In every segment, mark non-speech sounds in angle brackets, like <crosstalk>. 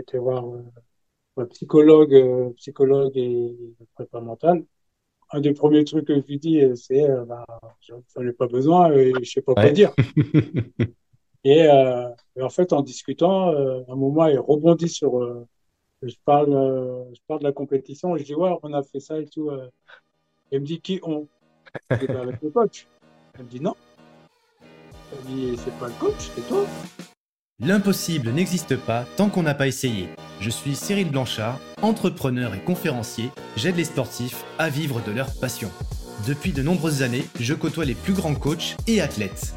été voir euh, un psychologue, euh, psychologue et prépa mental. Un des premiers trucs que je lui dis, euh, c'est bah, j'en ai pas besoin et je sais pas quoi dire. <laughs> Et, et en fait, en discutant, à un moment, il rebondit sur. je parle, euh, je parle de la compétition. Je dis ouais, on a fait ça et tout. euh. Il me dit qui on? Je dis bah, avec le coach. Elle me dit non. Elle me dit c'est pas le coach, c'est toi. L'impossible n'existe pas tant qu'on n'a pas essayé. Je suis Cyril Blanchard, entrepreneur et conférencier. J'aide les sportifs à vivre de leur passion. Depuis de nombreuses années, je côtoie les plus grands coachs et athlètes.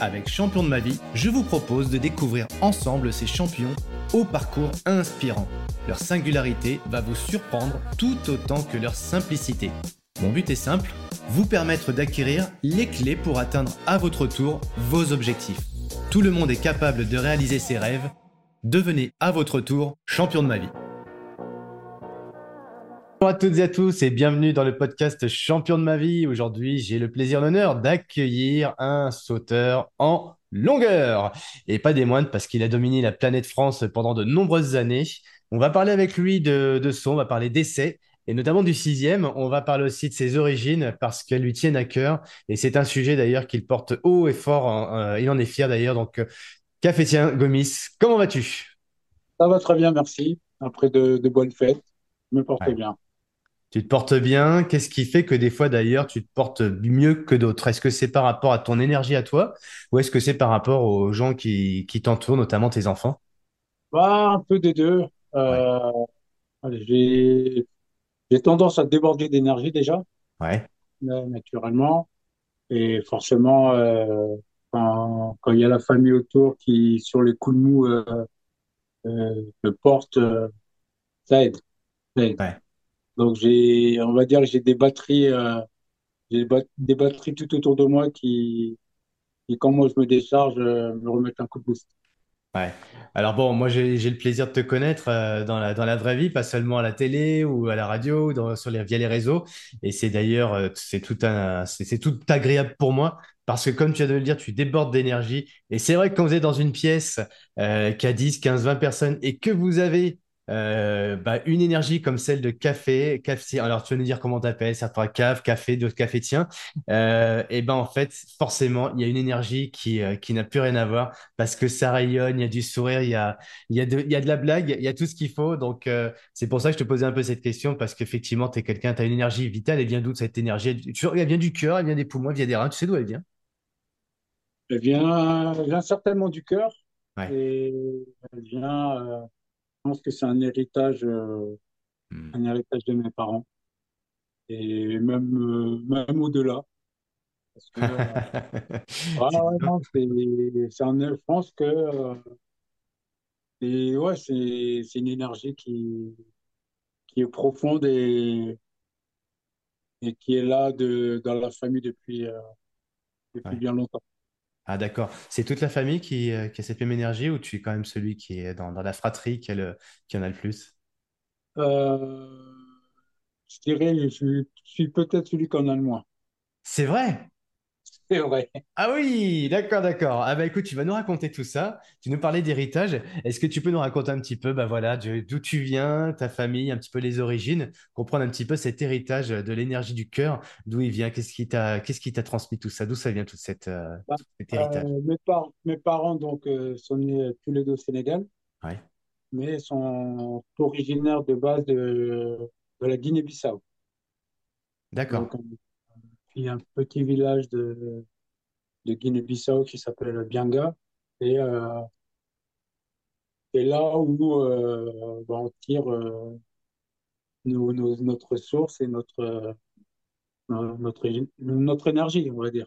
Avec Champion de ma vie, je vous propose de découvrir ensemble ces champions au parcours inspirant. Leur singularité va vous surprendre tout autant que leur simplicité. Mon but est simple, vous permettre d'acquérir les clés pour atteindre à votre tour vos objectifs. Tout le monde est capable de réaliser ses rêves. Devenez à votre tour champion de ma vie. Bonjour à toutes et à tous et bienvenue dans le podcast Champion de ma vie. Aujourd'hui, j'ai le plaisir, l'honneur d'accueillir un sauteur en longueur. Et pas des moindres parce qu'il a dominé la planète France pendant de nombreuses années. On va parler avec lui de, de son, on va parler d'essais et notamment du sixième. On va parler aussi de ses origines parce qu'elles lui tiennent à cœur. Et c'est un sujet d'ailleurs qu'il porte haut et fort. hein, euh, il en est fier d'ailleurs. Donc, euh, Cafétien Gomis, comment vas-tu? Ça va très bien, merci. Après de, de bonnes fêtes, je me porte Ouais. bien. Tu te portes bien. Qu'est-ce qui fait que des fois d'ailleurs tu te portes mieux que d'autres? Est-ce que c'est par rapport à ton énergie à toi ou est-ce que c'est par rapport aux gens qui, qui t'entourent, notamment tes enfants? Bah, un peu des deux. Euh, j'ai j'ai tendance à déborder d'énergie déjà, Ouais. euh, naturellement. Et forcément, euh, quand, quand il y a la famille autour qui, sur les coups de mou, euh, euh, me porte, euh, ça aide. Ça aide. Ouais. Donc, j'ai, on va dire que j'ai des batteries, euh, j'ai des, bat- des batteries tout autour de moi qui, qui, quand moi je me décharge, euh, me remettent un coup de boost. Ouais. Alors bon, moi j'ai le plaisir de te connaître euh, dans la, dans la vraie vie, pas seulement à la télé ou à la radio ou dans, sur les, via les réseaux. Et c'est d'ailleurs, euh, c'est tout un, c'est c'est tout agréable pour moi parce que comme tu viens de le dire, tu débordes d'énergie. Et c'est vrai que quand vous êtes dans une pièce euh, qui a 10, 15, 20 personnes et que vous avez euh, bah, une énergie comme celle de café, café, alors tu vas nous dire comment t'appelles, certains cave, café, d'autres café, tiens. Euh, et ben en fait, forcément, il y a une énergie qui, euh, qui n'a plus rien à voir parce que ça rayonne, il y a du sourire, il y a, y a de, y a de la blague, il y a tout ce qu'il faut. Donc, euh, c'est pour ça que je te posais un peu cette question parce qu'effectivement, tu es quelqu'un, tu as une énergie vitale. Elle vient d'où cette énergie? Elle, tu- elle vient du cœur, elle vient des poumons, elle vient des reins. Tu sais d'où elle vient? Elle vient, elle vient certainement du cœur Ouais. et elle vient, pense que c'est un héritage, euh, Hmm. un héritage de mes parents et même, euh, même au-delà. Euh, <laughs> C'est ah ouais, c'est, c'est un, je pense que, c'est, ouais, c'est, c'est une énergie qui, qui est profonde et, et qui est là de, dans la famille depuis, depuis Ouais. bien longtemps. Ah, d'accord. C'est toute la famille qui, euh, qui a cette même énergie ou tu es quand même celui qui est dans, dans la fratrie qui, a le- qui en a le plus? Euh, je dirais, je suis peut-être celui qui en a le moins. C'est vrai? <laughs> C'est vrai. Ah oui, d'accord, d'accord. Ah bah écoute, tu vas nous raconter tout ça. Tu nous parlais d'héritage. Est-ce que tu peux nous raconter un petit peu, bah voilà, d'où tu viens, ta famille, un petit peu les origines, comprendre un petit peu cet héritage de l'énergie du cœur, d'où il vient, qu'est-ce qui t'a, qu'est-ce qui t'a transmis tout ça, d'où ça vient tout cette, euh, Bah, cet héritage? euh, mes par- mes parents donc, euh, sont nés tous les deux au Sénégal, Ouais, mais sont originaires de base de, de la Guinée-Bissau. d'accord. Donc, il y a un petit village de, de Guinée-Bissau qui s'appelle Bianga. Et, euh, et là où euh, bah, on tire euh, nos- nos- notre source et notre, euh, notre, notre énergie, on va dire.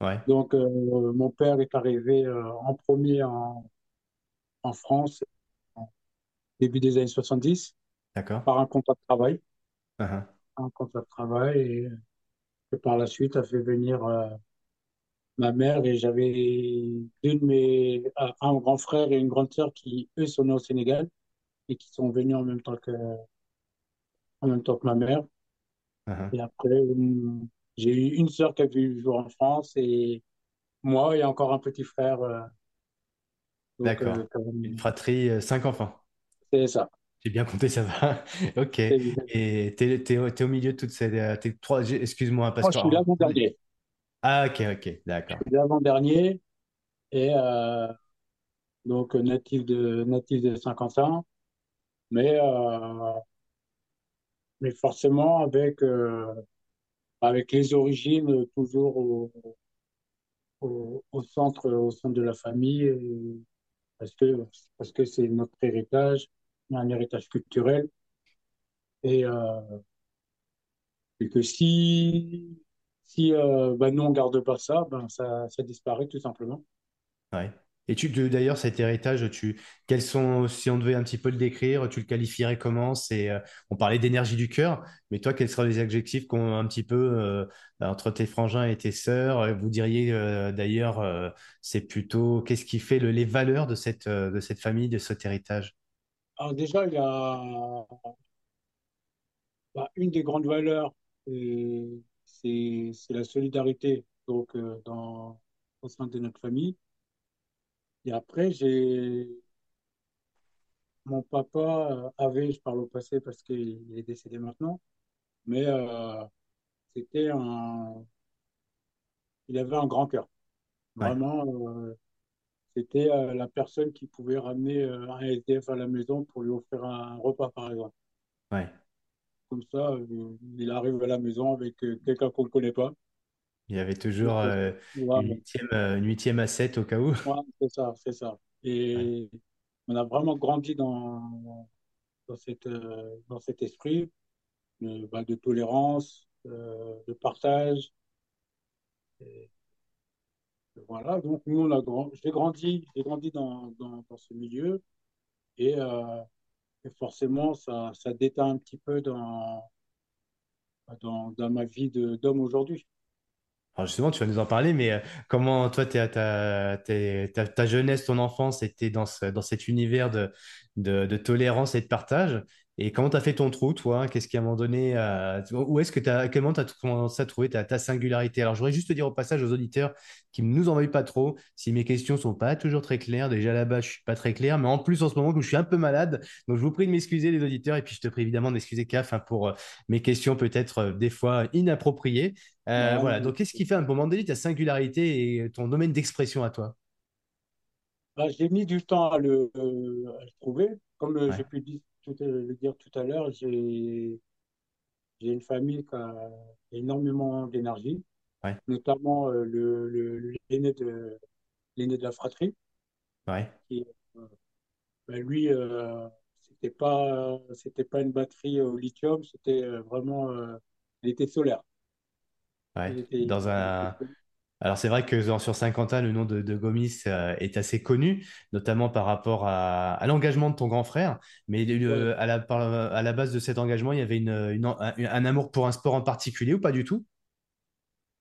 Ouais, Donc, euh, mon père est arrivé en premier en, en France, en début des années 70, d'accord. par un contrat de travail. Uh-huh. Un contrat de travail et, par la suite a fait venir euh, ma mère et j'avais deux de mes, un grand frère et une grande sœur qui, eux, sont nés au Sénégal et qui sont venus en même temps que, en même temps que ma mère. Uh-huh. Et après, euh, j'ai eu une sœur qui a vu le jour en France et moi et encore un petit frère. euh, D'accord. euh, Une fratrie, cinq enfants. C'est ça. J'ai bien compté, ça va. <laughs> Ok. C'est Et t'es, t'es, t'es au milieu de toutes ces... euh, trois... Excuse-moi, parce que... je suis l'avant-dernier. Ah, ok, ok, Je d'accord. suis l'avant-dernier et euh, donc natif de, natif de Saint-Quentin, mais, euh, mais forcément avec, euh, avec les origines toujours au, au, au centre, au centre de la famille, et parce que, parce que c'est notre héritage, un héritage culturel, et, euh, que si, si euh, ben, nous on garde pas ça, ben ça, ça disparaît tout simplement. Ouais. Et tu, d'ailleurs, cet héritage, tu, quels sont, si on devait un petit peu le décrire, tu le qualifierais comment? Euh, on parlait d'énergie du cœur, mais toi, quels seraient les adjectifs qu'on un petit peu entre tes frangins et tes sœurs? Vous diriez d'ailleurs, c'est plutôt qu'est-ce qui fait le- les valeurs de cette famille, de cet héritage? Alors déjà, il y a bah, une des grandes valeurs, euh, c'est la solidarité donc euh, dans au sein de notre famille. Et après, j'ai mon papa euh, avait, je parle au passé parce qu'il est décédé maintenant, mais euh, c'était un, il avait un grand cœur. Ouais, Vraiment, euh, c'était euh, la personne qui pouvait ramener euh, un SDF à la maison pour lui offrir un repas, par exemple. ouais. Comme ça, euh, il arrive à la maison avec quelqu'un qu'on ne connaît pas. Il y avait toujours une huitième, une huitième à sept au cas où. Ouais, c'est ça, c'est ça. Et on a vraiment grandi dans, dans, cette, dans cet esprit de, bah, de tolérance, de partage. Et voilà, donc nous, on a grand... j'ai grandi, j'ai grandi dans, dans, dans ce milieu et, euh, forcément, ça, ça déteint un petit peu dans, dans, dans ma vie d'homme aujourd'hui. Alors justement, tu vas nous en parler, mais euh, comment toi, ta, jeunesse, ton enfance était dans, ce- dans cet univers de, de tolérance et de partage? Et comment tu as fait ton trou, toi? Qu'est-ce qui, à un moment donné, euh, où est-ce que tu as, comment tu as commencé à trouver ta, ta singularité? Alors, je voudrais juste te dire au passage aux auditeurs qui ne nous envoient pas trop, si mes questions sont pas toujours très claires, déjà là-bas, je suis pas très clair, mais en plus, en ce moment, je suis un peu malade, donc je vous prie de m'excuser, les auditeurs, et puis je te prie évidemment d'excuser CAF hein, pour euh, mes questions peut-être euh, des fois inappropriées. Voilà, donc qu'est-ce qui fait à un moment donné ta singularité et ton domaine d'expression à toi? bah, j'ai mis du temps à le, à le trouver. Comme j'ai pu dire tout, euh, le dire tout à l'heure, j'ai j'ai une famille qui a énormément d'énergie. ouais, notamment euh, le, le- l'aîné de, l'aîné de la fratrie, ouais, qui, euh, ben, lui, euh, c'était pas, c'était pas une batterie au lithium, c'était vraiment, euh, il était solaire. ouais. Il était, Dans il était un... solaire. Alors c'est vrai que sur Saint-Quentin, le nom de, de Gomis euh, est assez connu, notamment par rapport à, à l'engagement de ton grand frère. Mais Ouais. à la, par- à la base de cet engagement, il y avait une, une- un, un amour pour un sport en particulier ou pas du tout?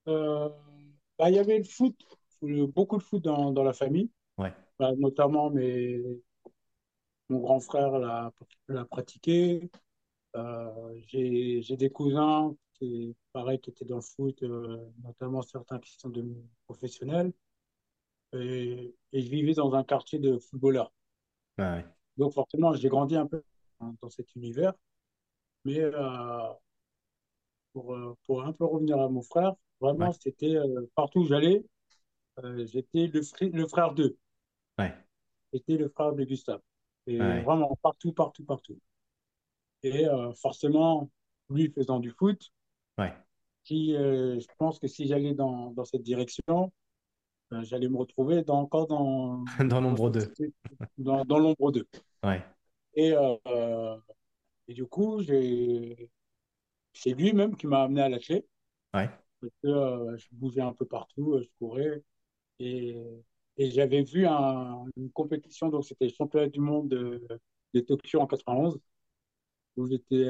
Euh, ben, il y avait le foot, beaucoup de foot dans, dans la famille, Ouais, Ben, notamment mes, mon grand frère l'a, pratiqué. Euh, j'ai des cousins pareil, qui étaient dans le foot, euh, notamment certains qui sont devenus professionnels. et, et je vivais dans un quartier de footballeurs. ouais, Donc forcément, j'ai grandi un peu dans cet univers. Mais euh, pour, euh, pour un peu revenir à mon frère, ouais, vraiment, c'était euh, partout où j'allais, j'étais le, fri- le frère d'eux. ouais, J'étais le frère de Gustave. Et vraiment, partout, partout, partout. Et forcément, lui faisant du foot, ouais. qui, euh, je pense que si j'allais dans, dans cette direction, euh, j'allais me retrouver dans, encore dans, <laughs> Dans l'ombre cette- d'eux. <laughs> dans, dans l'ombre d'eux. Ouais, Et, euh, et du coup, C'est lui-même qui m'a amené à clé, ouais, parce que je bougeais un peu partout, je courais, et, et j'avais vu un- une compétition, donc c'était le championnat du monde de, de Tokyo en 91, où j'étais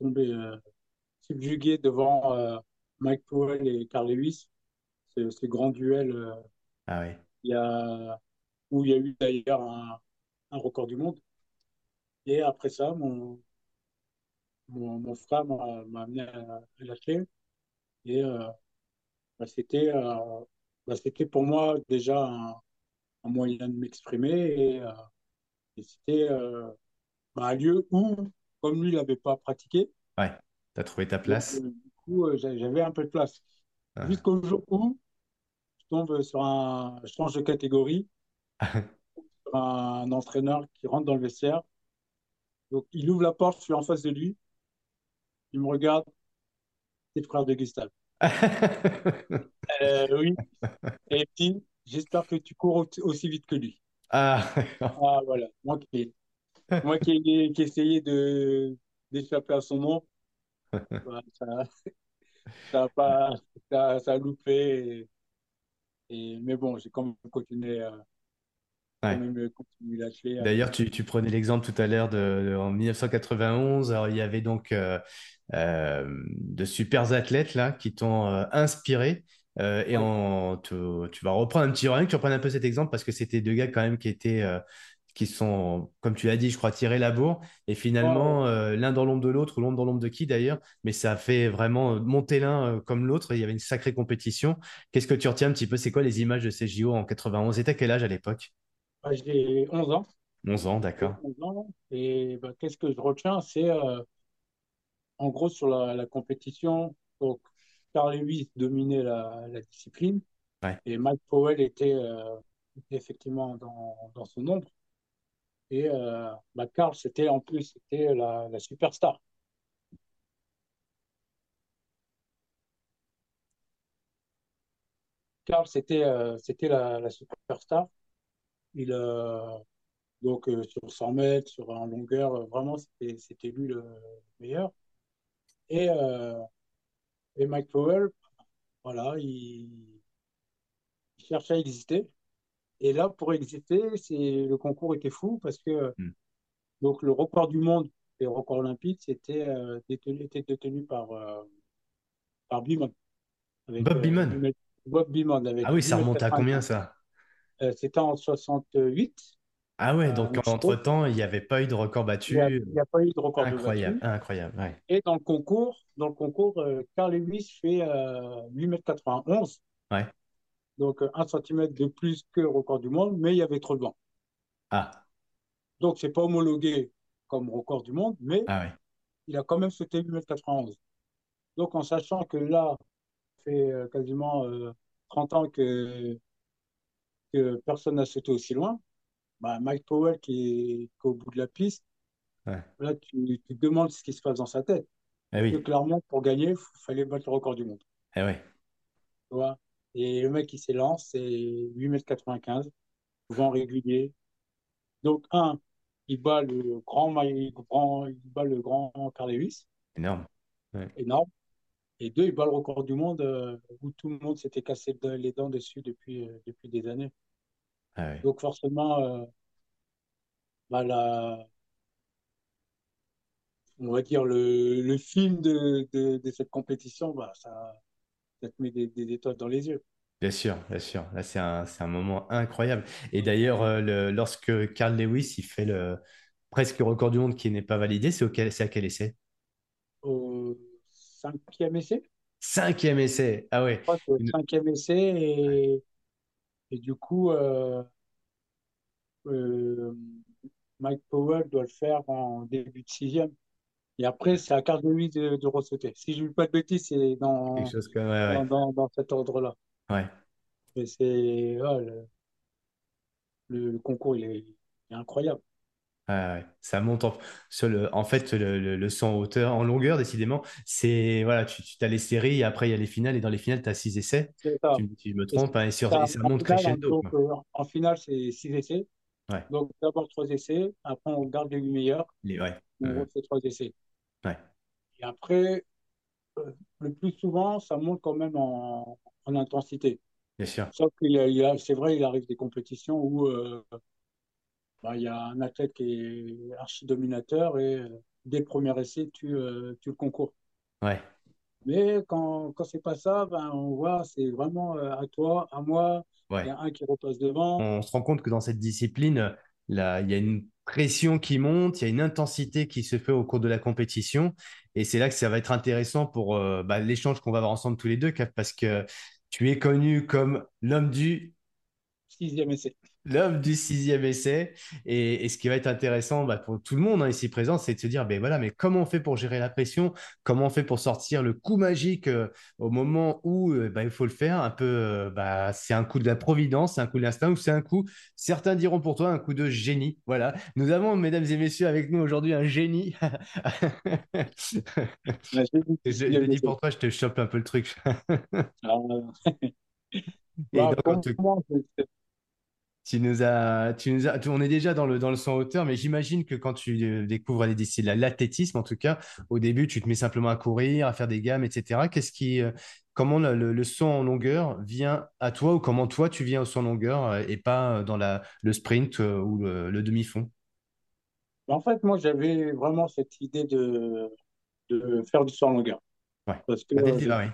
tombé subjugué devant euh, Mike Powell et Carl Lewis, ce, ce grand duel euh, ah ouais, il y a, où il y a eu d'ailleurs un, un record du monde. Et après ça, mon, mon, mon frère m'a m'a amené à, clé, et euh, bah, c'était bah, c'était pour moi déjà un, un moyen de m'exprimer. Et, et c'était bah, un lieu où, comme lui, il n'avait pas pratiqué, Ouais, t'as trouvé ta place. euh, du coup, euh, j'a- j'avais un peu de place. Ah. Jusqu'au jour où je tombe sur un, je change de catégorie, <laughs> sur un entraîneur qui rentre dans le vestiaire. Donc, il ouvre la porte, je suis en face de lui, il me regarde, c'est le frère de Gustave. <laughs> Euh, oui, et puis, j'espère que tu cours au- aussi vite que lui. Ah, Ah, voilà, moi qui, moi qui, de, d'échapper à son nom, ça, ça a pas, ça, ça a loupé. Et, et- mais bon, j'ai quand même continué, à- ouais. l'athlé avec. D'ailleurs, tu, tu prenais l'exemple tout à l'heure de, de- en 1991. Alors, il y avait donc euh, euh, de super athlètes là qui t'ont euh, inspiré. Euh, et Ouais, en, tu, tu vas reprendre un petit rien que tu reprennes un peu cet exemple parce que c'était deux gars quand même qui étaient euh, qui sont, comme tu l'as dit, je crois, tirés la bourre. Et finalement, euh, l'un dans l'ombre de l'autre, ou l'ombre dans l'ombre de qui d'ailleurs, mais ça a fait vraiment euh, monter l'un euh, comme l'autre. Il y avait une sacrée compétition. Qu'est-ce que tu retiens un petit peu? C'est quoi les images de ces JO en 91? Et t'as quel âge à l'époque? Bah, j'ai 11 ans. 11 ans, d'accord. 11 ans. Et bah, qu'est-ce que je retiens? C'est euh, en gros sur la, la compétition. Donc, Carl Lewis dominait la, la discipline Ouais. et Mike Powell était, était effectivement dans, dans son ombre. Et euh, bah, Carl, c'était en plus, c'était la, superstar. Carl, c'était euh, c'était la, superstar. Il, euh, donc, euh, sur 100 mètres, sur en longueur, vraiment, c'était lui le meilleur. Et, et Mike Powell, voilà, il, il cherchait à exister. Et là, pour exister, c'est le concours était fou parce que Hmm. donc le record du monde et le record olympique, c'était euh, détenu, était détenu par, euh, par avec Bob euh, Beamon. 8 mètres- Bob Beamon Ah avec oui, 8 ça remonte à combien 95. ça? Euh, c'était en 68 Ah ouais, donc entre-temps, il n'y avait pas eu de record Il n'y a, battu. il y a pas eu de record Incroyable, battu. incroyable. Ouais, Et dans le concours, dans le concours, Carl Lewis fait euh, 8 mètres 91, ouais. Donc euh, 1 cm de plus que le record du monde, mais il y avait trop de vent. Ah, Donc, c'est pas homologué comme record du monde, mais ah ouais. il a quand même sauté 8 mètres 91. Donc, en sachant que là, ça fait euh, quasiment euh, 30 ans que, que personne n'a sauté aussi loin, bah, Mike Powell qui est, qui est au bout de la piste, Ouais. là, tu, tu te demandes ce qui se passe dans sa tête. Eh que oui, clairement, pour gagner, il fallait battre le record du monde. eh ouais. Tu vois? Et le mec, il s'élance, c'est 8 mètres 95, vent régulier. Donc, un, il bat le grand, grand, il bat le grand Carl Lewis, Énorme. Ouais, énorme. Et deux, il bat le record du monde euh, où tout le monde s'était cassé les dents dessus depuis, euh, depuis des années. ah ouais. Donc, forcément, euh, bah, la- on va dire le, le film de, de, de cette compétition, bah, ça, ça te met des, des étoiles dans les yeux. Bien sûr, bien sûr. Là, c'est un, c'est un moment incroyable. Et d'ailleurs, euh, lorsque Carl Lewis il fait le presque record du monde qui n'est pas validé, c'est à quel essai? Au cinquième essai, Cinquième essai. Ah ouais. je crois que cinquième essai, et, et du coup, euh, euh, Mike Powell doit le faire en début de sixième. Et après, c'est à Carl Lewis de, de. Si je ne dis pas de bêtises, c'est dans, comme ouais, dans, ouais. dans, dans cet ordre-là. Ouais. Et c'est le, le, concours, il est, il est incroyable. Ouais, ouais. Ça monte en, sur le- en fait le, le, le saut en hauteur, en longueur décidément. C'est voilà, tu, tu as les séries et après il y a les finales et dans les finales tu as six essais. C'est ça. Tu, me- tu me trompes hein, et, sur- ça, et ça en monte finale, en, crescendo donc, euh, en finale, c'est six essais. Ouais. Donc d'abord trois essais, après on garde les huit meilleurs, Les, ouais. on Ouais. refait trois essais. Et après, euh, le plus souvent, ça monte quand même en, en intensité. Bien sûr. Sauf qu'il y a, il y a- c'est vrai, il arrive des compétitions où euh, bah, il y a un athlète qui est archi dominateur et euh, dès le premier essai, tu, euh, tu le concours. Ouais. Mais quand, quand c'est pas ça, ben, on voit, c'est vraiment euh, à toi, à moi, il y Ouais. a un qui repasse devant. On se rend compte que dans cette discipline, là, il y a une pression qui monte, il y a une intensité qui se fait au cours de la compétition. Et c'est là que ça va être intéressant pour euh, bah, l'échange qu'on va avoir ensemble tous les deux, parce que tu es connu comme l'homme du Sixième essai. L'homme du sixième essai. Et, et, ce qui va être intéressant bah, pour tout le monde hein, ici présent, c'est de se dire, ben voilà, mais comment on fait pour gérer la pression? Comment on fait pour sortir le coup magique euh, au moment où euh, bah, il faut le faire? Un peu, euh, bah, c'est un coup de la providence, c'est un coup de l'instinct ou c'est un coup, certains diront pour toi, un coup de génie. Voilà. Nous avons, mesdames et messieurs, avec nous aujourd'hui un génie. <laughs> Je, je dis pour toi, je te chope un peu le truc. <laughs> Et bah, donc, en pour tout moi, c'est- Tu nous as, tu nous as, tu- on est déjà dans le, dans le son hauteur, mais j'imagine que quand tu euh, découvres les disciplines, l'athlétisme, en tout cas, au début, tu te mets simplement à courir, à faire des gammes, etc. Qu'est-ce qui, euh, comment le, le- le saut en longueur vient à toi ou comment toi tu viens au saut en longueur euh, et pas dans la, le sprint ou le, le demi-fond? en fait, moi, j'avais vraiment cette idée de, de faire du saut en longueur. Ouais. Parce que Ah, euh, oui.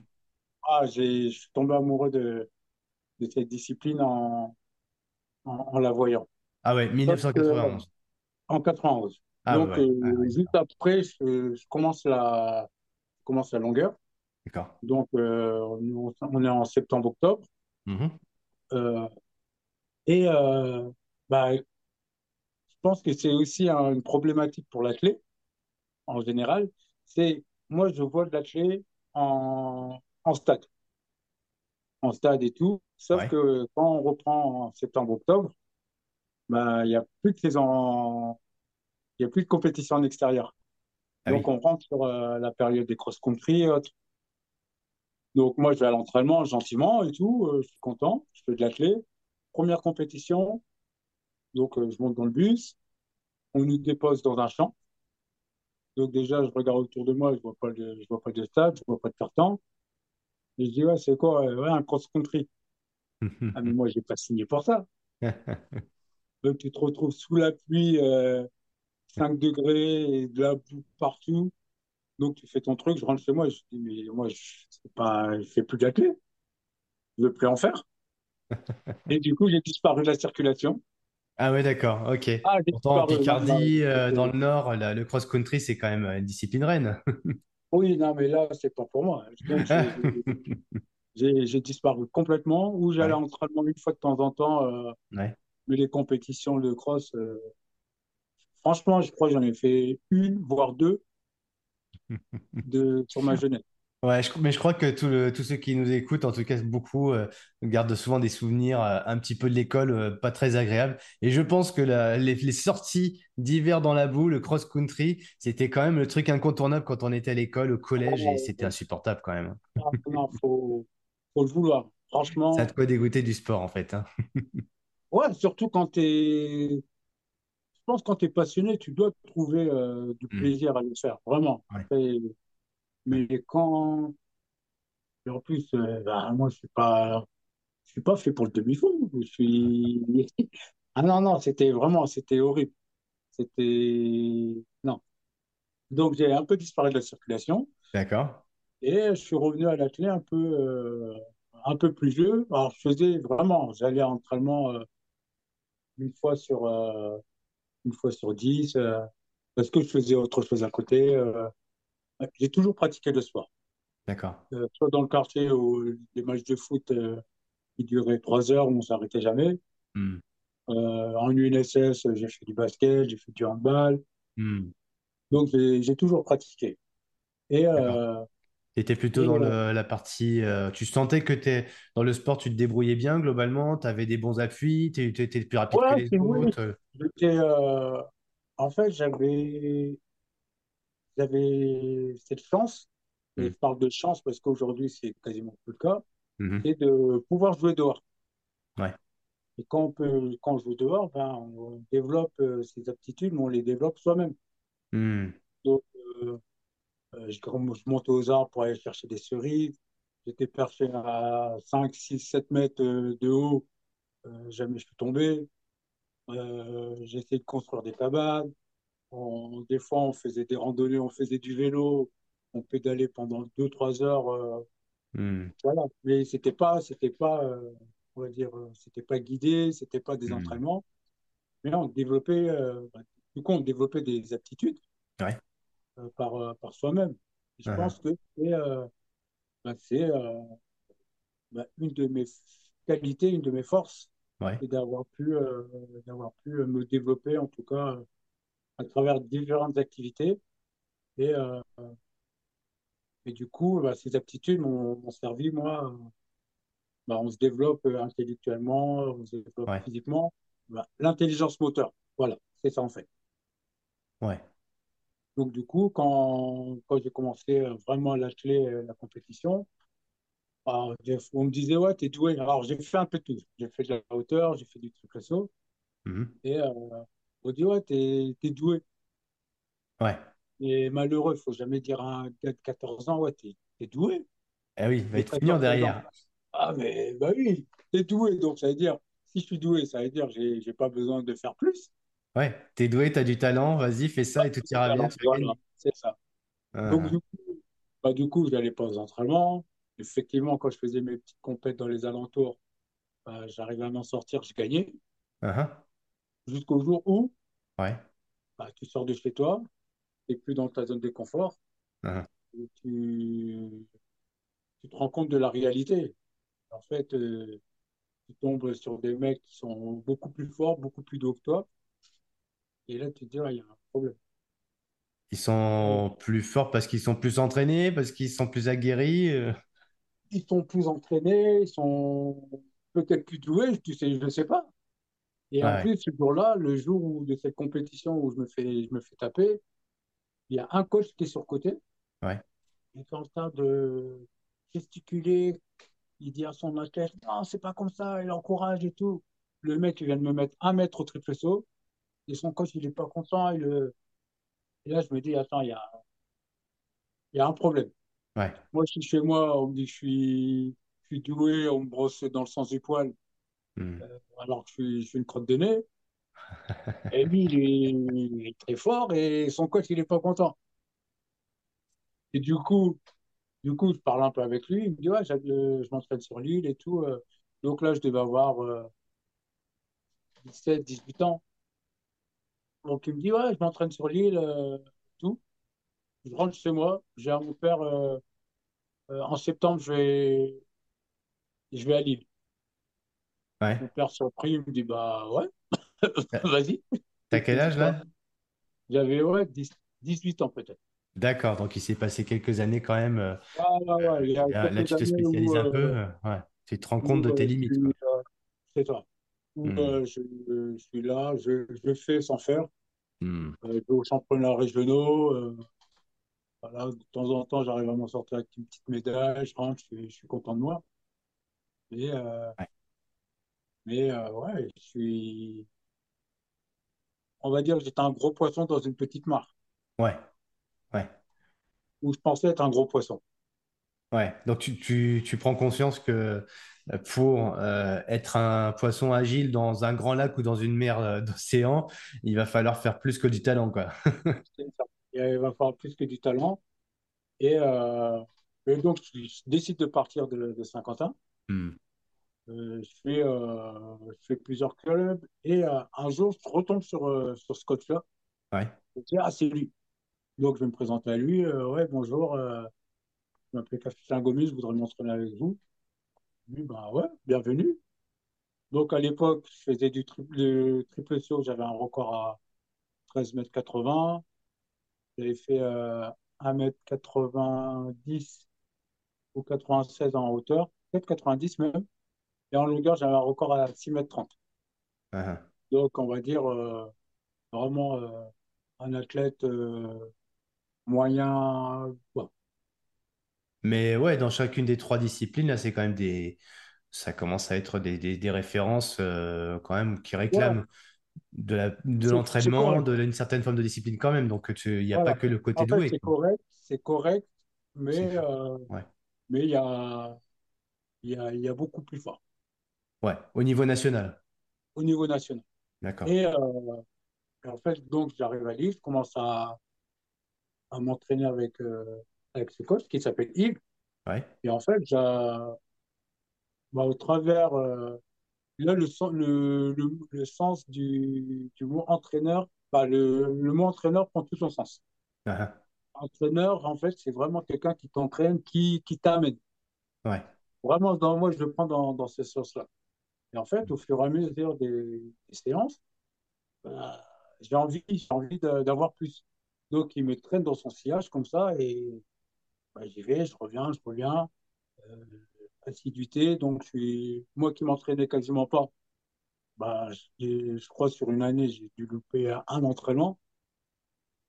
ah, je suis tombé amoureux de, de cette discipline en, en, en la voyant. Ah que, euh, 1991. en 91. Ah Donc, ouais. euh, Ah ouais, juste après, je, je commence la, je commence la longueur. D'accord. Donc, euh, on, on est en septembre-octobre. Mhm. Euh, et euh, bah, je pense que c'est aussi un- une problématique pour l'athlète en général. C'est, moi, je vois de l'athlète en, en stade, en stade et tout. Sauf Ouais. que quand on reprend en septembre-octobre, bah, il n'y a plus de saison, il y a plus de compétition en extérieur. Ah Donc, oui. on rentre sur euh, la période des cross-country et autres. Donc, moi, je vais à l'entraînement gentiment et tout. euh, je suis content. Je fais de l'athlète. Première compétition. Donc, euh, je monte dans le bus. On nous dépose dans un champ. Donc, déjà, je regarde autour de moi. Je vois pas de, je vois pas de stade. Je vois pas de partant. Je dis, ouais, c'est quoi? Ouais, un cross-country. Ah, mais <laughs> moi, j'ai pas signé pour ça. <laughs> Donc, tu te retrouves sous la pluie, euh, 5 degrés et de la boue partout. Donc, tu fais ton truc. Je rentre chez moi. Je dis, mais moi, je, je fais plus d'athlète. Je veux plus en faire. <laughs> Et du coup, j'ai disparu de la circulation. Ah ouais, d'accord, ok. Ah, Pourtant, en Picardie, euh, dans le Nord, la- le cross-country, c'est quand même une discipline reine. Oui, non, mais là, c'est pas pour moi. Donc, <laughs> j'ai disparu complètement. Ou j'allais Ouais, l'entraînement une fois de temps en temps. euh, ouais. mais les compétitions de cross, euh, franchement, je crois que j'en ai fait une, voire deux <laughs> de, sur ma jeunesse. Ouais, je- mais je crois que tout le- tous ceux qui nous écoutent, en tout cas beaucoup, euh, gardent souvent des souvenirs euh, un petit peu de l'école euh, pas très agréables. Et je pense que la- les, les sorties d'hiver dans la boue, le cross-country, c'était quand même le truc incontournable quand on était à l'école, au collège, et c'était insupportable quand même. ah, non, faut, faut le vouloir. Ça a de Franchement, quoi dégoûter du sport, en fait. hein. <laughs> ouais, surtout quand tu es, je pense que quand tu es passionné, tu dois trouver du Hmm. plaisir à le faire, vraiment. Ouais. Mais quand, et en plus, euh, bah, moi, je suis pas, je suis pas fait pour le demi-fond. Je suis, <laughs> ah non, non, c'était vraiment, c'était horrible. C'était, non. Donc, j'ai un peu disparu de la circulation D'accord. et je suis revenu à l'athlète un peu, euh, un peu plus vieux. Alors, je faisais vraiment, j'allais à l'entraînement euh, une fois sur, euh, une fois sur dix, parce que je faisais autre chose à côté. Euh. J'ai toujours pratiqué le sport. D'accord. Euh, soit dans le quartier où les matchs de foot euh, qui duraient trois heures, où on s'arrêtait jamais. Hmm. Euh, en UNSS, j'ai fait du basket, j'ai fait du handball. Hmm. Donc, j'ai toujours pratiqué. Et, euh, Tu étais plutôt et dans euh, le- la partie. euh, tu sentais que t'es, dans le sport, tu te débrouillais bien globalement, tu avais des bons appuis, tu étais plus rapide ouais, que les oui. autres? euh. Euh, en fait, j'avais, j'avais cette chance, et Hmm. je parle de chance parce qu'aujourd'hui, c'est quasiment plus le cas, Mhm. c'est de pouvoir jouer dehors. Ouais. Et quand on peut, quand on joue dehors, ben, on développe euh, ses aptitudes, mais on les développe soi-même. Hmm. Donc, euh, euh, je, je montais aux arbres pour aller chercher des cerises. J'étais perché à 5, 6, 7 mètres de haut. Euh, jamais je suis tombé. J'ai essayé de construire des cabanes. On- des fois, on faisait des randonnées, on faisait du vélo. On pédalait pendant deux trois heures. euh, Hmm. voilà. Mais c'était pas, c'était pas, euh, on va dire, euh, c'était pas guidé, c'était pas des Hmm. entraînements. Mais là, on développait, euh, bah, du coup, on développait des aptitudes Ouais. par, par soi-même. Je Mhm. pense que c'est bah, bah, une de mes qualités, une de mes forces. Ouais, d'avoir pu, d'avoir pu me développer, en tout cas, à travers différentes activités. Et, euh, et du coup, bah, ces aptitudes m'ont servi, moi, bah, on se développe euh, intellectuellement, on se développe ouais, physiquement. Bah, l'intelligence moteur, voilà, c'est ça en fait. ouais. Donc du coup, quand, quand j'ai commencé euh, vraiment à lâcher la compétition, on me disait, ouais, t'es doué. Alors j'ai fait un peu tout. J'ai fait de la hauteur, j'ai fait du triple saut. Mhm. Et euh, on dit, ouais, t'es, t'es doué. Ouais. Et malheureux, il faut jamais dire à un gars de 14 ans, ouais, t'es, t'es doué. Ah oui, il va être feignant 14 ans. derrière. Ah, mais bah oui, t'es doué. Donc ça veut dire, si je suis doué, ça veut dire, j'ai, pas besoin de faire plus. Ouais, t'es doué, t'as du talent, vas-y, fais ça et tout ira bien, voilà, c'est ça. Donc, Ah, du coup, bah, du coup, je n'allais pas aux entraînements. Effectivement, quand je faisais mes petites compètes dans les alentours, bah, j'arrivais à m'en sortir, je gagnais. ah. Jusqu'au jour où Ouais. bah, tu sors de chez toi, tu n'es plus dans ta zone de confort, et tu, tu te rends compte de la réalité. En fait, euh, tu tombes sur des mecs qui sont beaucoup plus forts, beaucoup plus hauts que toi, et là, tu te dis, Ah, il y a un problème. Ils sont plus forts parce qu'ils sont plus entraînés, parce qu'ils sont plus aguerris. euh? ils sont plus entraînés, ils sont peut-être plus doués, tu sais, je ne sais pas. Et en plus, ce jour-là, le jour où- de cette compétition où je me fais, je me fais taper, il y a un coach qui est sur côté, ouais, il est en train de gesticuler, il dit à son athlète, non, c'est pas comme ça, il encourage et tout. Le mec, il vient de me mettre un mètre au triple saut, et son coach, il est pas content. il le- Et là, je me dis, attends, il y a, il y a un problème. ouais. Moi, je suis chez moi, on me dit que je suis, je suis doué, on me brosse dans le sens du poil, Hmm. alors que je suis, une crotte de nez. Et lui, il est, très fort, et son coach, il est pas content. Et du coup, du coup, je parle un peu avec lui. Il me dit, ouais, euh, je m'entraîne sur l'île et tout. euh. Donc là, je devais avoir euh, 17, 18 ans. Donc il me dit, ouais, je m'entraîne sur l'île, euh, tout. Je rentre chez moi. J'ai à mon père, euh, euh, en septembre, je vais, je vais à Lille. Ouais. Mon père surpris, il me dit, bah ouais, <laughs> vas-y. t'as quel âge là? j'avais, ouais, 10 18 ans peut-être. D'accord, donc il s'est passé quelques années quand même. euh, Ouais, ouais, ouais. Il y a là, tu te où, spécialises un peu. euh, euh, ouais. Tu te rends compte de tes euh, limites, euh, c'est où Hmm. euh, je, je suis là, je, je fais sans faire. Hmm. Euh, je vais aux championnats régionaux. euh, voilà, de temps en temps, j'arrive à m'en sortir avec une petite médaille. Je rentre, je suis, je suis content de moi. Euh, Ouais, mais euh, ouais, je suis. On va dire que j'étais un gros poisson dans une petite mare, ouais, ouais. où je pensais être un gros poisson. ouais. Donc tu, tu, tu prends conscience que pour euh, être un poisson agile dans un grand lac ou dans une mer euh, d'océan, il va falloir faire plus que du talent, quoi. <laughs> C'est ça. Et, il va falloir plus que du talent. Et, et donc, je, décide de partir de, de Saint-Quentin. Hmm. Euh, je fais, euh, je fais plusieurs clubs. Et euh, un jour, je retombe sur, sur ce coach-là. Ouais, Je dis, ah, c'est lui. Donc, je vais me présenter à lui. Ouais, bonjour. Je m'appelle Capitaine Gomis, je voudrais m'entraîner avec vous. Lui, bah ouais, bienvenue. Donc à l'époque, je faisais du triple, triple saut, j'avais un record à 13 mètres 80. J'avais fait euh, 1 mètre 90 ou 96 en hauteur, peut-être 90 même. Et en longueur, j'avais un record à 6 mètres 30. ah, Donc on va dire euh, vraiment euh, un athlète euh, moyen. Mais ouais, dans chacune des trois disciplines, là, c'est quand même des, ça commence à être des, des, des références quand même qui réclament de l'entraînement, correct. de une certaine forme de discipline quand même. Donc il n'y a pas que le côté En doué. c'est correct, c'est correct, mais ouais, mais il y a, y a, il y a beaucoup plus fort ouais, au niveau national. au niveau national. D'accord. Et, euh, et en fait, donc, j'arrive à Lille, je commence à, à m'entraîner avec, euh, avec ce coach qui s'appelle Yves. Ouais, Et en fait, j'ai- bah, au travers, euh, là, le, le, le, le sens du, du mot entraîneur, bah, le, le mot entraîneur prend tout son sens. ah, Entraîneur, en fait, c'est vraiment quelqu'un qui t'entraîne, qui, qui t'amène. ah, ouais, Vraiment, dans, moi, je le prends dans, dans ce sens-là. Et en fait, au fur et à mesure des, des séances, bah, j'ai envie, j'ai envie d'avoir plus. Donc, il me traîne dans son sillage comme ça et bah, j'y vais, je reviens, je reviens. Euh, assiduité, donc je suis, moi qui m'entraînais quasiment pas, bah, je crois sur une année, j'ai dû louper un entraînement.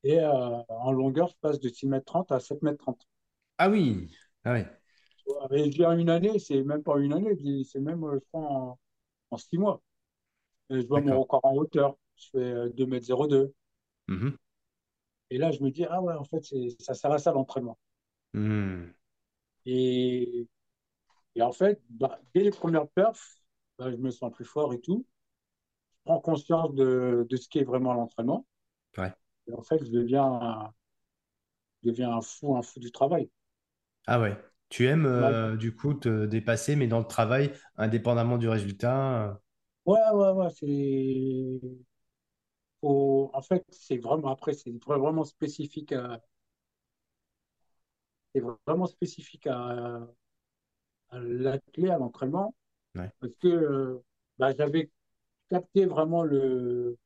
Et euh, en longueur, je passe de six mètres trente à sept mètres trente Ah oui, ah Et je dis en une année, c'est même pas une année, c'est même, euh, je crois, en, en 6 mois. Et je vois mon record en hauteur, je fais euh, 2 mètres zéro deux Mhm. Et là, je me dis, ah ouais, en fait, ça sert à ça l'entraînement. Hmm. Et, et en fait, bah, dès les premières perfs, bah, je me sens plus fort et tout. Je prends conscience de, de ce qu'est vraiment l'entraînement. Ouais. Et en fait, je deviens, un- je deviens un fou, un fou du travail. Ah ouais. Tu aimes Mal- euh, du coup te dépasser, mais dans le travail, indépendamment du résultat. euh, Ouais, ouais, ouais, c'est, faut- en fait, c'est vraiment, après, c'est vraiment spécifique à, c'est vraiment spécifique à, à l'athlète, à l'entraînement, ouais. parce que euh, bah, j'avais capté vraiment le,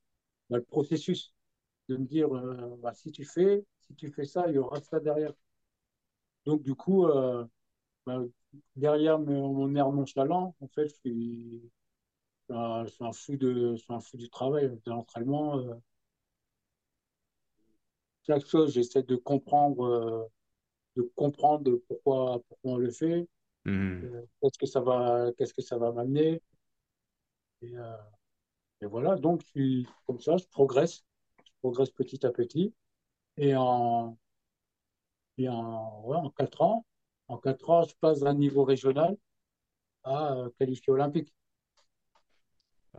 bah, le processus de me dire, euh, bah, si tu fais, si tu fais ça, il y aura ça derrière. Donc, du coup, euh, bah, derrière mon, mon air nonchalant, en fait, je suis, un, je suis un fou de, je suis un fou du travail, de l'entraînement. euh. chaque chose, j'essaie de comprendre, euh, de comprendre pourquoi, pourquoi on le fait, euh, qu'est-ce que ça va, qu'est-ce que ça va m'amener. Et, et voilà, donc je suis comme ça, je progresse, je progresse petit à petit. Et en, en, ouais, en ans, en quatre ans, je passe d'un niveau régional à euh, qualifié olympique.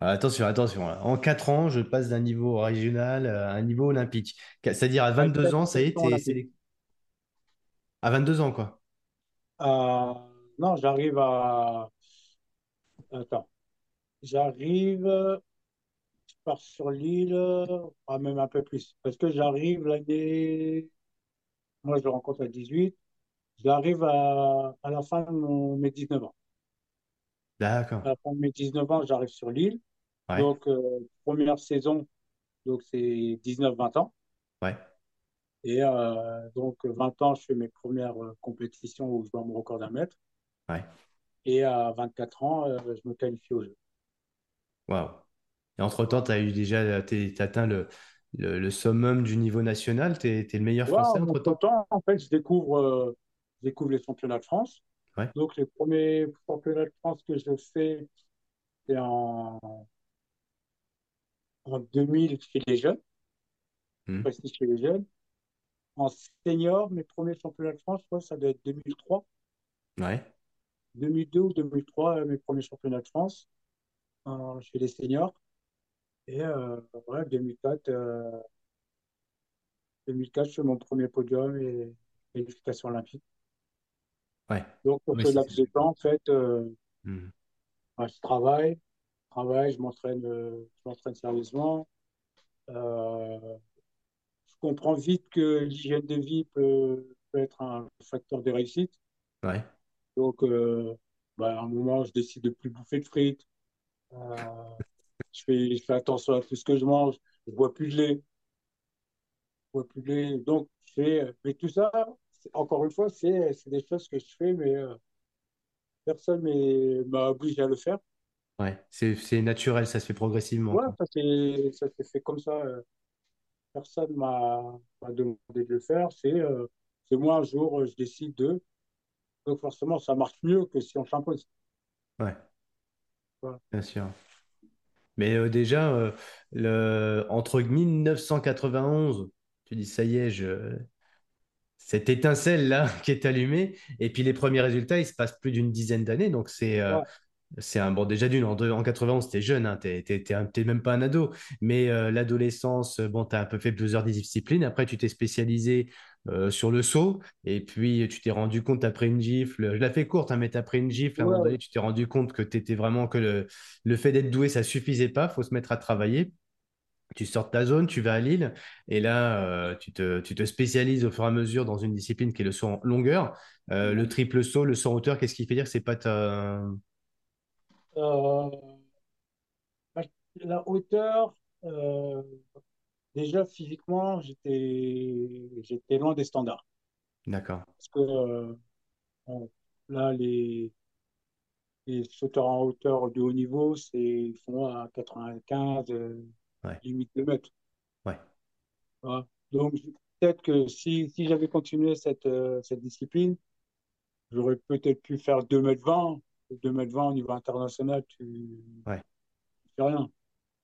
Ah, Attention, attention. hein. En 4 ans, je passe d'un niveau régional à un niveau olympique. Qu- C'est-à-dire à À 22 ans, ça olympique. sélec- à 22 ans, quoi. Euh, non, j'arrive à. Attends, j'arrive, je pars sur l'île, ah, même un peu plus. Parce que j'arrive l'année. Moi, je le rencontre à 18. J'arrive à, à la fin de mon- mes 19 ans. D'accord. À la fin de mes 19 ans, j'arrive sur l'île. Ouais, Donc, euh, première saison, donc c'est 19-20 ans. ouais, Et euh, donc, 20 ans, je fais mes premières euh, compétitions où je bats mon record d'un mètre. ouais. Et à 24 ans, je me qualifie au jeu. Waouh. Et entre-temps, tu as eu déjà, t'as atteint le, le, le summum du niveau national. Tu es, le meilleur Ouais, français en entre-temps? temps, en fait, je découvre, euh, je découvre les championnats de France. Ouais. Donc, les premiers championnats de France que je fais, c'est en, en 2000 chez les jeunes, prestige chez les jeunes. En senior, mes premiers championnats de France, ça doit être 2003. Ouais, 2002 ou 2003, euh, mes premiers championnats de France euh, chez les seniors. Et euh, ouais, 2004, euh, 2004, je fais mon premier podium et qualification olympique. ouais. Donc, pour Oui, ce laps de temps, en fait, euh, Hmm. bah, je travaille, je travaille, je m'entraîne, euh, je m'entraîne sérieusement. Euh, je comprends vite que l'hygiène de vie peut, peut être un facteur de réussite. Ouais, Donc, bah, à un moment, je décide de plus bouffer de frites. Je fais, je fais attention à tout ce que je mange. Je bois plus de lait. Je bois plus de lait. Donc, je fais, mais tout ça, encore une fois, c'est, des choses que je fais, mais euh, personne m'est- m'a obligé à le faire. ouais. C'est, naturel, ça se fait progressivement, Ouais, quoi. ça s'est, fait comme ça. euh, Personne m'a m'a demandé de le faire. C'est euh, moi, un jour, je décide de. Donc, forcément, ça marche mieux que si on s'impose. Ouais, Voilà. bien sûr. Mais euh, déjà, euh, le, entre 1991, tu dis, ça y est, cette étincelle-là <laughs> qui est allumée, et puis les premiers résultats, il se passe plus d'une dizaine d'années, donc c'est euh, c'est un bon déjà d'une en, en 91 t'es jeune hein, t'es, t'es, t'es un- t'es même pas un ado. Mais euh, l'adolescence euh, bon t'as un peu fait plusieurs disciplines. Après tu t'es spécialisé euh, sur le saut. Et puis tu t'es rendu compte après une gifle. Je la fais courte hein, mais t'as pris une gifle à un moment donné tu t'es rendu compte que t'étais vraiment que le, le fait d'être doué ça suffisait pas. Faut se mettre à travailler. Tu sors de ta zone, tu vas à Lille, et là, euh, tu te, tu te spécialises au fur et à mesure dans une discipline qui est le saut en longueur. Euh, le triple saut, le saut en hauteur, qu'est-ce qui fait dire que c'est pas ta... Euh, la hauteur, euh, déjà physiquement, j'étais, j'étais loin des standards. D'accord. Parce que euh, là, les, les sauteurs en hauteur de haut niveau, c'est, ils font à 95, euh, Ouais. limite 2 mètres. Ouais. Voilà. Donc, peut-être que si, si j'avais continué cette, euh, cette discipline, j'aurais peut-être pu faire 2 mètres 20. 2 mètres 20 au niveau international, tu ne Ouais. fais rien.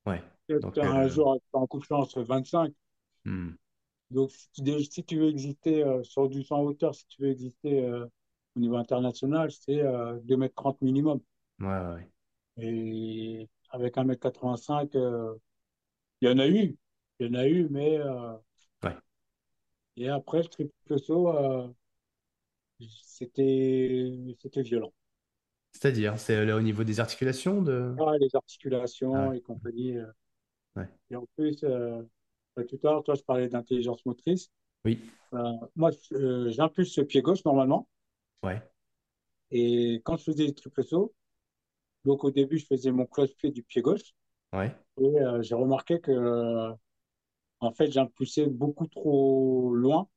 Ouais. Donc, un euh, jour, en coup de chance, 25. hmm. Donc, si tu, si tu veux exister euh, sur du 100 hauteur, si tu veux exister euh, au niveau international, c'est euh, 2 mètres 30 minimum. Ouais. Et avec 1 mètre 85, euh, il y en a eu. Il y en a eu, mais euh, Ouais. et après, le triple saut, euh, c'était c'était violent. C'est-à-dire, c'est là au niveau des articulations de... Ah, les Ah articulations ouais. et compagnie. euh. Ouais. Et en plus, euh, bah, tout à l'heure, toi, je parlais d'intelligence motrice. Oui. Euh, moi, euh, j'impulse le pied gauche normalement. Ouais. Et quand je faisais les triple sauts, donc au début, je faisais mon cloche-pied du pied gauche. Ouais. Et euh, j'ai remarqué que, euh, en fait, j'impulsais beaucoup trop loin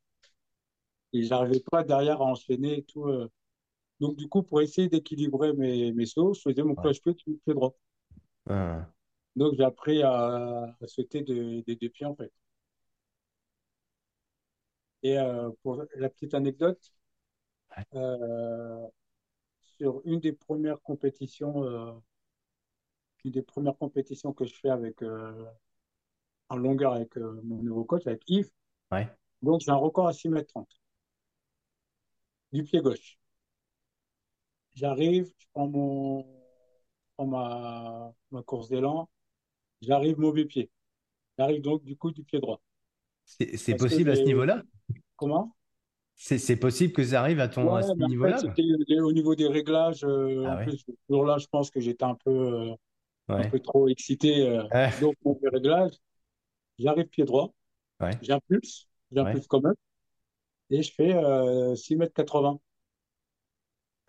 et j'arrivais pas derrière à enchaîner et tout. Donc, du coup, pour essayer d'équilibrer mes, mes sauts, je faisais mon Ouais. cloche-pied pied droit. Ah. Donc, j'ai appris à, à sauter de- des deux pieds, en fait. Et euh, pour la petite anecdote, euh, sur une des premières compétitions, euh, une des premières compétitions que je fais avec, en longueur avec mon nouveau coach, avec Yves, Ouais. donc j'ai un record à 6 mètres 30 du pied gauche. J'arrive, je prends mon, je prends ma, ma course d'élan, j'arrive mauvais pied. J'arrive donc du coup du pied droit. C'est possible à ce niveau-là? comment? C'est possible que ça arrive à ton à ce niveau-là? au niveau des réglages. euh, Ah en ouais. plus, ce jour-là, je pense que j'étais un peu, euh, un peu trop excité. euh, donc, mon réglage, j'arrive pied droit, j'impulse, j'impulse quand même, et je fais euh, 6 mètres 80.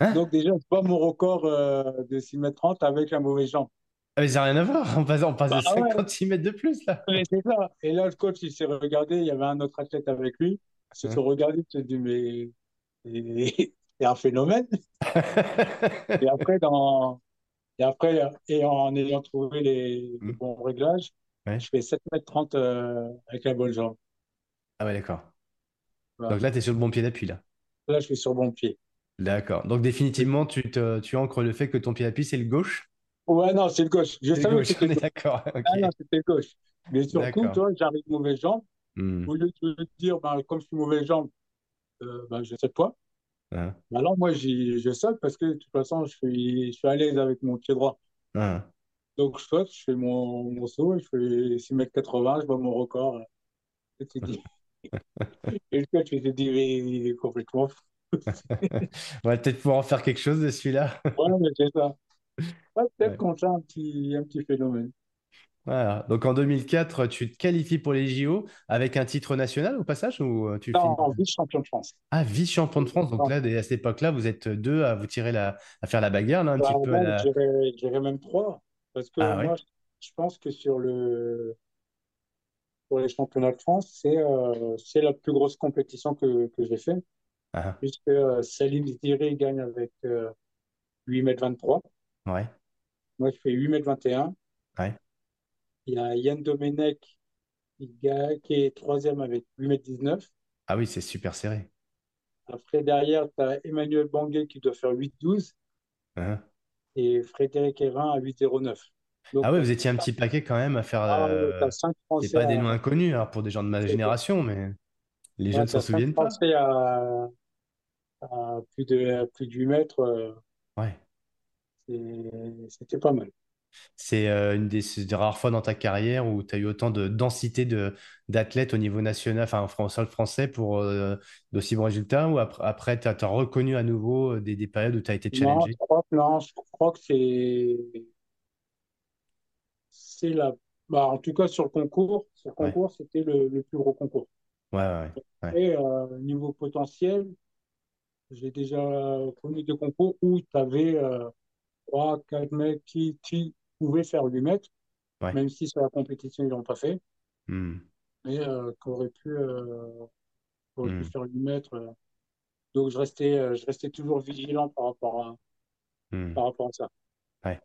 Hein? Donc, déjà, je bats mon record euh, de 6 mètres 30 avec la mauvaise jambe. Ah, mais ça n'a rien à voir. On passe, on passe de Bah ouais, 56 mètres de plus là. ouais, ça. Et là, le coach, il s'est regardé, il y avait un autre athlète avec lui. Ils se Hein? sont regardés, ils se dit, mais <laughs> c'est un phénomène. Et <laughs> après, dans, Et après, et en ayant trouvé les, les Hmm. bons réglages, Ouais. je fais 7 mètres 30 euh, avec la bonne jambe. Ah ouais, d'accord. Voilà. Donc là, tu es sur le bon pied d'appui là. Là, je suis sur bon pied. D'accord. Donc définitivement, tu te, tu ancres le fait que ton pied d'appui, c'est le gauche? Ouais, non, c'est le gauche. Je savais que c'était d'accord. Ah non, c'était le gauche. Mais surtout, toi, j'arrive mauvaise jambe. Hmm. Au lieu de te dire, bah, comme je suis mauvaise jambe, euh, bah, je saute pas. Hein. Bah, alors, moi, je saute parce que de toute façon, je suis, je suis à l'aise avec mon pied droit. Hein. Donc, je saute, je fais mon, mon saut, je fais 6 mètres 80, je bats mon record. Et <laughs> et le coach, il dit, mais il est complètement fou. On va peut-être pouvoir en faire quelque chose de celui-là. Ouais, mais c'est ça. Ouais, peut-être Ouais. qu'on fait un petit, un petit phénomène. Voilà. Donc en 2004, tu te qualifies pour les JO avec un titre national au passage ou euh, tu finis? Non, vice-champion de France. Ah, vice-champion de France. Donc là, à cette époque-là, vous êtes deux à vous tirer la, à faire la bagarre, là, un bah, petit peu à non, je la. dirais, je dirais même trois. Parce que Ah moi, ouais? je pense que sur le, pour les championnats de France, c'est euh, la plus grosse compétition que, que j'ai fait. Ah, Puisque euh, Salim Ziri gagne avec euh, 8 mètres 23. ouais. Moi, je fais 8 mètres 21. Ouais. Il y a Yann Domenech qui, est troisième avec 8 mètres 19. Ah oui, c'est super serré. Après, derrière, tu as Emmanuel Banguet qui doit faire 8-12 Hein. et Frédéric Hérin à 8-09. Donc, Ah ouais, vous étiez un petit paquet quand même à faire. euh, as, cinq C'est pas des noms inconnus alors, pour des gens de ma génération, mais les jeunes ouais, s'en souviennent pas. Français à, à plus de, plus de 8 mètres. euh, Ouais. C'était pas mal. C'est euh, une des, rares fois dans ta carrière où tu as eu autant de densité de, d'athlètes au niveau national, enfin en sol français, pour euh, d'aussi bons résultats, ou après, après tu as, reconnu à nouveau des, des périodes où tu as été challengé? je crois que, non, je crois que c'est c'est la. Bah, en tout cas, sur le concours, sur le Ouais, concours, c'était le, le plus gros concours. ouais, ouais. ouais. Et euh, niveau potentiel, j'ai déjà connu des concours où tu avais euh, 3, 4 mecs qui, qui pouvaient faire 8 mètres. Ouais. même si sur la compétition, ils l'ont pas fait, Hmm. mais euh, qu'aurait pu, euh, pu Hmm. faire une mètre. euh. Donc, je restais, euh, je restais toujours vigilant par rapport à, Hmm. par rapport à ça. Ouais.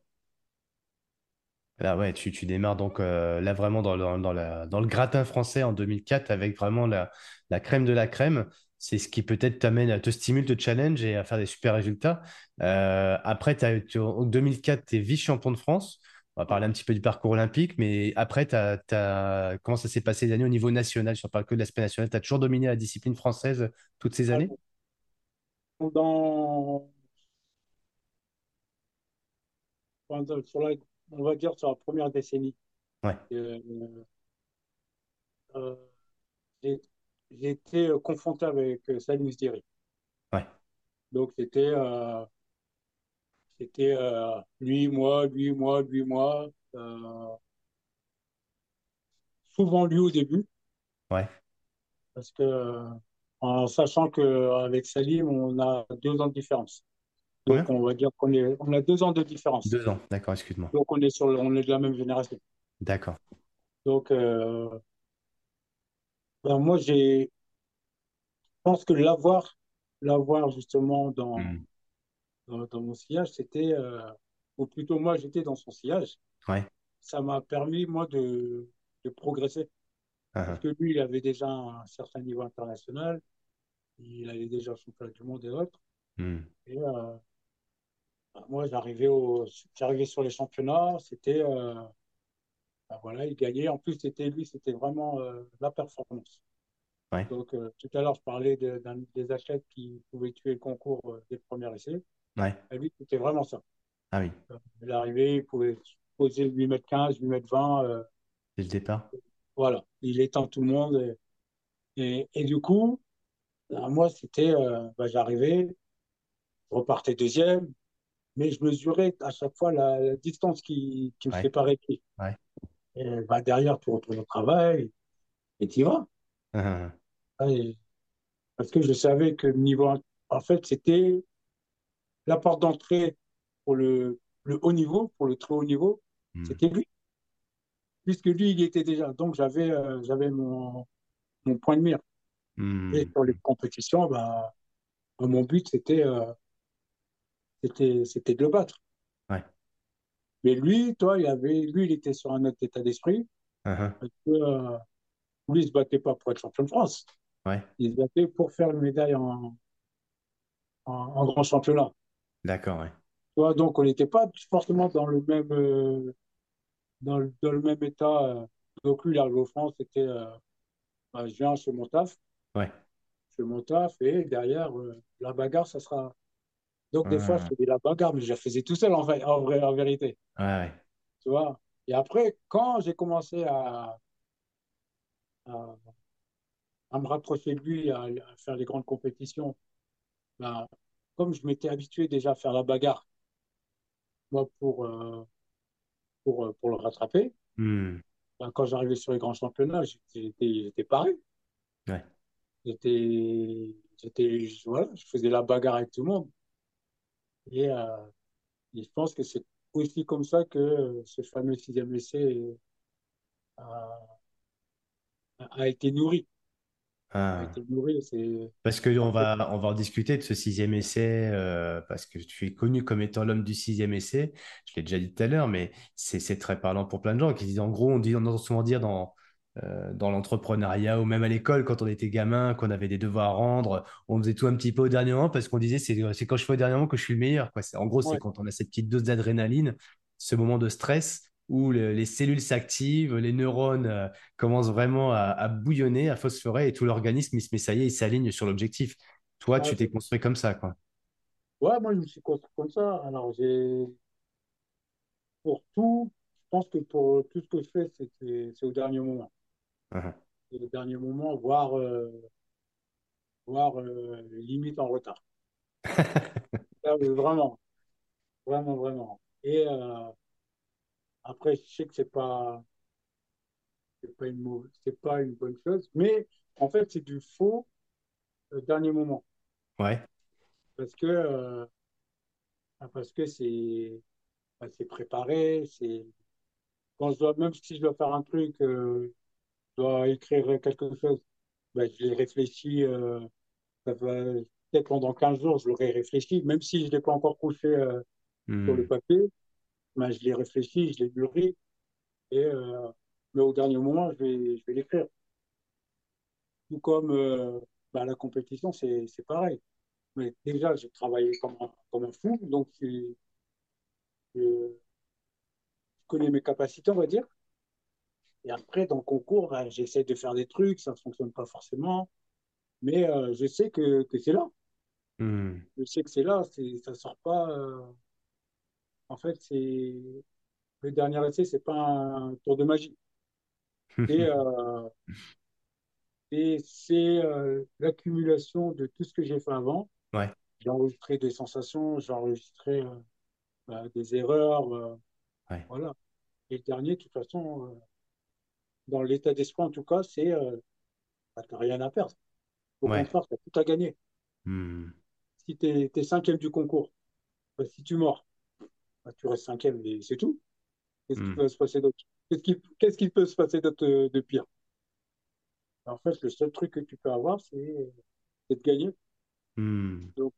Là, ouais, tu, tu démarres donc euh, là vraiment dans, le- dans, la- dans le gratin français en 2004 avec vraiment la, la crème de la crème. C'est ce qui peut-être t'amène à te stimule, te challenge et à faire des super résultats. Euh, après, t'as, en 2004, tu es vice-champion de France. On va parler un petit peu du parcours olympique, mais après, t'as, t'as- comment ça s'est passé les années au niveau national? Si on parle que de l'aspect national, tu as toujours dominé la discipline française toutes ces années? Dans, sur la, on va dire sur la première décennie, Ouais, euh, euh, j'ai j'ai été euh, confronté avec euh, Salim Sdiri. ouais, Donc, c'était euh, c'était euh, lui, moi, lui, moi, lui, moi. Euh, souvent lui au début, ouais. parce que en sachant qu'avec Salim, on a deux ans de différence. Donc, Combien? on va dire qu'on est, on a deux ans de différence. Deux ans, d'accord, excuse-moi. Donc, on est sur, le- on est de la même génération. D'accord. Donc, euh, ben, moi, j'ai, je pense que l'avoir, l'avoir justement dans, Hmm. dans, dans mon sillage, c'était, euh, ou plutôt moi, j'étais dans son sillage. Ouais. Ça m'a permis, moi, de, de progresser. Parce Ah, que lui, il avait déjà un certain niveau international. Il avait déjà le championnat du monde et autres. ah. Hmm. Et euh, ben, moi, j'arrivais au, j'arrivais sur les championnats. C'était, euh, ben voilà, il gagnait. En plus, c'était lui, c'était vraiment euh, la performance. Ouais, Donc, euh, tout à l'heure, je parlais de- des athlètes qui pouvaient tuer le concours euh, des premiers essais. ouais. Et lui, c'était vraiment ça. Ah oui, Il arrivait, il pouvait poser 8 mètres 15, 8 mètres 20. euh, dès le départ. voilà, il étend tout le monde. Et, et, et du coup, ben, moi, c'était, euh, j'arrivais, je repartais deuxième, mais je mesurais à chaque fois la, la distance qui, qui me Ouais, séparait ouais. Et derrière, tu retournes au travail et tu y vas. Ah, ah, Et- parce que je savais que le niveau, en fait, c'était la porte d'entrée pour le, le haut niveau, pour le très haut niveau, hmm. c'était lui, puisque lui, il était déjà. Donc, j'avais euh, j'avais mon, mon point de mire. Et Hmm. sur les compétitions, bah, mon but, c'était euh, c'était de le battre. Ouais. Mais lui, toi, il avait, lui, il était sur un autre état d'esprit. Parce que, euh, lui, il ne se battait pas pour être champion de France. Ouais, Il se battait pour faire une médaille en, en, en grand championnat. d'accord, ouais. Tu vois, donc, on n'était pas forcément dans le même, euh, dans le, dans le même état. euh. Donc, lui, en France, c'était, bah, je viens chez mon taf, Ouais. chez mon taf, et derrière, la bagarre, ça sera. Donc, des fois, je faisais la bagarre, mais je la faisais tout seul, en, vrai, en, vrai, en vérité. ouais. Tu vois? Et après, quand j'ai commencé à, à, à me rapprocher de lui, à, à faire les grandes compétitions, ben, comme je m'étais habitué déjà à faire la bagarre, moi, pour, euh, pour, euh, pour le rattraper, Hmm. ben, quand j'arrivais sur les grands championnats, j'étais pareil. Ouais, j'étais, voilà, je faisais la bagarre avec tout le monde. Et, euh, et je pense que c'est aussi comme ça que euh, ce fameux sixième essai a, a été nourri. A Ah. été nourri. C'est, Parce que on va, on va en discuter de ce sixième essai, euh, parce que tu es connu comme étant l'homme du sixième essai. Je l'ai déjà dit tout à l'heure, mais c'est très parlant pour plein de gens qui disent, en gros, on dit, on entend souvent dire dans, euh, dans l'entrepreneuriat ou même à l'école, quand on était gamin, qu'on avait des devoirs à rendre, on faisait tout un petit peu au dernier moment parce qu'on disait, c'est c'est quand je fais au dernier moment que je suis le meilleur, quoi. En gros, c'est quand on a cette petite dose d'adrénaline, ce moment de stress où le- les cellules s'activent, les neurones euh, commencent vraiment à, à bouillonner, à phosphorer et tout l'organisme, il se met, ça y est, il s'aligne sur l'objectif. Toi, ouais, tu t'es construit comme ça, quoi. ouais, moi, je me suis construit comme ça. Alors, j'ai, pour tout, je pense que pour tout ce que je fais, c'est au dernier moment. C'est au dernier moment, voire, euh, voire euh, limite en retard. <laughs> Là, vraiment, vraiment, vraiment. Et euh, après, je sais que c'est pas, c'est pas une mauvaise, c'est pas une bonne chose, mais en fait, c'est du faux dernier moment. Ouais, Parce que, euh, parce que c'est bah, c'est préparé, c'est quand je dois, même si je dois faire un truc, euh, dois écrire quelque chose, ben, je l'ai réfléchi, euh, ça va, peut-être pendant 15 jours, je l'aurais réfléchi, même si je ne l'ai pas encore couché euh, sur le Hmm. papier, ben, je l'ai réfléchi, je l'ai mûri, et, euh, mais au dernier moment, je vais, je vais l'écrire. Tout comme ben, la compétition, c'est, c'est pareil. Mais déjà, j'ai travaillé comme un, comme un fou, donc je, je connais mes capacités, on va dire. Et après, dans le concours, ben, j'essaie de faire des trucs, ça ne fonctionne pas forcément, mais euh, je sais que, que c'est là. Hmm. Je sais que c'est là, ça sort pas. euh, en fait, c'est le dernier essai, c'est pas un tour de magie. <laughs> Et, euh, et c'est l'accumulation de tout ce que j'ai fait avant. Ouais, J'ai enregistré des sensations, j'ai enregistré bah, des erreurs, ouais, voilà. Et le dernier, de toute façon, dans l'état d'esprit en tout cas, c'est euh, bah, t'as rien à perdre. Au ouais. contraire, t'as tout à gagner. Hmm. Si t'es, t'es cinquième du concours, bah, si tu mords, bah, tu restes cinquième, mais c'est tout. Qu'est-ce qui Hmm. peut se passer d'autre? Qu'est-ce qui, qu'est-ce qui peut se passer d'autre de pire? En fait, le seul truc que tu peux avoir, c'est de gagner. Hmm. Donc,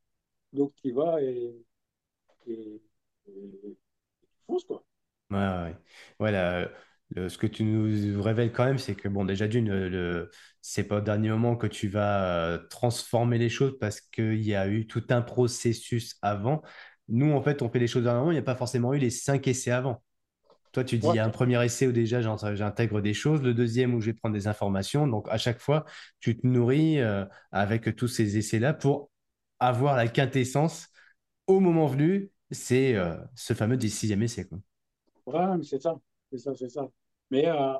donc tu y vas et, et, et- et tu fonces, quoi. Ouais, ouais. ouais. Le- ce que tu nous révèles quand même, c'est que, bon, déjà d'une, le, le- c'est pas au dernier moment que tu vas euh, transformer les choses parce qu'il y a eu tout un processus avant. Nous, en fait, on fait les choses moment, il n'y a pas forcément eu les cinq essais avant. Toi, tu dis, il Ouais, y a un premier essai où déjà j'in- j'intègre des choses, le deuxième où je vais prendre des informations. Donc, à chaque fois, tu te nourris euh, avec tous ces essais-là pour avoir la quintessence au moment venu. C'est euh, ce fameux des sixième essai, quoi. ouais, c'est ça. C'est ça, c'est ça. Mais euh,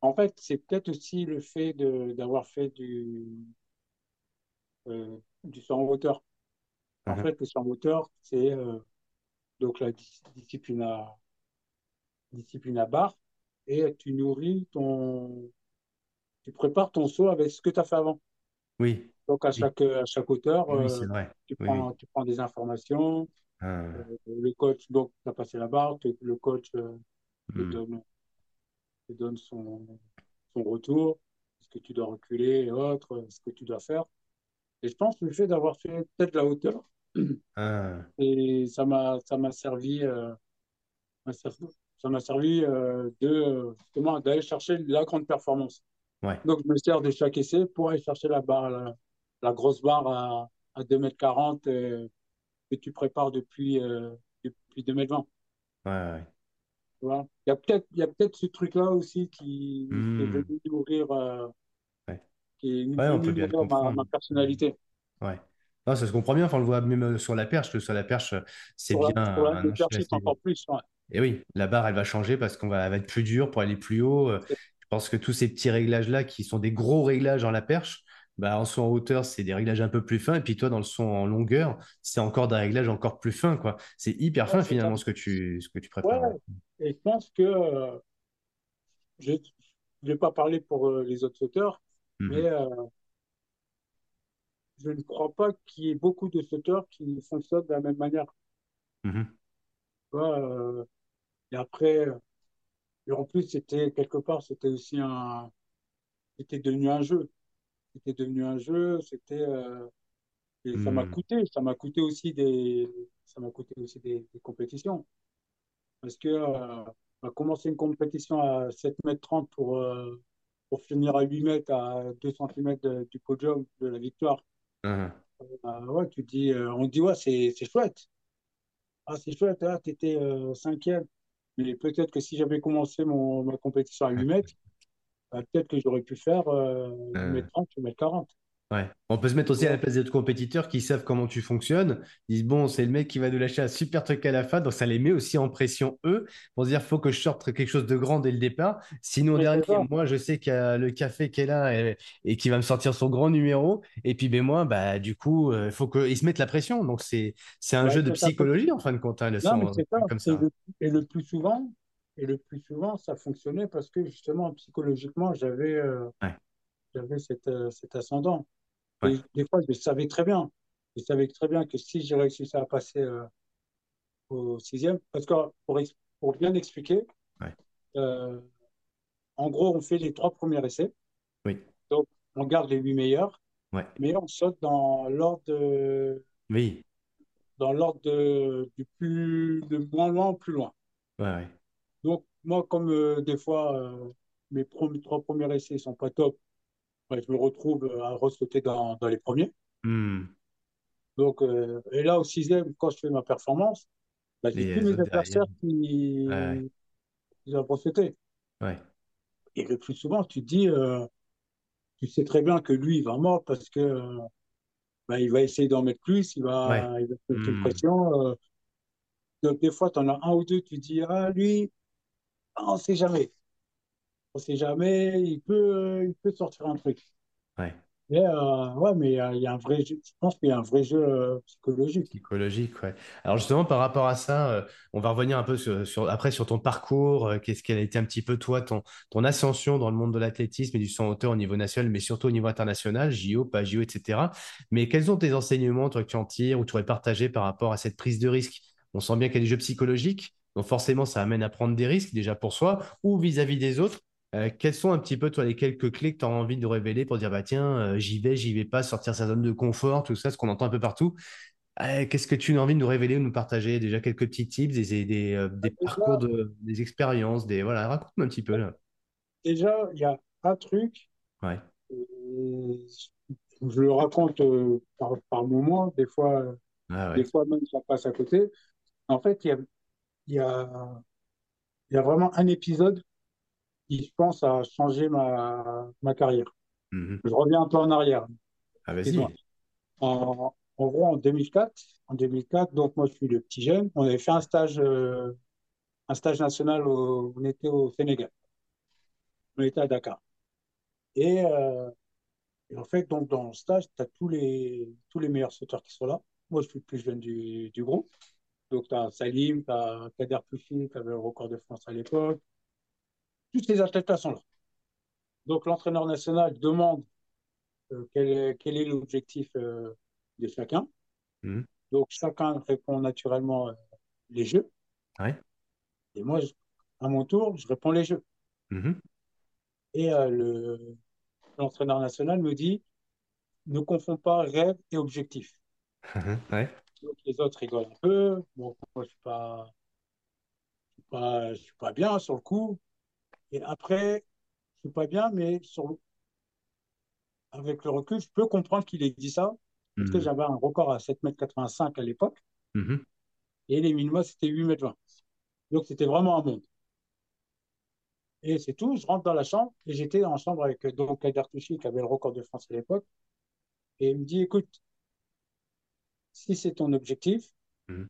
en fait, c'est peut-être aussi le fait d'avoir fait du, euh, du saut en hauteur. En Mhm. fait, le saut en hauteur, c'est euh, donc la dis- discipline à, discipline à barre et tu nourris ton, tu prépares ton saut avec ce que tu as fait avant. Oui, Donc, à oui, chaque, à chaque hauteur, oui, oui, euh, vrai. tu Oui, oui. prends, tu prends des informations. Ah, le coach, donc, tu as passé la barre, le coach euh, te hmm, donne, te donne son, son retour, ce que tu dois reculer et autres, ce que tu dois faire. Et je pense que le fait d'avoir fait peut-être la hauteur, ah, et ça m'a, ça m'a servi, euh, ça m'a servi euh, de, euh, justement, d'aller chercher la grande performance. ouais, Donc, je me sers de chaque essai pour aller chercher la barre, la, la grosse barre à, à 2,40 m euh, que tu prépares depuis, depuis 2020. ouais, ouais. Tu vois il y a peut-être, ce truc-là aussi qui, qui est Hmm, venu nourrir, euh, ouais. qui est Ouais, venu nourrir ma, personnalité. ouais. Non, ça se comprend bien. Enfin, on le voit même euh, sur la perche. que Sur la perche, euh, c'est bien la, sur la, un le enchaînement perchiste assez. encore plus. Ouais. Et oui, la barre, elle va changer parce qu'on va, va être plus dure pour aller plus haut. Je pense que tous ces petits réglages-là, qui sont des gros réglages en la perche, bah, en saut en hauteur, c'est des réglages un peu plus fins. Et puis toi, dans le saut en longueur, c'est encore des réglages encore plus fins, quoi. C'est hyper ouais, fin finalement ce que tu, ce que tu. Ouais. et je pense que euh, je ne vais pas parler pour euh, les autres sauteurs, mais Mhm. euh, je ne crois pas qu'il y ait beaucoup de sauteurs qui fonctionnent de la même manière. Euh, et après, et en plus, c'était quelque part, c'était aussi un, c'était devenu un jeu. C'était devenu un jeu, c'était, euh, et ça m'a Mhm. coûté, ça m'a coûté aussi des, ça m'a coûté aussi des, des compétitions. Parce que, euh, on a commencé une compétition à 7 mètres 30 pour, euh, pour finir à 8 mètres à 2 centimètres du podium de la victoire. Euh, ouais, tu dis, euh, on dit, ouais, c'est, c'est chouette. Ah, c'est chouette, ah, tu étais cinquième. Mais peut-être que si j'avais commencé mon, ma compétition à 8 <laughs> mètres, bah, peut-être que j'aurais pu faire euh, 8 Mhm. mètres 30, 8 mètres 40. Ouais. On peut se mettre aussi à la place des autres compétiteurs qui savent comment tu fonctionnes. Ils disent, bon, c'est le mec qui va nous lâcher un super truc à la fin. Donc, ça les met aussi en pression, eux, pour se dire, faut que je sorte quelque chose de grand dès le départ. Sinon, dernier, moi, je sais qu'il y a le café qui est là et, et qui va me sortir son grand numéro. Et puis, ben, moi, bah, du coup, il faut qu'ils se mettent la pression. Donc, c'est, c'est un Ouais, jeu de ça. psychologie, en fin de compte, hein, le Non, mais son, c'est ça. comme Et ça. le, et le plus souvent, et le plus souvent, ça fonctionnait parce que justement, psychologiquement, j'avais euh, Ouais, j'avais cet, euh, cet ascendant. ouais, Et des fois, je savais très bien. Je savais très bien que si j'ai réussi à passer euh, au sixième, parce que pour, bien expliquer, ouais. en gros, on fait les trois premiers essais. Oui. Donc, on garde les huit meilleurs, mais on saute dans l'ordre de- Oui. dans l'ordre de- du plus de moins loin au plus loin. Ouais, ouais. Donc, moi, comme euh, des fois, euh, mes trois premiers essais sont pas top, ouais, je me retrouve euh, à ressauter dans, dans les premiers. Hmm. Donc, euh, et là, au sixième, quand je fais ma performance, bah, j'ai tous mes adversaires qui, Ouais, qui ont ressauté. ouais. Et le plus souvent, tu te dis, tu sais très bien que lui, il va mort parce que bah, il va essayer d'en mettre plus, il va, il va mettre une Hmm. pression. donc, des fois, tu en as un ou deux, tu dis, ah, lui, ah, on sait jamais. On sait jamais, il peut, il peut sortir un truc. Ouais. Euh, ouais, mais il y a, il y a un vrai jeu, je pense qu'il y a un vrai jeu euh, psychologique. Psychologique, ouais. Alors justement, par rapport à ça, euh, on va revenir un peu sur, sur- après sur ton parcours. euh, qu'est-ce qu'elle a été un petit peu toi, ton, ton ascension dans le monde de l'athlétisme et du en hauteur au niveau national, mais surtout au niveau international, JO, pas JO, etc. Mais quels sont tes enseignements, toi, que tu en tires ou tu aurais partagé par rapport à cette prise de risque? On sent bien qu'il y a des jeux psychologiques, donc forcément, ça amène à prendre des risques déjà pour soi ou vis-à-vis des autres. Euh, quelles sont un petit peu, toi, les quelques clés que tu as envie de révéler pour dire, bah tiens, euh, j'y vais, j'y vais pas, sortir sa zone de confort, tout ça, ce qu'on entend un peu partout. Euh, qu'est-ce que tu as envie de nous révéler ou de nous partager? Déjà quelques petits tips, des, des, des parcours, de, des expériences, des... Voilà, raconte-moi un petit peu là. déjà, il y a un truc, Ouais, je le raconte par, par moment, des fois, ah des fois même ça passe à côté. En fait, il y a, il y a, il y a vraiment un épisode qui, je pense, a changé ma, ma carrière. Mhm. Je reviens un peu en arrière. Ah vas-y. En, en gros, en 2004, en 2004, donc moi je suis le petit jeune, on avait fait un stage, euh, un stage national, au- on était au Sénégal, on était à Dakar. Et, euh, et en fait, donc dans le stage, tu as tous les, tous les meilleurs sauteurs qui sont là. Moi, je suis le plus jeune du, du groupe. Donc, tu as Salim, tu as Kader Pouchy, qui avait le record de France à l'époque. Tous ces athlètes-là sont là. Donc, l'entraîneur national demande euh, quel est, quel est l'objectif euh, de chacun. Mhm. Donc, chacun répond naturellement euh, les jeux. Ouais. Et moi, je- à mon tour, je réponds les jeux. Mhm. Et le, l'entraîneur national me dit, ne confonds pas rêve et objectif. <laughs> Ouais. Les autres rigolent un peu. Bon, moi, je suis pas, je suis pas, je suis pas bien sur le coup. Et après, je suis pas bien, mais sur le- avec le recul, je peux comprendre qu'il ait dit ça. Parce que Mhm. j'avais un record à 7,85 m à l'époque. Mhm. Et les minima, c'était 8,20 m. Donc, c'était vraiment un monde. Et c'est tout. Je rentre dans la chambre. Et j'étais en chambre avec donc Kader Touchy, qui avait le record de France à l'époque. Et il me dit, écoute, si c'est ton objectif, Mhm.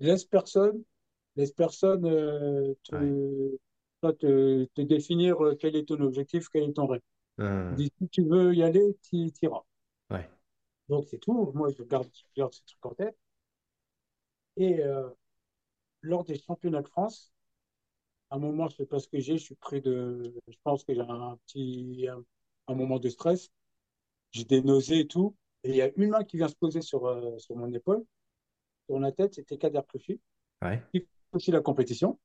laisse personne, laisse personne euh, Ouais. te, toi, te, te définir euh, quel est ton objectif, quel est ton rêve. Dit, si tu veux y aller, tu iras. ouais. Donc, c'est tout. Moi, je garde, je garde ce truc en tête. Et euh, lors des championnats de France, à un moment, je sais pas ce que j'ai, je suis pris de. Je pense que j'ai un petit. Un, un moment de stress. J'ai des nausées et tout. Et il y a une main qui vient se poser sur, euh, sur mon épaule, sur la tête, c'était Kader Clouchy, Ouais. qui fait aussi la compétition.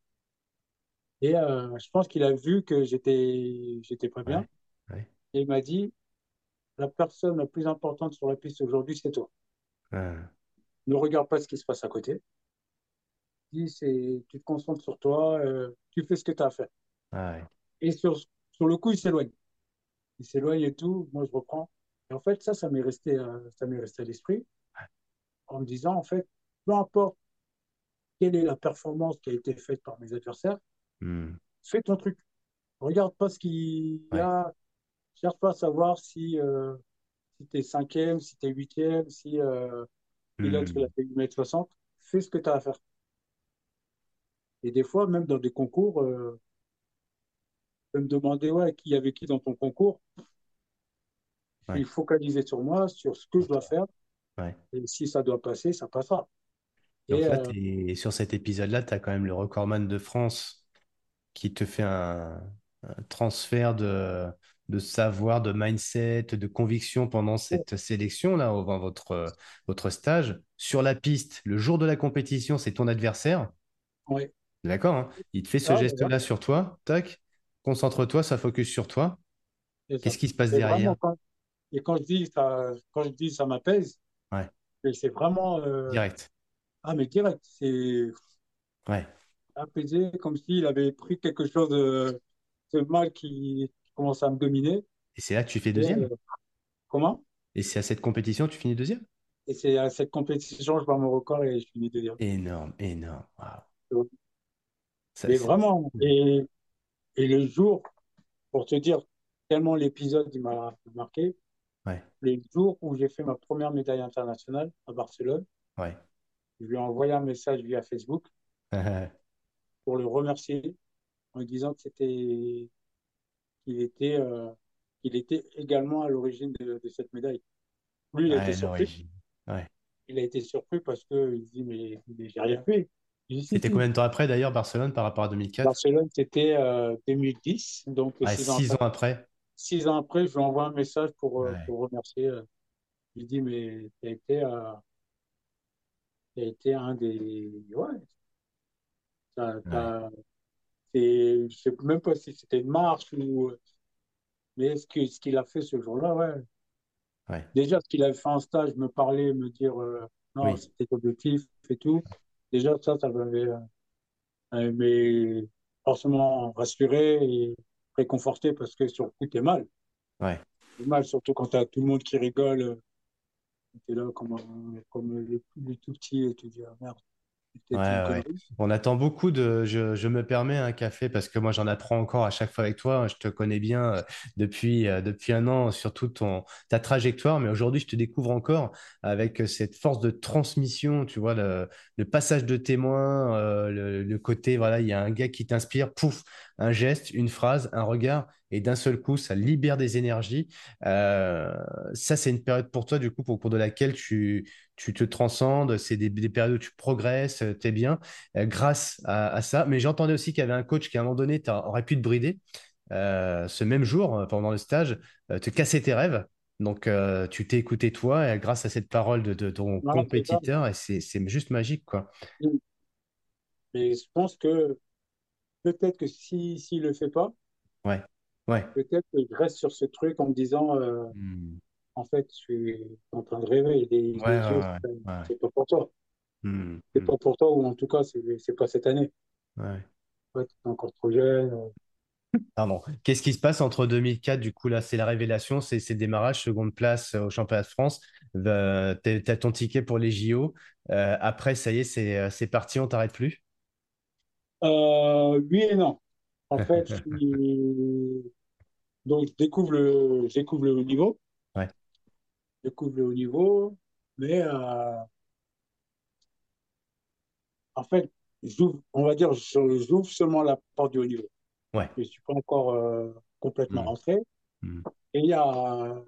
Et euh, je pense qu'il a vu que j'étais j'étais pas bien. Ouais. Ouais. Et il m'a dit, la personne la plus importante sur la piste aujourd'hui, c'est toi. Euh, Ne regarde pas ce qui se passe à côté. Dis, c'est, tu te concentres sur toi, euh, tu fais ce que tu as à faire. ah. Et sur, sur le coup, il s'éloigne. Il s'éloigne et tout. Moi, je reprends. Et en fait, ça, ça m'est resté, euh, ça m'est resté à l'esprit en me disant, en fait, peu importe quelle est la performance qui a été faite par mes adversaires, Mhm. fais ton truc. Regarde pas ce qu'il y Ouais. a. Cherche pas à savoir si, euh, si tu es cinquième, si tu es huitième, si euh, l'autre il a fait 1m60. Fais ce que tu as à faire. Et des fois, même dans des concours, euh, tu peux me demander ouais, qui avait qui dans ton concours. Je suis Ouais. focalisé sur moi, sur ce que je dois faire. Ouais. Et si ça doit passer, ça passera. Donc Et là, euh, sur cet épisode-là, tu as quand même le recordman de France qui te fait un, un transfert de, de savoir, de mindset, de conviction pendant cette sélection, là, avant votre, votre stage. Sur la piste, le jour de la compétition, c'est ton adversaire. ouais, D'accord, hein. Il te fait ce Ah, geste-là sur toi, tac, concentre-toi, ça focus sur toi. Qu'est-ce qui se passe derrière? quand, et quand je dis ça, quand je dis ça m'apaise, Ouais, c'est vraiment, euh, direct. ah, mais direct, c'est Ouais. apaisé, comme s'il avait pris quelque chose de, de mal qui, qui commence à me dominer. Et c'est là que tu fais Et, deuxième? euh, comment? Et c'est à cette compétition que tu finis deuxième? Et c'est à cette compétition, je bats mon record et je finis deuxième. Énorme, énorme. Ça, Mais vraiment, et, et le jour, pour te dire, tellement l'épisode m'a marqué, Ouais, le jour où j'ai fait ma première médaille internationale à Barcelone, ouais. je lui ai envoyé un message via Facebook <laughs> pour le remercier en lui disant que c'était qu'il était, euh, qu'il était également à l'origine de, de cette médaille. Lui, il a été surpris. Ouais. Il a été surpris parce qu'il dit, mais, mais j'ai rien fait. C'était combien de temps après d'ailleurs, Barcelone, par rapport à 2004? Barcelone, c'était euh, 2010, donc Ouais, six ans six ans après. Six ans après, je lui envoie un message pour, euh, Ouais, pour remercier. euh. Je lui dis, mais tu as été, euh, été un des. Ouais, ouais, je sais même pas si c'était une marche ou. Mais ce que, ce qu'il a fait ce jour-là, ouais. ouais. Déjà, ce qu'il avait fait en stage, me parler, me dire euh, non, Oui, c'était objectif et tout. Déjà, ça, ça m'avait euh, euh, mais forcément rassuré et réconforté parce que sur le coup, t'es mal. ouais. T'es mal, surtout quand t'as tout le monde qui rigole. T'es là comme, comme le, le tout petit et tu dis, ah, merde, Ouais, ouais. On attend beaucoup de. Je, je me permets un café parce que moi j'en apprends encore à chaque fois avec toi. Je te connais bien euh, depuis, euh, depuis un an, surtout ton, ta trajectoire, mais aujourd'hui je te découvre encore avec euh, cette force de transmission, tu vois, le, le passage de témoin, euh, le, le côté, voilà, il y a un gars qui t'inspire, pouf, un geste, une phrase, un regard, et d'un seul coup ça libère des énergies. Euh, ça, c'est une période pour toi, du coup, au cours de laquelle tu tu te transcendes, c'est des, des périodes où tu progresses, tu es bien euh, grâce à, à ça. Mais j'entendais aussi qu'il y avait un coach qui, à un moment donné, aurait pu te brider euh, ce même jour, euh, pendant le stage, euh, te casser tes rêves. Donc, euh, tu t'es écouté toi, et grâce à cette parole de, de ton compétiteur, et c'est juste magique, quoi. Mais je pense que peut-être que si, s'il le fait pas, Ouais, ouais. peut-être qu'il reste sur ce truc en me disant, euh, Hmm. en fait, je suis en train de rêver. Les, Ouais, c'est pas pour toi. Hmm, C'est hmm. pas pour toi, ou en tout cas, c'est pas cette année. Ouais. Tu es encore trop jeune. Pardon. Qu'est-ce qui se passe entre 2004, du coup, là, c'est la révélation, c'est c'est le démarrage, seconde place euh, au championnat de France. Euh, t'as t'as ton ticket pour les JO. Euh, après, ça y est, c'est c'est parti, on t'arrête plus? Euh, oui et non. En fait, je <laughs> suis- donc je découvre le, je découvre le haut niveau, Ouais, je découvre le haut niveau, mais euh, en fait, on va dire, j'ouvre seulement la porte du haut niveau. ouais. Je ne suis pas encore euh, complètement Hmm, rentré. hmm, Et il y a,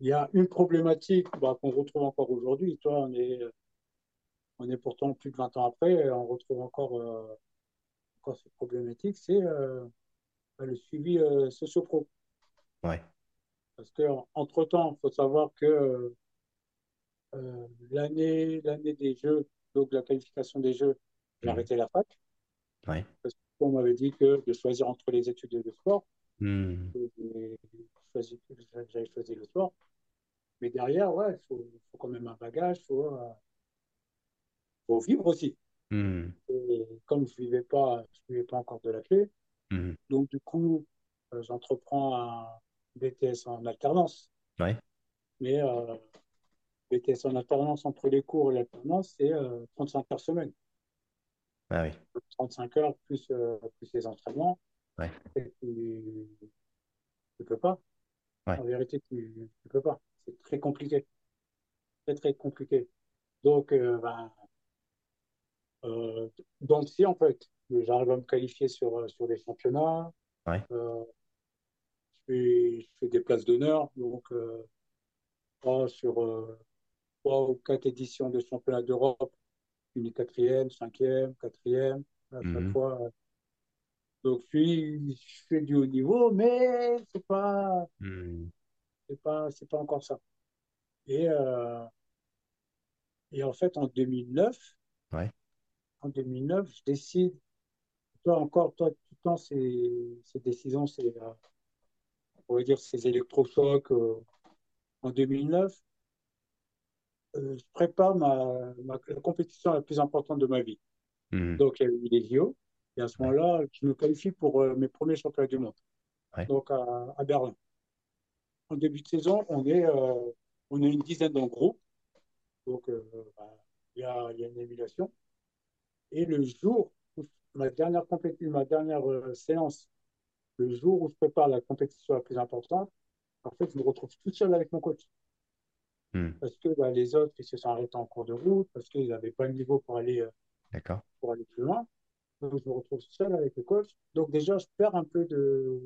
il y a une problématique bah, qu'on retrouve encore aujourd'hui. Toi, on est, on est pourtant plus de 20 ans après, et on retrouve encore, euh, encore cette problématique, c'est le suivi euh, socio-pro. ouais. Parce que entre temps, il faut savoir que euh, l'année, des Jeux, donc la qualification des Jeux, j'ai Hmm, arrêté la fac ouais. parce qu'on m'avait dit que de choisir entre les études et le sport, Hmm, j'avais choisi le sport. Mais derrière, ouais, il faut, faut quand même un bagage, il faut, euh, faut vivre aussi. hmm, Et comme je vivais pas, je vivais pas encore de la clé, hmm. donc du coup, euh, j'entreprends un BTS en alternance. Ouais, Mais euh, BTS en alternance entre les cours et l'alternance, c'est euh, 35 heures semaine. ah oui, 35 heures plus, euh, plus les entraînements. ouais, Et tu ne peux pas. ouais. En vérité, tu ne peux pas. C'est très compliqué. Très, très compliqué. Donc, euh, ben, euh, donc si, en fait, j'arrive à me qualifier sur, euh, sur les championnats, ouais. euh, je, fais, je fais des places d'honneur. Donc, euh, sur euh, trois ou quatre éditions de championnat d'Europe, une quatrième, cinquième, quatrième, à chaque Hmm, fois. Donc, je, suis, je fais du haut niveau, mais c'est pas, hmm. c'est pas, c'est pas encore ça. Et, euh, et en fait, en 2009, Ouais, en 2009, je décide, toi encore, toi, tout le temps, ces, ces décisions, c'est, euh, on va dire, ces électrochocs. euh, en 2009, euh, je prépare ma, ma- la compétition la plus importante de ma vie. Mhm. Donc, il y a eu les JO. Et à ce Ouais. moment-là, je me qualifie pour euh, mes premiers championnats du monde, Ouais. donc à, à Berlin. En début de saison, on est, euh, on est une dizaine dans le groupe. Donc, bah, il y a, y a une émulation. Et le jour ma dernière compétition, ma dernière euh, séance, le jour où je prépare la compétition la plus importante, en fait, je me retrouve tout seul avec mon coach. Mhm. Parce que bah, les autres, ils se sont arrêtés en cours de route, parce qu'ils n'avaient pas le niveau pour aller, euh, pour aller plus loin. Donc, je me retrouve seul avec le coach. Donc, déjà, je perds un peu de,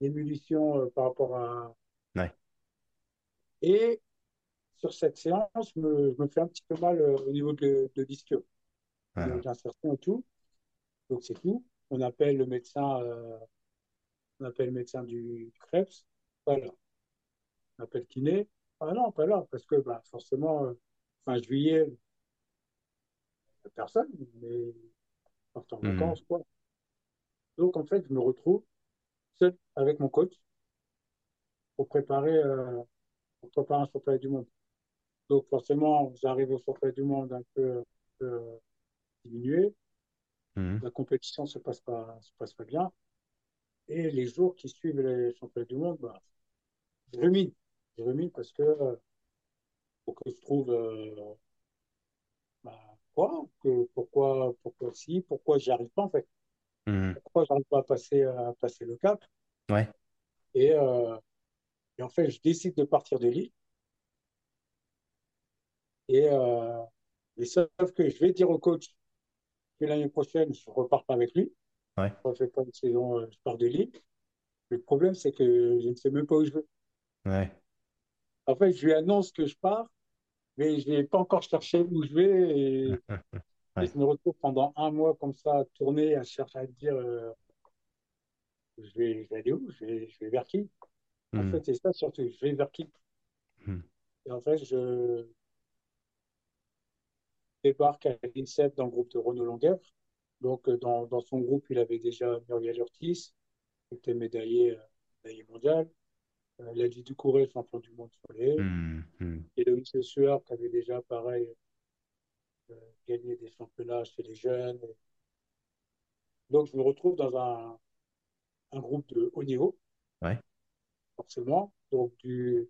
d'émulsion euh, par rapport à. Ouais. Et sur cette séance, je me, je me fais un petit peu mal euh, au niveau de, de Ah. de l'insertion et tout. Donc, c'est tout. On appelle le médecin, euh, on appelle le médecin du Krebs. Voilà. On appelle kiné. Ah non, pas là, parce que bah, forcément, euh, fin juillet, personne, mais partent en Mhm. vacances, quoi. Donc, en fait, je me retrouve seul avec mon coach pour préparer, euh, pour préparer un championnat du monde. Donc, forcément, j'arrive au championnat du monde un peu, un peu, diminué. Mhm. La compétition se passe pas, se passe pas bien. Et les jours qui suivent les championnats du monde, bah, je rumine. Je rumine parce que, euh, pour que je trouve, euh, bah, quoi, que, pourquoi, pourquoi si, pourquoi j'y arrive pas, en fait. Mhm. Pourquoi j'arrive pas à passer, à passer le cap. Ouais. Et, euh, et en fait, je décide de partir de l'île. Et, euh, et sauf que je vais dire au coach que l'année prochaine, je repars pas avec lui. Ouais. Je ne refais pas une saison, euh, je pars de l'île. Le problème, c'est que je ne sais même pas où je vais. Ouais. En fait, je lui annonce que je pars, mais je n'ai pas encore cherché où je vais. Et, <laughs> je me retrouve pendant un mois comme ça à tourner, à chercher à dire euh, je vais, je vais aller où? Je vais, je vais vers qui? En Mhm. fait, c'est ça surtout, je vais vers qui? Mhm. Et en fait, je débarque à l'INSEP dans le groupe de Renaud Longueur. Donc, euh, dans, dans son groupe, il avait déjà Muriel Ortiz, qui était médaillé, euh, médaillé mondial. Euh, Ladji Doucouré, champion du monde haies. Mhm. Mhm. Et Loïc Sueur, qui avait déjà, pareil, euh, gagné des championnats chez les jeunes. Donc, je me retrouve dans un, un groupe de haut niveau, Ouais. forcément. Donc, du,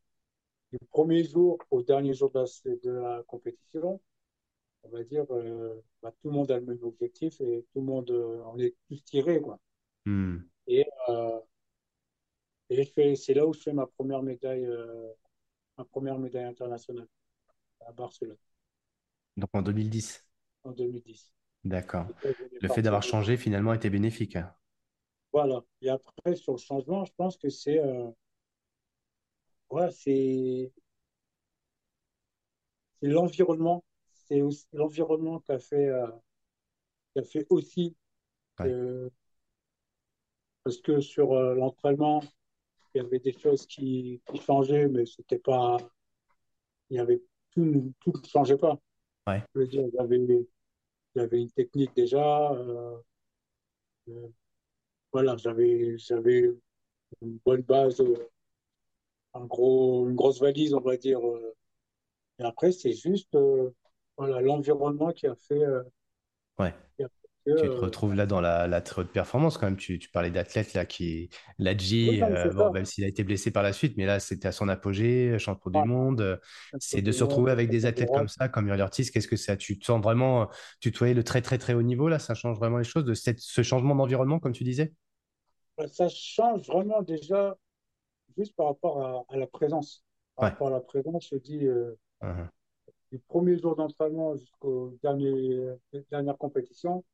du premier jour au dernier jour de la, de la compétition, on va dire, euh, bah, tout le monde a le même objectif et tout le monde, euh, on est tous tirés, quoi. Mhm. Et, euh, et c'est là où je fais ma première médaille, euh, ma première médaille internationale à Barcelone Donc en 2010. en 2010. D'accord. Le fait d'avoir changé finalement était bénéfique. hein. Voilà. Et après, sur le changement, je pense que c'est euh, ouais, c'est c'est l'environnement. C'est aussi l'environnement qui a fait, euh, qui a fait aussi Ouais. que, parce que sur euh, l'entraînement, il y avait des choses qui, qui changeaient, mais c'était pas, il y avait tout, tout ne changeait pas. Ouais. Je veux dire, il y avait, il y avait une technique déjà. euh, euh, voilà, j'avais, j'avais une bonne base, euh, un gros, une grosse valise, on va dire. euh, Et après, c'est juste euh, voilà, l'environnement qui a fait, euh, Ouais. qui a fait que, Tu te euh, retrouves là dans la, la très haute performance quand même. Tu, tu parlais d'athlète là qui, non, mais euh, bon, même s'il a été blessé par la suite, mais là c'était à son apogée, champion du monde. C'est de se retrouver avec des athlètes comme ça, comme Uriel Ortiz. Qu'est-ce que ça, tu te sens vraiment tutoyer le très très très haut niveau là? Ça change vraiment les choses de cette, ce changement d'environnement, comme tu disais? Bah, Ça change vraiment déjà juste par rapport à, à la présence. Par Ouais. rapport à la présence, je dis euh. Du premier jour d'entraînement jusqu'au dernier, dernière compétition,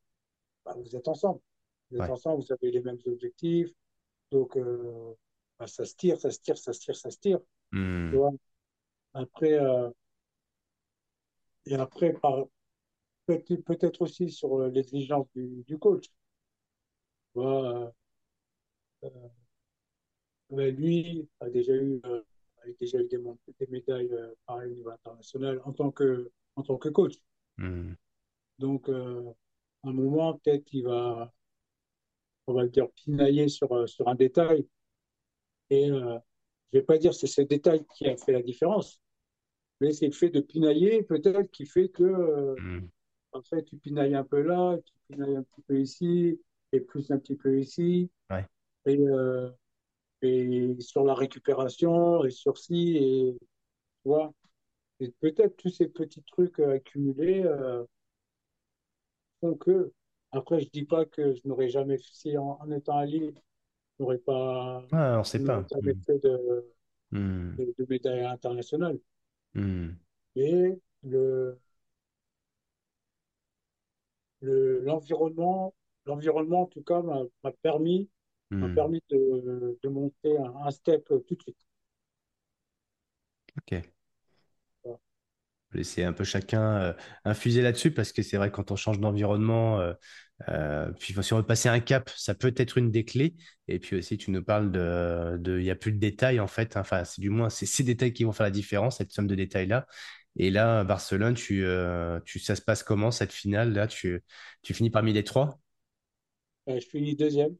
bah, vous êtes ensemble. Vous êtes Ouais. ensemble, vous avez les mêmes objectifs. Donc, euh, bah, ça se tire, ça se tire, ça se tire, ça se tire. Tu Mhm. vois? Après, euh, et après, par, peut- peut-être aussi sur euh, l'exigence du, du coach. Tu vois, euh, euh, lui a déjà eu, euh, a déjà eu des, médailles euh, pareil au niveau international en tant que, en tant que coach. Mhm. Donc, euh, à un moment, peut-être qu'il va, on va dire, pinailler sur, euh, sur un détail. Et euh, je ne vais pas dire que c'est ce détail qui a fait la différence, mais c'est le fait de pinailler peut-être qui fait que, euh, Hmm. en fait, tu pinailles un peu là, tu pinailles un petit peu ici, et plus un petit peu ici, Ouais. et, euh, et sur la récupération, et sur ci, et tu vois. Et peut-être tous ces petits trucs euh, accumulés euh, font que, après, je dis pas que je n'aurais jamais, si en, en étant à Lille, je n'aurais pas, Ah, on sait pas. jamais fait de, Hmm. de, de médaille internationale. Hmm. Et le, le, l'environnement, l'environnement, en tout cas, m'a m'a permis, m'a Hmm. permis de, de monter un, un step tout de suite. Ok. Voilà. Laisser un peu chacun euh, infuser là-dessus parce que c'est vrai que quand on change d'environnement, euh, euh, puis si on veut passer un cap, ça peut être une des clés. Et puis aussi, tu nous parles de, il y a plus de détails en fait. Enfin, c'est du moins c'est ces détails qui vont faire la différence, cette somme de détails là. Et là, à Barcelone, tu, euh, tu, ça se passe comment cette finale là? Tu, tu finis parmi les trois? Euh, je finis deuxième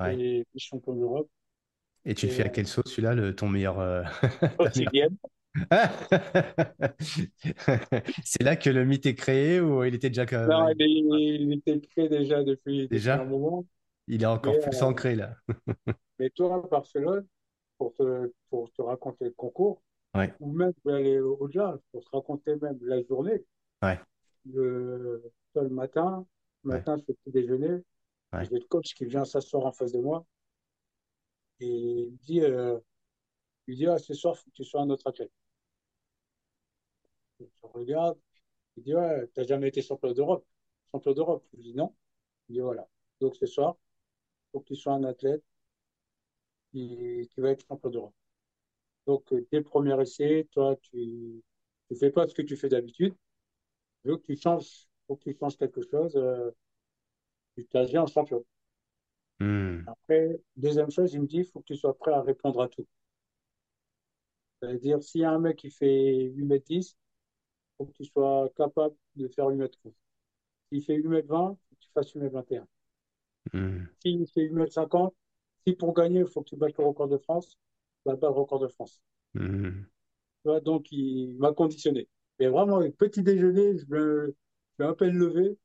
Ouais. et champion d'Europe Et tu le fais à quelle sauce celui-là, le, ton meilleur, euh. <laughs> <laughs> C'est là que le mythe est créé ou il était déjà Non, il, était prêt déjà depuis, depuis un Déjà? moment. Il est Mais, encore plus euh, ancré là. <laughs> mais toi, à Barcelone, pour te, pour te raconter le concours, Ouais, ou même vais aller au-delà, pour te raconter même la journée, ouais, le, le matin, le ouais, matin, petit déjeuner, ouais. j'ai le coach qui vient s'asseoir en face de moi et il me dit, euh, il ah, ce soir, il faut que tu sois un autre athlète. Je regarde, il dit, ouais, t'as jamais été champion d'Europe. Champion d'Europe. Je dis non. Il dit, voilà. Donc ce soir, il faut que tu sois un athlète qui, va être champion d'Europe. Donc, euh, dès le premier essai, toi, tu ne fais pas ce que tu fais d'habitude. Changes, faut que tu changes quelque chose. Euh, tu t'agis en champion. Hmm, Après, deuxième chose, il me dit, il faut que tu sois prêt à répondre à tout. C'est-à-dire, s'il y a un mec qui fait 8 mètres 10, il faut que tu sois capable de faire 8 mètres 11. S'il fait 8 mètres 20, il faut que tu fasses 8 mètres 21. hmm, S'il fait 8 mètres 50, si pour gagner, il faut que tu battes le record de France, bah, bats le record de France. Tu vois, donc, il m'a conditionné. Mais vraiment, le petit déjeuner, je me, je peine lever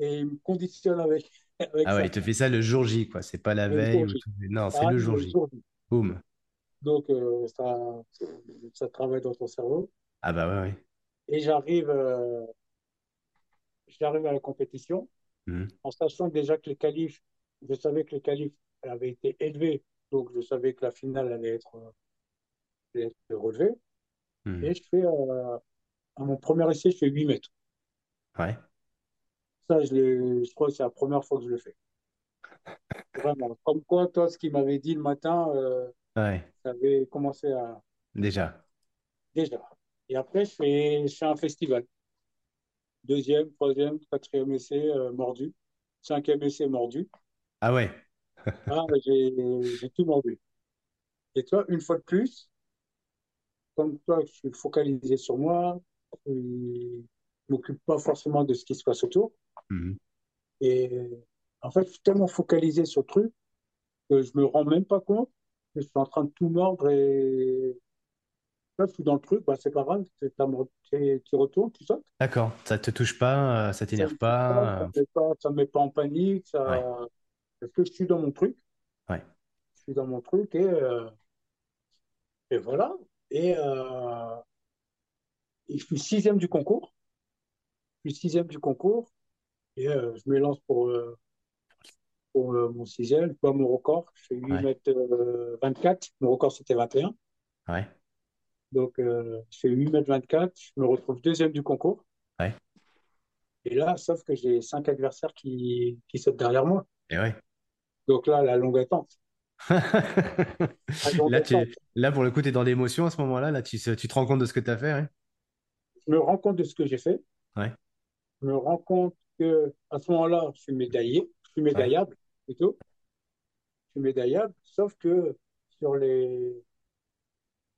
et il me conditionne avec, avec Ah ouais, il te fait ça le jour J, quoi. C'est pas la Le veille ou tout. Non, c'est le jour le J. jour J. Boum. Donc, euh, ça, ça travaille dans ton cerveau. Ah bah ouais, ouais. Et j'arrive euh, j'arrive à la compétition Hmm, en sachant déjà que les qualifs, je savais que les qualifs avaient été élevés. Donc, je savais que la finale allait être, euh, allait être relevée. hmm. Et je fais, à mon premier essai, je fais 8 mètres. Ouais, Ça, je, je crois que c'est la première fois que je le fais. Vraiment. Comme quoi, toi, ce qu'il m'avait dit le matin, euh, ouais. ça avait commencé à... Déjà. Déjà. Et après, je fais, je fais un festival. Deuxième, troisième, quatrième essai, euh, mordu. Cinquième essai, mordu. Ah ouais. Ah, j'ai tout mordu. Et toi, une fois de plus, comme toi, je suis focalisé sur moi, je ne m'occupe pas forcément de ce qui se passe autour. Hmm. Et en fait, je suis tellement focalisé sur le truc que je me rends même pas compte que je suis en train de tout mordre et là, je suis dans le truc, bah, c'est pas grave, tu retournes, tu sautes. D'accord. Ça te touche pas, euh, ça t'énerve touche pas, ça pas. euh, me met pas, ça me met pas en panique, Ouais, ça... parce que je suis dans mon truc, ouais, je suis dans mon truc et, euh, et voilà. Et, euh, et je suis sixième du concours, je suis sixième du concours et euh, je me lance pour, euh, pour euh, mon sixième, pas mon record, je fais 8 ouais, mètres euh, 24, mon record c'était 21. ouais, Donc, je fais 8 mètres 24, je me retrouve deuxième du concours. ouais. Et là, sauf que j'ai cinq adversaires qui, qui sautent derrière moi. Et ouais. Donc là, la longue attente. <laughs> La longue Là, attente. tu, là, pour le coup, tu es dans l'émotion à ce moment-là. Là, tu, tu te rends compte de ce que tu as fait. hein? Je me rends compte de ce que j'ai fait. Ouais, Je me rends compte que à ce moment-là, je suis médaillé. Je suis médaillable, plutôt. Je suis médaillable. Sauf que sur les,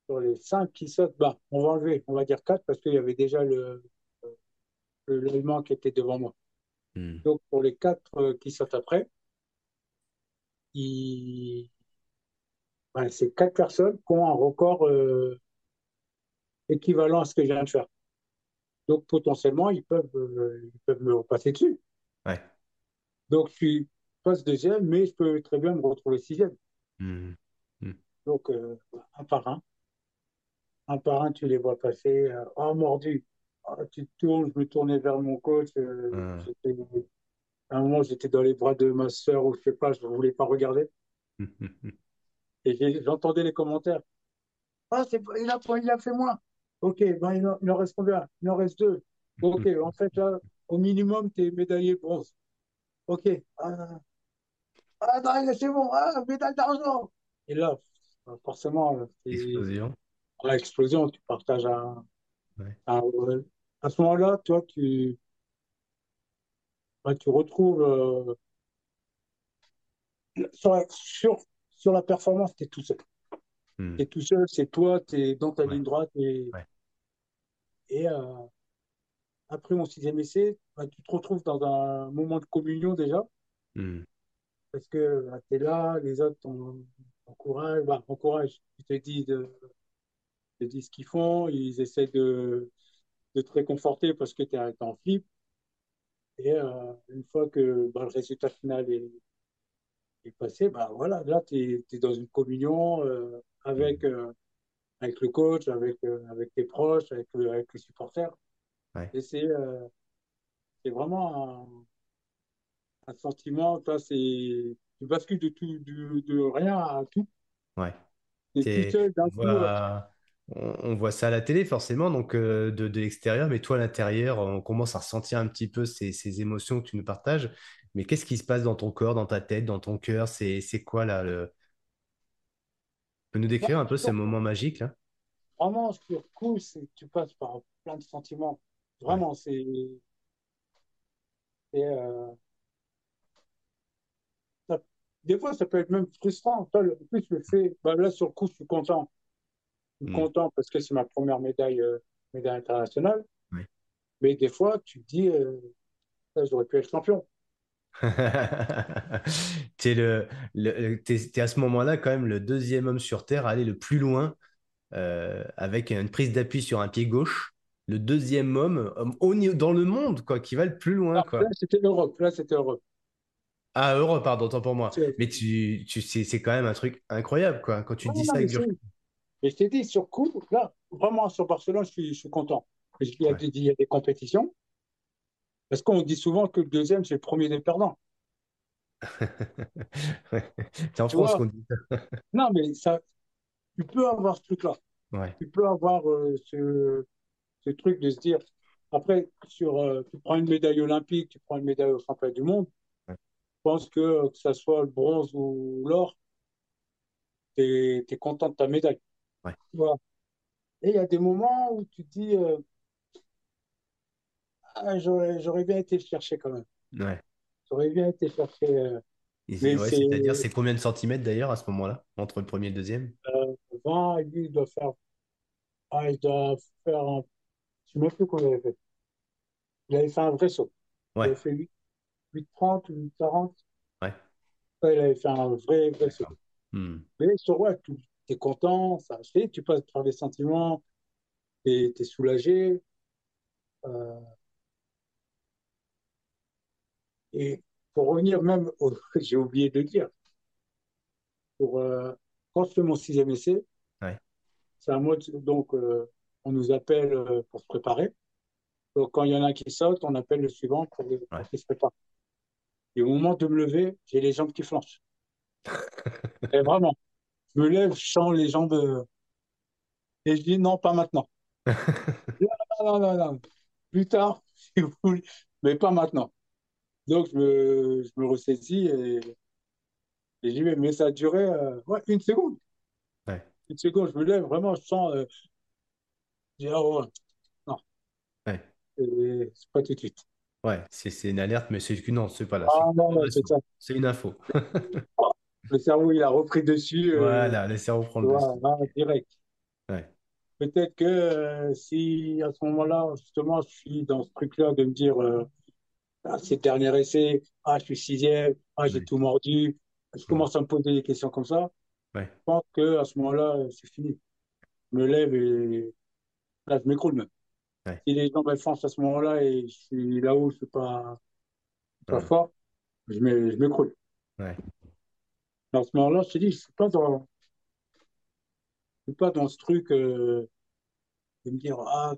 sur les cinq qui sautent, bah, on va enlever, on va dire quatre parce qu'il y avait déjà le, le l'Allemand qui était devant moi. Hmm. Donc, pour les quatre euh, qui sautent après, il... ouais, c'est quatre personnes qui ont un record euh, équivalent à ce que je viens de faire. Donc, potentiellement, ils peuvent, euh, ils peuvent me repasser dessus. Ouais. Donc, je suis passe deuxième, mais je peux très bien me retrouver sixième. Hmm. Hmm. Donc, euh, un par un. Un par un, tu les vois passer. euh, oh, mordu. Ah, tu te tournes, je me tournais vers mon coach. j'étais- à un moment, j'étais dans les bras de ma sœur ou je sais pas, je ne voulais pas regarder. Et j'entendais les commentaires. Ah, c'est, pas- il a, il a fait moins. Ok, ben, il, en, il en reste combien? Il en reste deux. Ok, <laughs> en fait, là, au minimum, tu es médaillé bronze. Ok. Ah, ah non, c'est bon. Ah, médaille d'argent. Et là, forcément, c'est Explosion. à l'explosion, tu partages un, Ouais. un- à ce moment-là, toi, tu, ben, tu retrouves euh, sur, la- sur, sur la performance, tu es tout seul. Hmm. Tu es tout seul, c'est toi, tu es dans ta Ouais. ligne droite. Et, Ouais. Et euh, après mon sixième essai, ben, tu te retrouves dans un moment de communion déjà, Hmm. parce que tu es là, les autres t'encouragent, t'encouragent, ils te disent, te disent ce qu'ils font, ils essaient de, de te réconforter parce que tu es en flip. Et euh, une fois que ben, le résultat final est, est passé, ben, voilà, là, tu es, dans une communion euh, avec, euh, avec le coach, avec, euh, avec tes proches, avec, euh, avec les supporters. Ouais. Et c'est euh, c'est vraiment un, un sentiment, toi, c'est, tu bascules de, tout, de, de rien à tout. Ouais. Es tout seul on voit, on, on voit ça à la télé forcément, donc euh, de, de l'extérieur, mais toi à l'intérieur, on commence à ressentir un petit peu ces, ces émotions que tu nous partages. Mais qu'est-ce qui se passe dans ton corps, dans ta tête, dans ton cœur? C'est, c'est quoi là le... Peux nous décrire un peu ce sur- moment magique là? vraiment, sur coup, c'est- tu passes par plein de sentiments. Ouais. Vraiment, c'est. euh, ça- des fois, ça peut être même frustrant. Toi, le- plus, le fait, bah, là, sur le coup, je suis content. Je suis Hmm. content parce que c'est ma première médaille, euh, médaille internationale. Mais des fois, tu te dis, euh, j'aurais pu être champion. <laughs> T'es le, le- t'es à ce moment-là quand même le deuxième homme sur Terre à aller le plus loin euh, avec une prise d'appui sur un pied gauche. Le deuxième homme, homme au dans le monde quoi, qui va le plus loin Ah, quoi. là, c'était Europe. Là, c'était Europe. Ah, heureux, pardon, tant pour moi. Mais tu, tu, c'est, quand même un truc incroyable, quoi. Quand tu Non, dis non, ça avec je t'ai dit, sur coup, là, vraiment, sur Barcelone, je suis, je suis content. Parce qu'il Ouais. y a des compétitions. Parce qu'on dit souvent que le deuxième, c'est le premier des perdants. <laughs> C'est en Tu France qu'on dit ça. <laughs> Non, mais ça, tu peux avoir ce truc-là. Ouais. Tu peux avoir euh, ce, ce truc de se dire, après, sur, euh, tu prends une médaille olympique, tu prends une médaille au championnat du monde, Ouais. je pense que, euh, que ça soit le bronze ou l'or, tu es, content de ta médaille. Ouais. Et il y a des moments où tu te dis, euh, ah, j'aurais, bien été le chercher quand même. Ouais. J'aurais bien été le chercher. euh, ouais, c'est-à-dire, c'est combien de centimètres d'ailleurs à ce moment-là, entre le premier et le deuxième? euh, 20, et lui, il doit faire, ah, il doit faire un, je ne sais même plus combien il avait fait. Il avait fait un vrai saut. Il avait fait 8, 8,30 ou 8,40. ouais, Ouais, il avait fait un vrai, vrai saut. Hmm. Mais sur ouais, tu es content, ça a fait, tu passes par des sentiments, tu es, soulagé. euh, et pour revenir même, au- <laughs> j'ai oublié de dire, pour, euh, quand je fais mon sixième essai, Ouais, c'est un mode, donc euh, on nous appelle euh, pour se préparer. Donc quand il y en a qui sautent, on appelle le suivant pour, pour ouais. se prépare. Et au moment de me lever, j'ai les jambes qui flanchent. <laughs> Et vraiment, je me lève, je sens les jambes, euh, et je dis non, pas maintenant. Non, non, non, non. Plus tard, <laughs> si vous voulez, mais pas maintenant. Donc, je me, je me ressaisis et, et j'y vais. Mais ça a duré euh, ouais, une seconde. Ouais, Une seconde, je me lève, vraiment, je sens. euh, je dis, ouais, non, c'est pas tout de suite. ouais. C'est c'est une alerte, mais c'est non, c'est pas là. Ah C'est une info. <laughs> Le cerveau, il a repris dessus, euh, Voilà, le cerveau prend le vois, dessus. là, direct. Ouais. peut-être que si à ce moment-là, justement, je suis dans ce truc-là de me dire, euh, ah, c'est le dernier essai, ah, je suis sixième, ah, j'ai tout mordu, je Mm. commence à me poser des questions comme ça, Ouais. je pense que à ce moment-là, c'est fini. Je me lève et là, je m'écroule même. Ouais. Si les gens me foncent à ce moment-là et je suis là-haut, je suis pas, pas fort, je m'é- je m'écroule. Ouais. À ce moment-là, je te dis, je suis pas dans, je suis pas dans ce truc euh, de me dire, ah,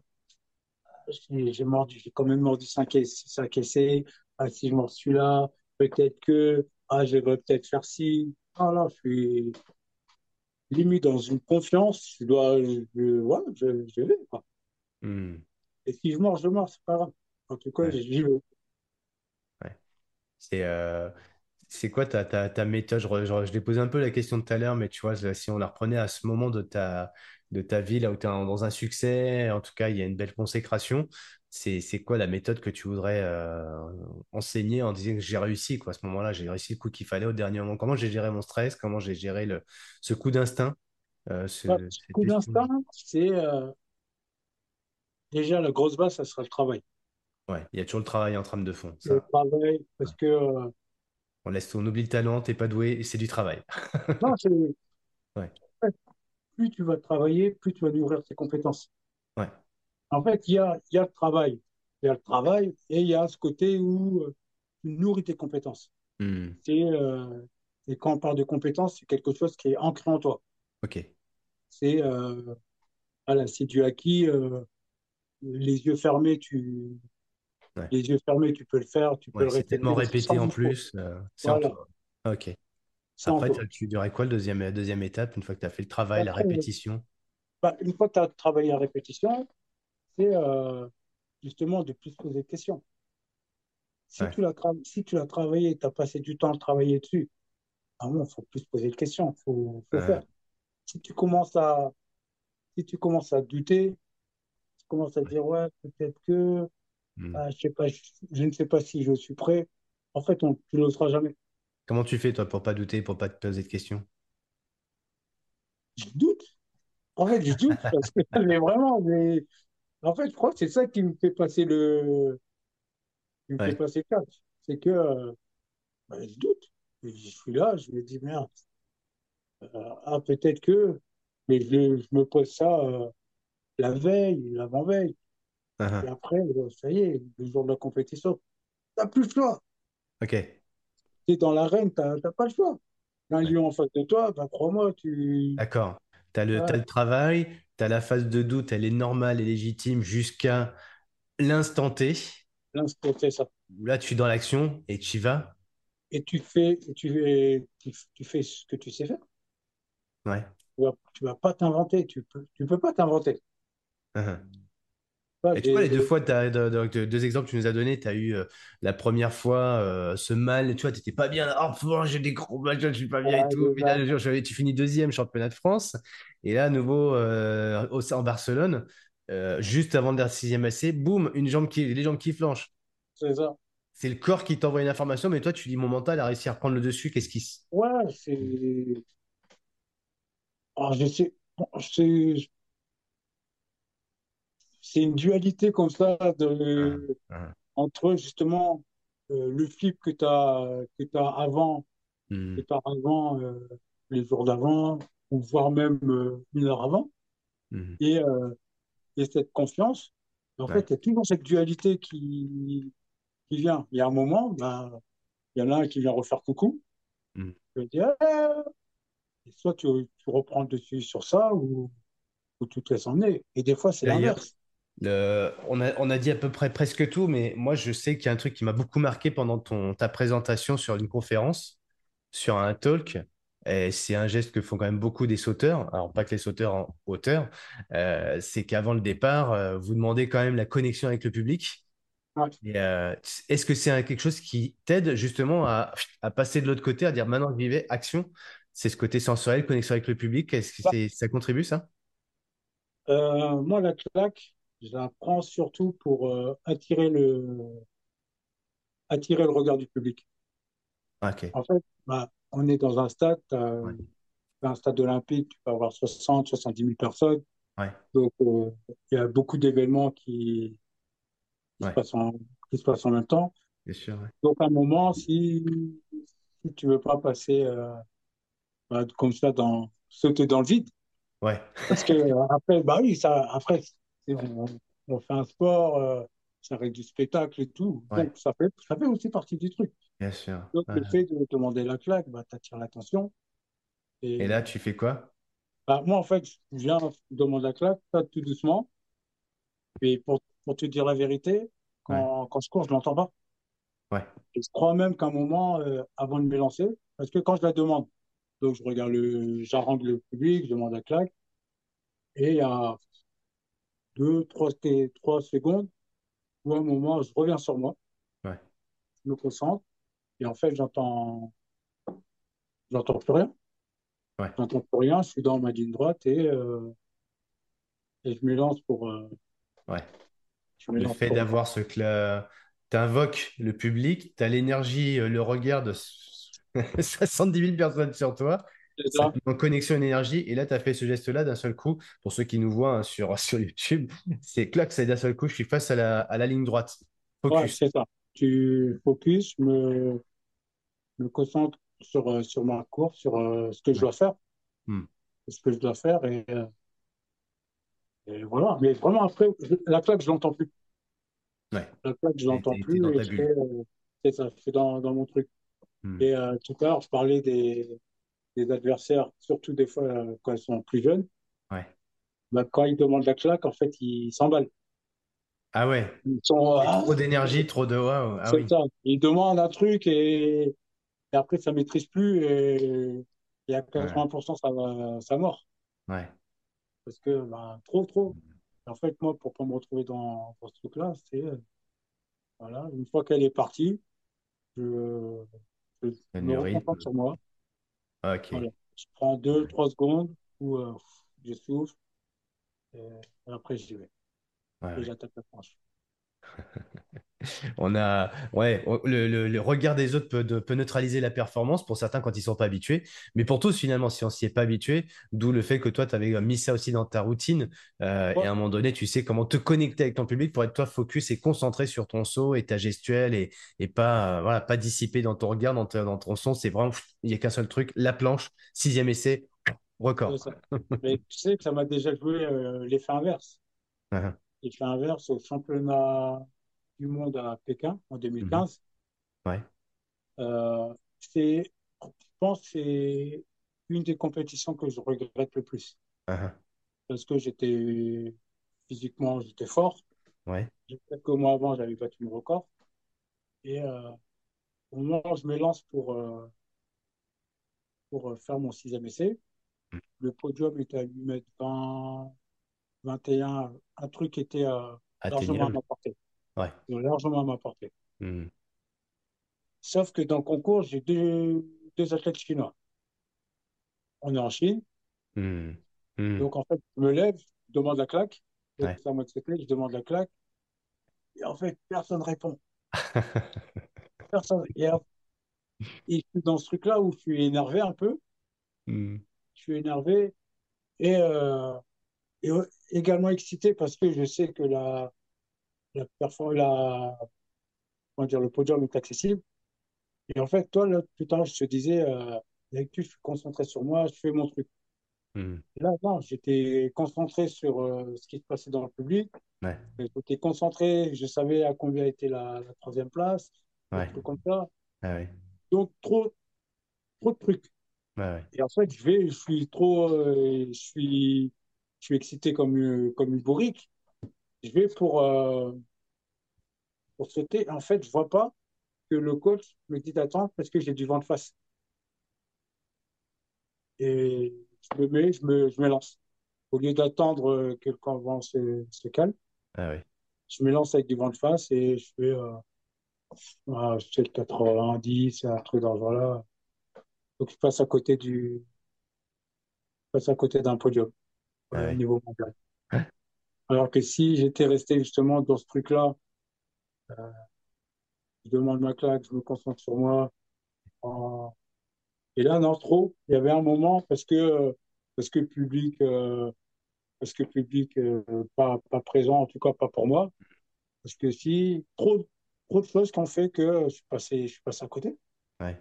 j'ai j'ai mordu, j'ai quand même mordu 5 essais, cinq essais. Ah, si je mords celui-là, peut-être que, ah, je vais peut-être faire ci. Ah là, je suis limite dans une confiance. Je dois, je, voilà, je, je vais, quoi. Mm. Et si je mords, je mords, c'est pas grave. En tout cas, Ouais. j'y vais. Ouais. C'est euh, c'est quoi ta, ta, ta méthode? Je, je, je l'ai posé un peu la question tout à l'heure, mais tu vois, si on la reprenait à ce moment de ta, de ta vie, là où tu es dans un succès, en tout cas, il y a une belle consécration, c'est, quoi la méthode que tu voudrais euh, enseigner en disant que j'ai réussi, quoi, à ce moment-là, j'ai réussi le coup qu'il fallait au dernier moment. Comment j'ai géré mon stress? Comment j'ai géré le, ce coup d'instinct, euh, ce- coup d'instinct, c'est euh, déjà la grosse base, ça sera le travail. Ouais, il y a toujours le travail en trame de fond, Le ça. travail, Ouais. parce que, On laisse, on oublie le talent, t'es pas doué, c'est du travail. non, c'est, <laughs> Ouais, plus tu vas travailler, plus tu vas nourrir tes compétences. ouais. En fait, il y a, il y a le travail. Il y a le travail et il y a ce côté où euh, tu nourris tes compétences. Hmm. Euh, et quand on parle de compétences, c'est quelque chose qui est ancré en toi. Ok, C'est euh, voilà, c'est du acquis. euh, les yeux fermés, tu, ouais. les yeux fermés, tu peux le faire, tu peux le c'est tellement répéter répété en plus, c'est en Voilà, toi. Ok. Après, tu dirais quoi le deuxième, la deuxième étape, une fois que tu as fait le travail, la répétition? bah, une fois que tu as travaillé à répétition, c'est euh, justement de plus poser de questions. Si Ouais. tu l'as tra- si tu l'as travaillé, tu as passé du temps à travailler dessus, ah bon, faut plus se poser de questions, faut, faut faire. Si tu commences à, si tu commences à douter, tu commences à ouais. dire, ouais, peut-être que, Hmm. ah, je sais pas, je, je ne sais pas si je suis prêt. En fait, on, tu n'oseras jamais. Comment tu fais, toi, pour pas douter, pour pas te poser de questions? Je doute. En fait, je doute <laughs> parce que, <laughs> mais vraiment, mais, en fait, je crois que c'est ça qui me fait passer le, qui me fait passer le cap. C'est que, euh, bah, je doute. Et je suis là, je me dis, merde, euh, ah, peut-être que, mais je, je me pose ça, euh, la veille, l'avant-veille. Et Uh-huh. après, euh, ça y est, le jour de la compétition, t'as plus le choix. Ok. Tu es dans l'arène, t'as t'as pas le choix. Un lion en face de toi, ben, crois-moi, tu. D'accord. Tu as le, travail, tu as la phase de doute, elle est normale et légitime jusqu'à l'instant T, l'instant, c'est ça. là, tu es dans l'action et tu y vas. Et tu fais, tu, fais- tu, tu fais ce que tu sais faire. Ouais. Tu vas, tu vas pas t'inventer. Tu peux, tu peux pas t'inventer. Uh-huh. Et tu vois, les deux fois, t'as, de- de- de- deux exemples que tu nous as donnés, tu as eu euh, la première fois euh, ce mal, tu vois, tu n'étais pas bien, oh, pff, j'ai des gros matchs, je suis pas bien et tout. des- Puis là, le jour, je- tu finis deuxième championnat de France. Et là, à nouveau, euh, au, en Barcelone, juste avant le sixième essai, boum, une jambe qui, les jambes qui flanchent. c'est ça. C'est le corps qui t'envoie une information, mais toi, tu dis, mon mental a réussi à reprendre le dessus, qu'est-ce qui se... Ouais, c'est. Alors, je sais, bon, c'est c'est une dualité comme ça Ah, ah, entre justement euh, le flip que tu as, que avant, que hmm, tu avant euh, les jours d'avant, ou voire même euh, une heure avant, hmm, et, et cette confiance. En ouais, fait, il y a toujours cette dualité qui, qui vient. Il y a un moment, ben, il y en a un qui vient refaire coucou, hmm. tu vas dire, Eh et soit tu, tu reprends le dessus sur ça, ou, ou tu te laisses emmener. Et des fois, c'est l'inverse. Le- on a, on a dit à peu près presque tout, mais moi je sais qu'il y a un truc qui m'a beaucoup marqué pendant ton, ta présentation sur une conférence, sur un talk. Et c'est un geste que font quand même beaucoup des sauteurs, alors pas que les sauteurs en hauteur, euh, c'est qu'avant le départ, euh, vous demandez quand même la connexion avec le public. Ouais. Euh, est-ce que c'est quelque chose qui t'aide justement à, à passer de l'autre côté, à dire maintenant j'y vais, action? C'est ce côté sensoriel, connexion avec le public. Est-ce que Bah, ça contribue ça? moi, la claque, je la prends surtout pour euh, attirer le, attirer le regard du public. En fait, bah, on est dans un stade, Ouais. un stade olympique, tu peux avoir 60, 70 000 personnes. Ouais, Donc, euh, il y a beaucoup d'événements qui, qui se passent en, qui se passent en même temps. bien sûr, ouais. Donc, à un moment, si, si tu veux pas passer euh, bah, comme ça, dans, sauter dans le vide, Ouais, parce que après, bah oui, ça, après, on, on fait un sport, euh, ça reste du spectacle et tout. ouais, Donc, ça fait, ça fait aussi partie du truc. bien sûr. Donc, Ouais. le fait de demander la claque, bah, t'attires l'attention. Et Et là, tu fais quoi? bah, moi, en fait, je viens demander la claque, pas tout doucement. Et pour, pour te dire la vérité, Ouais, quand, quand je cours, je l'entends pas. ouais, Et je crois même qu'un moment, euh, avant de me lancer, parce que quand je la demande, donc je regarde le, j'arrange le public, je demande la claque, et il y a deux, trois, trois secondes où à un moment, je reviens sur moi, ouais, je me concentre, et en fait, j'entends, j'entends plus rien. ouais, J'entends plus rien, je suis dans ma ligne droite et, euh, et je m'élance pour, euh, ouais. je Le fait pour. d'avoir ce que tu invoques le public, tu as l'énergie, euh, le regard de 70 000 <laughs> personnes sur toi, ça en connexion énergie, et là, tu as fait ce geste-là d'un seul coup. Pour ceux qui nous voient hein, sur, <laughs> sur YouTube, c'est clac, c'est d'un seul coup, je suis face à la, à la ligne droite. Ouais, Focus. c'est ça. Tu focus, je me, me concentre sur, euh, sur ma course, sur euh, ce que je dois faire, Hmm. ce que je dois faire, et, euh, et voilà. Mais vraiment, après, je- la claque, je l'entends plus. Ouais. La claque, je l'entends plus, bulle. euh, c'est ça, je dans, dans mon truc. Hmm. Et tout à l'heure, je parlais des, des adversaires, surtout des fois euh, quand ils sont plus jeunes. Ouais. Bah, quand ils demandent la claque, en fait, ils s'emballent. Ah ouais. Ils sont, Et ah, trop d'énergie, trop de waouh. Ah c'est oui. ça. Ils demandent un truc et, et après, ça maîtrise plus et, et à Ouais. 80%, ça, va- ça mord. Ouais. Parce que, bah, trop, trop. En fait, moi, pour pas me retrouver dans, dans ce truc-là, c'est, euh, voilà, une fois qu'elle est partie, je, je me rythme. sur moi. Ok. Voilà. Je prends deux, trois secondes où euh, je souffle et, après, j'y vais. Ouais, Et ouais. j'attaque la planche. <laughs> On a, ouais, le, le- le regard des autres peut, de- peut neutraliser la performance pour certains quand ils sont pas habitués, mais pour tous finalement, si on s'y est pas habitué, d'où le fait que toi, tu avais mis ça aussi dans ta routine, euh, et à un moment donné, tu sais comment te connecter avec ton public pour être toi focus et concentré sur ton saut et ta gestuelle et, et pas, euh, voilà, pas dissipé dans ton regard, dans, ta- dans ton son, c'est vraiment, il y a qu'un seul truc, la planche, sixième essai, record. Mais tu sais que ça m'a déjà joué euh, l'effet inverse. Mhm. L'effet inverse au championnat du monde à Pékin en Mhm. 2015. Ouais. Euh, c'est, je pense que c'est une des compétitions que je regrette le plus. Mhm. Parce que j'étais physiquement, j'étais fort. Ouais. Quelques mois avant, j'avais battu mon record. Et euh, au moment où je me lance pour, euh, pour faire mon sixième essai, le podium était à 8 mètres 20, 21, un truc qui était euh, largement à ma portée. Ouais. Largement à ma portée. Mhm. Sauf que dans le concours, j'ai deux, deux athlètes chinois. On est en Chine. Mhm. Mhm. Donc, en fait, je me lève, je demande la claque. Donc, Ouais. à je demande la claque. Et en fait, personne ne répond. <laughs> Personne. Et, et je suis dans ce truc-là où je suis énervé un peu. Je suis énervé et, euh, et également excité parce que je sais que la, la, la, comment dire, le podium est accessible. Et en fait, toi, là, tout à l'heure, je te disais, euh, je suis concentré sur moi, je fais mon truc. Et là, non, j'étais concentré sur euh, ce qui se passait dans le public. Ouais. J'étais concentré, je savais à combien était la, la troisième place, Ouais. comme ça. Ah. Donc, trop, trop de trucs. Et en fait, je vais, je suis trop, euh, je suis, je suis excité comme, une- comme une bourrique. Je vais pour, euh, pour sauter. En fait, je vois pas que le coach me dit d'attendre parce que j'ai du vent de face. Et je me mets, je me, je me lance. Au lieu d'attendre euh, que le vent se, se calme, Ah je me lance avec du vent de face et je fais, euh, ah, je fais le 90, un truc dans ce genre-là. Donc, je passe à côté du, je passe à côté d'un podium Euh, au ouais. niveau mondial. Alors que si j'étais resté justement dans ce truc-là, je demande ma claque, je me concentre sur moi. euh, et là, non, trop. Il y avait un moment parce que, euh, parce que public, euh, parce que public euh, pas, pas présent, en tout cas pas pour moi. Parce que si trop, trop de choses qui ont fait que je suis passé, je suis passé à côté. Ouais.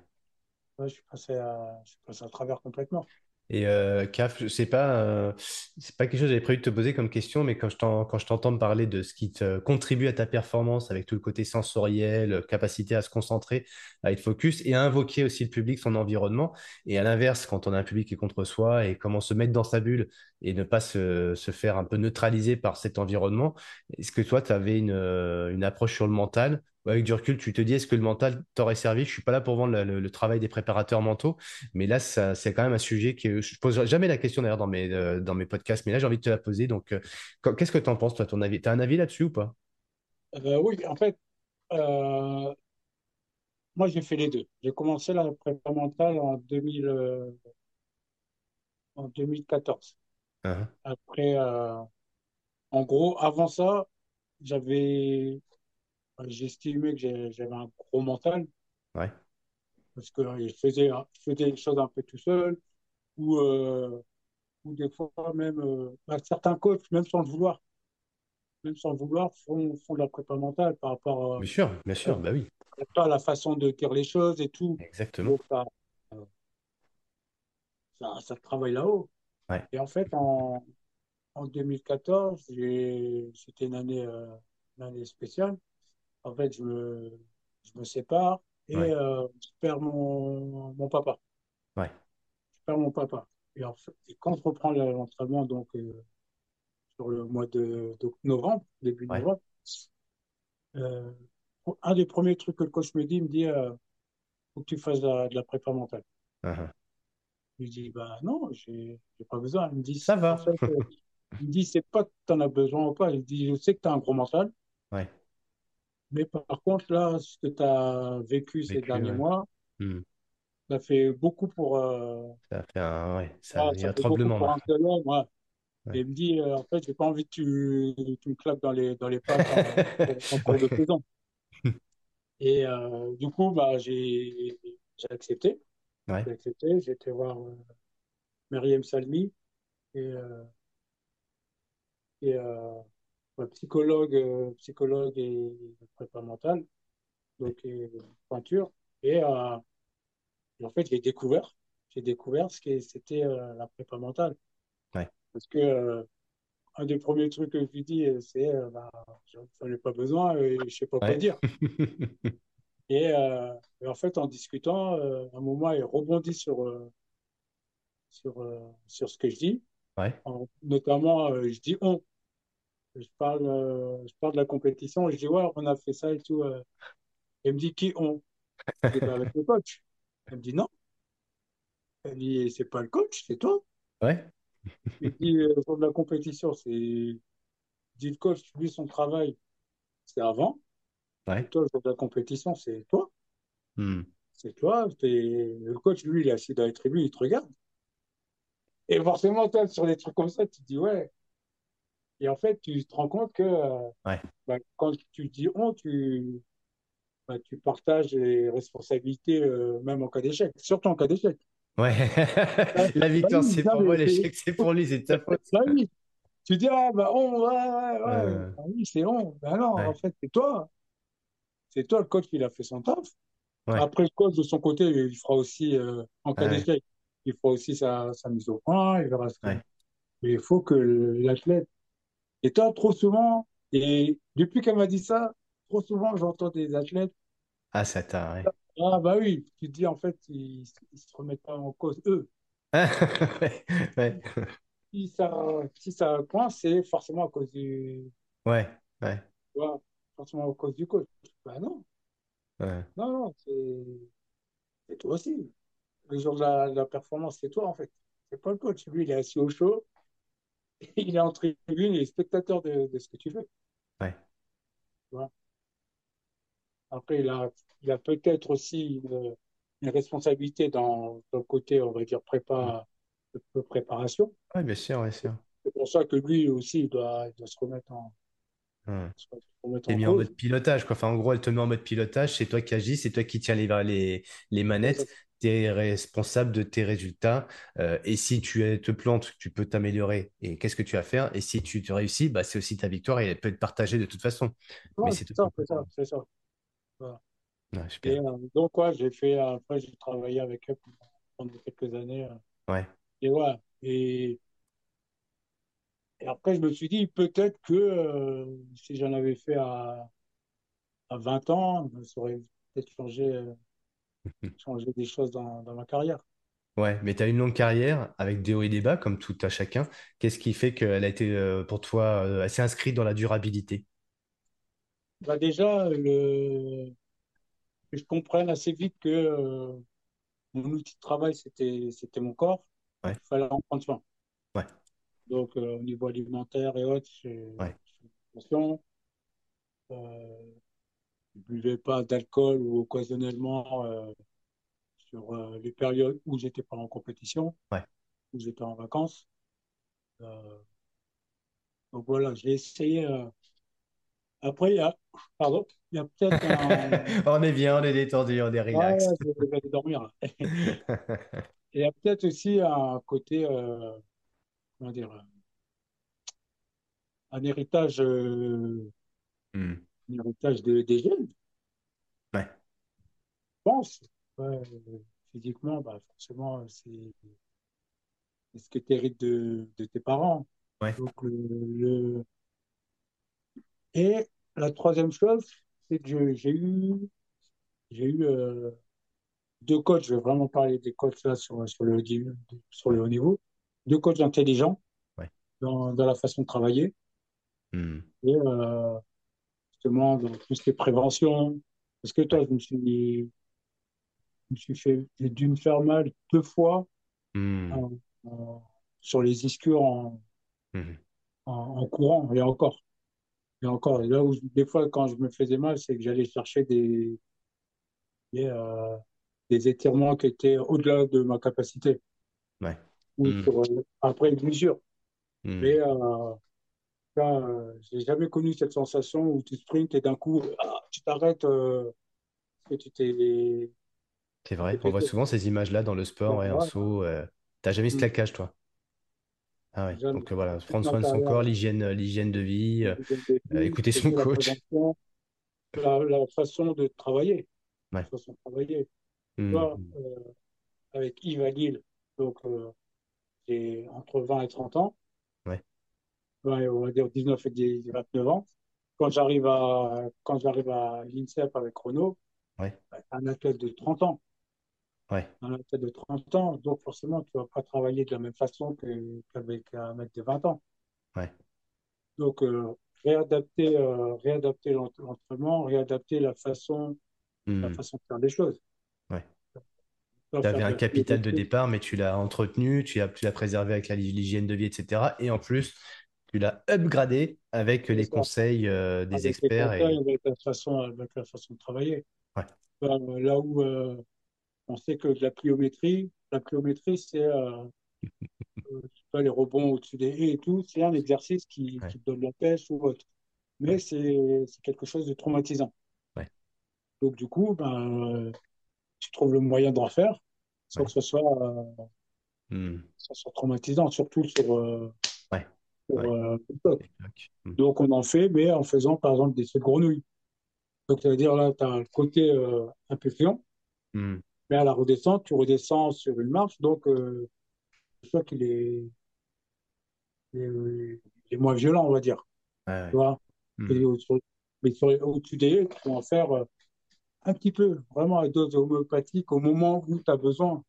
Ouais, je suis passé à, je suis passé à travers complètement. Et euh, CAF, je sais pas, euh, c'est pas quelque chose que j'avais prévu de te poser comme question, mais quand je quand je t'entends parler de ce qui te contribue à ta performance avec tout le côté sensoriel, euh, capacité à se concentrer, à être focus et à invoquer aussi le public, son environnement. Et à l'inverse, quand on a un public qui est contre soi et comment se mettre dans sa bulle et ne pas se, faire un peu neutraliser par cet environnement, est-ce que toi, tu avais une approche sur le mental? Ou Avec du recul, tu te dis, est-ce que le mental t'aurait servi? Je suis pas là pour vendre le le- le travail des préparateurs mentaux. Mais là, c'est quand même un sujet que je pose jamais la question d'ailleurs dans mes, euh, dans mes podcasts, mais là, j'ai envie de te la poser. Donc, euh, qu- qu'est-ce que tu en penses, toi, ton avis? Tu as un avis là-dessus ou pas? Euh, oui, en fait, moi j'ai fait les deux. J'ai commencé la prépa mentale en 2000, euh, en 2014. Hein, Après, en gros, avant ça, j'avais, j'estimais que j'avais un gros mental Ouais, parce que euh, je faisais, je faisais les choses un peu tout seul ou, euh, ou des fois même euh, bah, certains coachs, même sans le vouloir, même sans le vouloir, font, font de la prépa mentale par rapport bien sûr, bien euh, sûr, bah oui, à la façon de dire les choses et tout. exactement. Donc, ça, ça, ça travaille là-haut. Ouais, Et en fait, en, en 2014, j'ai- c'était une année, euh, une année spéciale. En fait, je me, je me sépare et ouais, euh, je perds mon, mon papa. ouais, Je perds mon papa. Et, en fait, et quand je reprends l'entraînement, donc euh, sur le mois de, de novembre, début ouais, novembre, euh, un des premiers trucs que le coach me dit, il me dit, faut que tu fasses de la, de la prépa mentale. hein, Je lui dis, bah non, j'ai pas besoin. Il me dit, Ça en va. fait, il me dit, c'est pas que tu en as besoin ou pas. Il me dit, je sais que tu as un gros mental, Ouais, mais par contre, là, ce que tu as vécu ces vécu, derniers ouais. mois, Hmm. ça fait beaucoup pour, euh, Ça fait un, ouais, ça, ah, il y a ça un fait tremblement pour un seul homme. ouais. Et Ouais. il me dit, euh, en fait, j'ai pas envie que tu, tu me claques dans les, dans les pattes en, <laughs> en cours de Ouais, saison. <laughs> Et euh, du coup, bah, j'ai j'ai accepté. ouais, J'ai accepté. J'ai été voir euh, Myriam Salmi et, et ouais, psychologue, euh, psychologue et prépa mentale, donc et, peinture. Et, euh, et en fait, j'ai découvert, j'ai découvert ce que c'était euh, la prépa mentale. ouais, Parce que euh, un des premiers trucs que je lui dis, euh, c'est euh, bah, j'en ai pas besoin et je sais pas quoi dire. <laughs> Et, euh, et en fait, en discutant, euh, à un moment, il rebondit sur, euh, sur, euh, sur ce que je dis. ouais, En- notamment, euh, je dis on. Je parle, euh, je parle de la compétition. Je dis, ouais, on a fait ça et tout. euh. Elle me dit, qui on? Je dis, bah, avec le coach. Elle me dit, non. Elle dit, c'est pas le coach, c'est toi. ouais, Il dit, euh, sur de la compétition, c'est. Dit le coach, lui, son travail, c'est avant. Ouais. toi, sur de la compétition, c'est toi. Hmm. C'est toi. Le coach, lui, il est assis dans les tribunes, il te regarde. Et forcément, toi, sur des trucs comme ça, tu te dis, ouais. Et en fait, tu te rends compte que euh, Ouais, bah, quand tu dis on, tu, bah, tu partages les responsabilités, euh, même en cas d'échec, surtout en cas d'échec. ouais. <laughs> La victoire, c'est pour moi, l'échec, c'est pour lui, c'est de ta <laughs> faute. bah oui. Tu dis, ah, bah, on, ouais, ouais, Euh, bah oui, c'est on. Bah non, en fait, c'est toi. C'est toi, le coach, il a fait son taf. Après, le coach, de son côté, il fera aussi, euh, en cas d'échec, il fera aussi sa, sa mise au point, il verra ce. Mais il faut que l'athlète. Et toi, trop souvent, et depuis qu'elle m'a dit ça, trop souvent, j'entends des athlètes Ah, ça t'a, ouais. Ah bah oui, tu te dis en fait, ils, ils se remettent pas en cause eux. <laughs> Ouais, ouais, Si ça, si ça coince, c'est forcément à cause du, ouais, ouais, tu vois, forcément à cause du coach. Bah non, ouais. non, non, c'est c'est toi aussi. Le jour de la, de la performance, c'est toi en fait. C'est pas le coach. Lui, il est assis au chaud, <laughs> il est en tribune, il est spectateur de, de ce que tu fais. ouais. Après, il a, il a peut-être aussi une, une responsabilité dans, dans le côté, on va dire, prépa, de préparation. Ouais, bien sûr, bien sûr. C'est pour ça que lui aussi, il doit, il doit se remettre en, T'es mis en mode pilotage, quoi. Enfin, en gros, elle te met en mode pilotage, c'est toi qui agis, c'est toi qui tiens les, les, les manettes. Tu es responsable de tes résultats. Euh, et si tu te plantes, tu peux t'améliorer. Et qu'est-ce que tu vas faire? Et si tu te réussis, bah, c'est aussi ta victoire et elle peut être partagée de toute façon. Mais Ouais, c'est c'est tout. ça, c'est ça, c'est ça. Voilà. Ouais, Et super. euh, donc, quoi, j'ai fait, après, j'ai travaillé avec eux pendant quelques années. euh, Ouais. et ouais. Et, et après, je me suis dit, peut-être que euh, si j'en avais fait à, à 20 ans, ça aurait peut-être changé, <laughs> changé des choses dans, dans ma carrière. Ouais, mais tu as une longue carrière avec des hauts et des bas, comme tout à chacun. Qu'est-ce qui fait qu'elle a été euh, pour toi euh, assez inscrite dans la durabilité? Bah déjà, le, que je comprenne assez vite que euh, mon outil de travail, c'était, mon corps. Ouais, il fallait en prendre soin. ouais, Donc, euh, au niveau alimentaire et autres, j'ai ouais, fait attention. Euh, je buvais pas d'alcool ou occasionnellement euh, sur euh, les périodes où j'étais pas en compétition, ouais. où j'étais en vacances. Euh, donc voilà, j'ai essayé. Après, il y a, pardon, il y a peut-être un. <laughs> On est bien, on est détendu, on est Ah, relax. je vais dormir. <laughs> il y a peut-être aussi un côté, comment dire, un héritage, euh, Hmm. un héritage de- des jeunes, je Ouais, pense. Ouais, physiquement, bah, forcément, c'est ce que tu hérites de, de tes parents. ouais, Donc, le, le- Et la troisième chose, c'est que je- j'ai eu, j'ai eu euh, deux coachs, je vais vraiment parler des coachs là sur, sur le, sur le haut niveau, deux coachs intelligents ouais. dans, dans la façon de travailler Hmm. et euh, justement dans tout ce qui est prévention. Parce que toi, je me suis, je me suis fait, j'ai dû me faire mal deux fois Hmm. en- en- sur les ischios en, Hmm. en, en courant et encore. Et encore, et là où des fois, quand je me faisais mal, c'est que j'allais chercher des, des, euh, des étirements qui étaient au-delà de ma capacité. Ouais. Ou Hmm. sur, euh, après une. Hmm. Mais euh, là, euh, j'ai jamais connu cette sensation où tu sprints et d'un coup, ah, tu t'arrêtes euh, parce que tu t'es C'est vrai, on voit souvent ces images-là dans le sport, ouais, en saut. euh, T'as jamais ce Mm. claquage, toi? Ah ouais. Jamais. Donc euh, voilà, prendre soin de son corps, l'hygiène, euh, l'hygiène de vie, euh, euh, écouter son coach. la, la façon de travailler. La façon de travailler. Vois, euh, avec Yves donc euh, j'ai entre 20 et 30 ans. Ouais, on va dire 19 et 29 ans. Quand j'arrive à, quand j'arrive à l'INSEP avec Renault, ouais, bah, un athlète de 30 ans. ouais, Un athlète de 30 ans, donc forcément, tu ne vas pas travailler de la même façon qu'avec un mec de 20 ans. ouais. Donc, euh, réadapter, euh, réadapter l'ent- l'entraînement, réadapter la façon, la Hmm. façon de faire des choses. Ouais. Tu avais un capital de départ, mais tu l'as entretenu, tu l'as préservé avec l'hygiène de vie, etc. Et en plus, tu l'as upgradé avec les ça. conseils euh, des Avec les experts. conseils, Et... avec la façon, avec la façon de travailler. Ouais, là où euh, on sait que de la pliométrie, la pliométrie, c'est euh, <laughs> euh, les rebonds au-dessus des haies et tout, c'est un exercice qui, ouais, qui donne la pêche ou autre. Mais ouais, c'est quelque chose de traumatisant. Donc, du coup, ben, tu trouves le moyen d'en faire sans ouais. que ce soit, Hmm. ça soit traumatisant, surtout sur, euh, Ouais, euh. Hmm. Donc, on en fait, mais en faisant, par exemple, des sauts de grenouille. Donc, ça veut dire, là, tu as le côté euh, impulsion, Hmm. mais à la redescente, tu redescends sur une marche. Donc, euh, le choc, il est, il moins violent, on va dire. Ouais, Tu vois? Hmm. Et au- sur- mais sur, au-dessus des tu peux en faire euh, un petit peu, vraiment à dose homéopathique au moment où tu as besoin.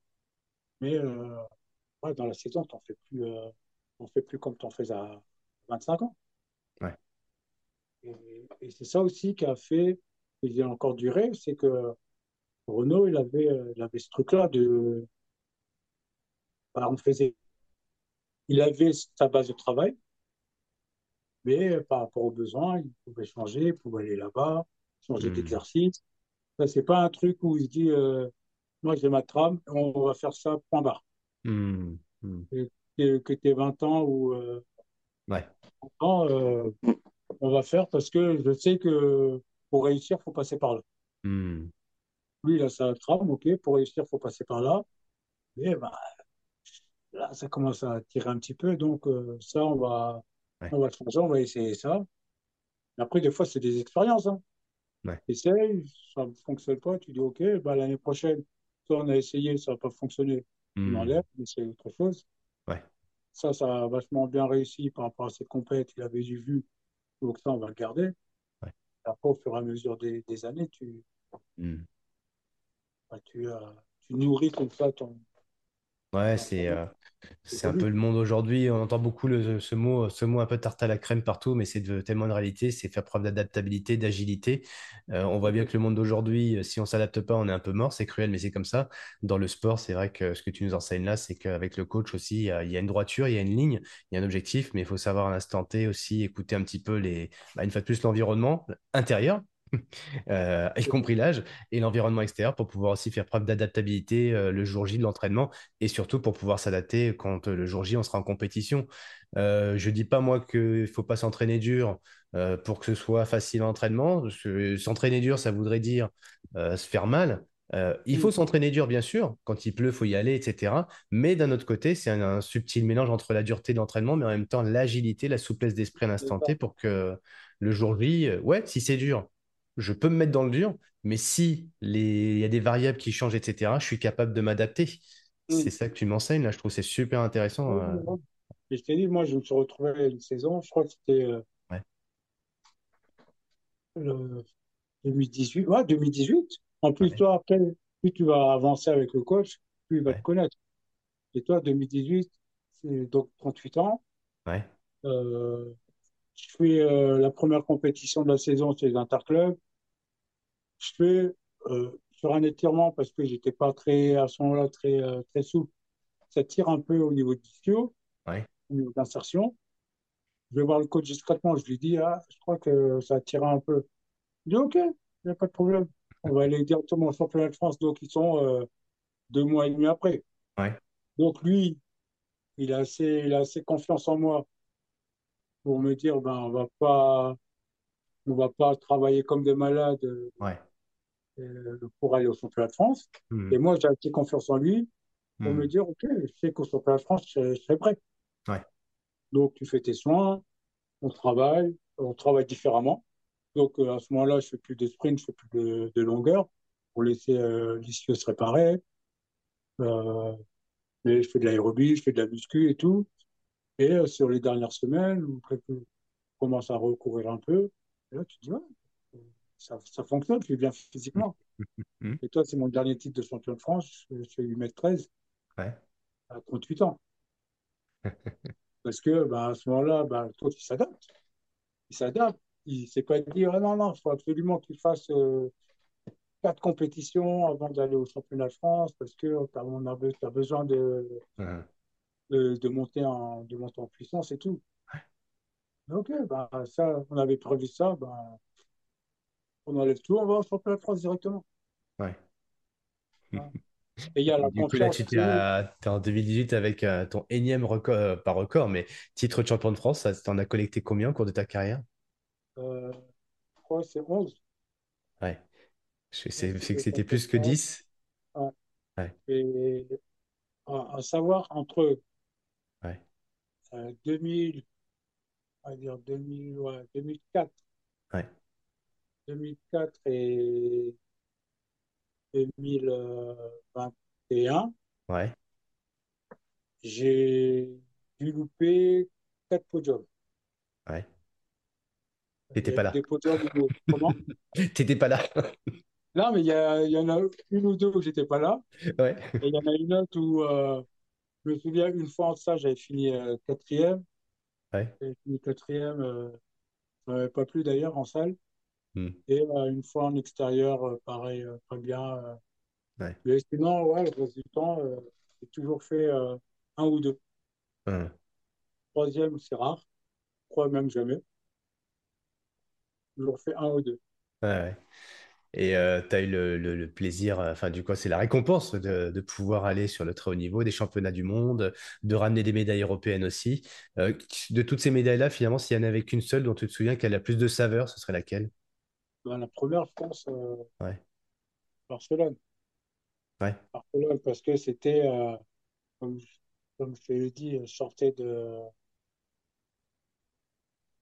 Mais euh, ouais, dans la saison, tu n'en fais plus, t'en fais plus comme tu en faisais à 25 ans. Ouais. Et, et c'est ça aussi qui a fait que j'ai encore duré, c'est que Renault, il avait, il avait ce truc-là de, bah, on faisait, il avait sa base de travail, mais par rapport aux besoins, il pouvait changer, il pouvait aller là-bas, changer Hmm. d'exercice. Ça, c'est pas un truc où il se dit, euh, moi j'ai ma trame, on va faire ça, point barre. Hmm. Hmm. Que, tu aies 20 ans ou euh, Ouais, 30 ans, euh, on va faire parce que je sais que pour réussir, il faut passer par là. Hmm. Lui, il a sa trame, ok, pour réussir, il faut passer par là. Mais bah, là, ça commence à tirer un petit peu, donc euh, ça, on va, Ouais, on va le changer, on va essayer ça. Mais après, des fois, c'est des expériences. Hein. ouais. Essaye, ça ne fonctionne pas, tu dis ok, bah, l'année prochaine, toi, on a essayé, ça n'a pas fonctionné, on Hmm. enlève, mais c'est autre chose. Ça, ça a vachement bien réussi par rapport à ses compètes, il avait du vu, donc ça, on va le garder. ouais. Après, au fur et à mesure des, des années, tu, Hmm. bah, tu, euh, tu nourris comme ça ton, Ouais, c'est euh, c'est un peu le monde aujourd'hui. On entend beaucoup le- ce mot, ce mot un peu tarte à la crème partout, mais c'est de- tellement une réalité. C'est faire preuve d'adaptabilité, d'agilité. Euh, on voit bien que le monde d'aujourd'hui, euh, si on s'adapte pas, on est un peu mort. C'est cruel, mais c'est comme ça. Dans le sport, c'est vrai que ce que tu nous enseignes là, c'est qu'avec le coach aussi, il y a, il y a une droiture, il y a une ligne, il y a un objectif, mais il faut savoir à l'instant T aussi écouter un petit peu les, bah, une fois de plus, l'environnement intérieur <laughs> euh, y compris l'âge, et l'environnement extérieur pour pouvoir aussi faire preuve d'adaptabilité euh, le jour J de l'entraînement et surtout pour pouvoir s'adapter quand euh, le jour J on sera en compétition. Euh, je dis pas moi qu'il ne faut pas s'entraîner dur pour que ce soit facile en entraînement. parce que S'entraîner dur, ça voudrait dire se faire mal. Euh, il faut Mm. s'entraîner dur, bien sûr. Quand il pleut, il faut y aller, etc. Mais d'un autre côté, c'est un, un subtil mélange entre la dureté de l'entraînement, mais en même temps l'agilité, la souplesse d'esprit à l'instant. T pour que le jour J, ouais, si c'est dur, je peux me mettre dans le dur, mais si il y a des variables qui changent, etc., je suis capable de m'adapter. C'est ça que tu m'enseignes, là, je trouve que c'est super intéressant. Euh. Et je t'ai dit, moi, je me suis retrouvé une saison, je crois que c'était euh, Ouais, le 2018. Ouais, 2018. En plus, ouais, toi, après, plus tu vas avancer avec le coach, plus il va te connaître. Et toi, 2018, c'est donc 38 ans. ouais, Euh, je fais euh, la première compétition de la saison, c'est les interclubs. Je fais euh, sur un étirement parce que j'étais pas très, à ce moment-là, très, euh, très souple. Ça tire un peu au niveau du ouais, au niveau d'insertion. Je vais voir le coach discrètement. Je lui dis, ah, je crois que ça tire un peu. Il dit, OK, il n'y a pas de problème. On va aller directement au championnat de France. Donc, ils sont euh, deux mois et demi après. ouais, Donc, lui, il a assez, il a assez confiance en moi pour me dire, ben, on va pas, on va pas travailler comme des malades ouais. euh, pour aller au championnat de France. Hmm, Et moi, j'ai assez confiance en lui pour me hmm, dire, OK, je sais qu'au championnat de France, je, je serai prêt. ouais, Donc, tu fais tes soins, on travaille, on travaille différemment. Donc, euh, à ce moment-là, je fais plus de sprint, je fais plus de, de longueur pour laisser euh, l'ischio se réparer. Euh, mais je fais de l'aérobie, je fais de la muscu et tout. Et euh, sur les dernières semaines, je commence à recourir un peu, là, tu te dis, ouais, ça, ça fonctionne, je suis bien physiquement. <laughs> hmm, Et toi, c'est mon dernier titre de champion de France, je, je fais 8 mètres 13 ouais, à 38 ans. <laughs> Parce que bah, à ce moment-là, bah, toi, tu s'adaptes. Il s'adapte. Il ne s'est pas dit, ah non, non, il faut absolument qu'il fasse euh, quatre compétitions avant d'aller au championnat de France parce que tu as, besoin de, hmm, de, de monter en, de monter en puissance et tout. Ok, bah, ça, on avait prévu ça, bah, on enlève tout, on va au championnat de France directement. ouais. Voilà. Et il y a la du coup, là, tu t'es à- t'es en 2018 avec euh, ton énième record, euh, pas record, mais titre de champion de France. T'en as collecté combien au cours de ta carrière? Euh, je crois que c'est 11. Ouais, je Ouais, sais, c'est que c'était plus que France. 10. Ouais. Ouais, Et à, à savoir, entre ouais, euh, 2000, on va dire 2000, ouais, 2004, ouais, 2004 et 2021, ouais. j'ai dû louper quatre podiums. ouais. Il T'étais pas là. <laughs> T'étais pas là. <laughs> Non, mais il y, en a une ou deux où j'étais pas là. Ouais, Et il y en a une autre où, euh, je me souviens, une fois en ça, j'avais fini euh, quatrième. Ouais. J'avais fini quatrième, euh, pas plu d'ailleurs en salle. Hmm, Et euh, une fois en extérieur, euh, pareil, pas bien. ouais. Mais sinon, ouais, le reste du temps, j'ai toujours fait un ou deux. Troisième, c'est rare. Trois, même jamais. Toujours fait un ou deux. ouais, Et tu as eu le, le- le plaisir, enfin, du coup, c'est la récompense de, de pouvoir aller sur le très haut niveau, des championnats du monde, de ramener des médailles européennes aussi. Euh, de toutes ces médailles-là, finalement, s'il n'y en avait qu'une seule dont tu te souviens qu'elle a plus de saveur, ce serait laquelle? Ben, la première, je pense, euh, Ouais, Barcelone. Ouais. Barcelone, parce que c'était, comme, comme je te l'ai dit, je sortais de,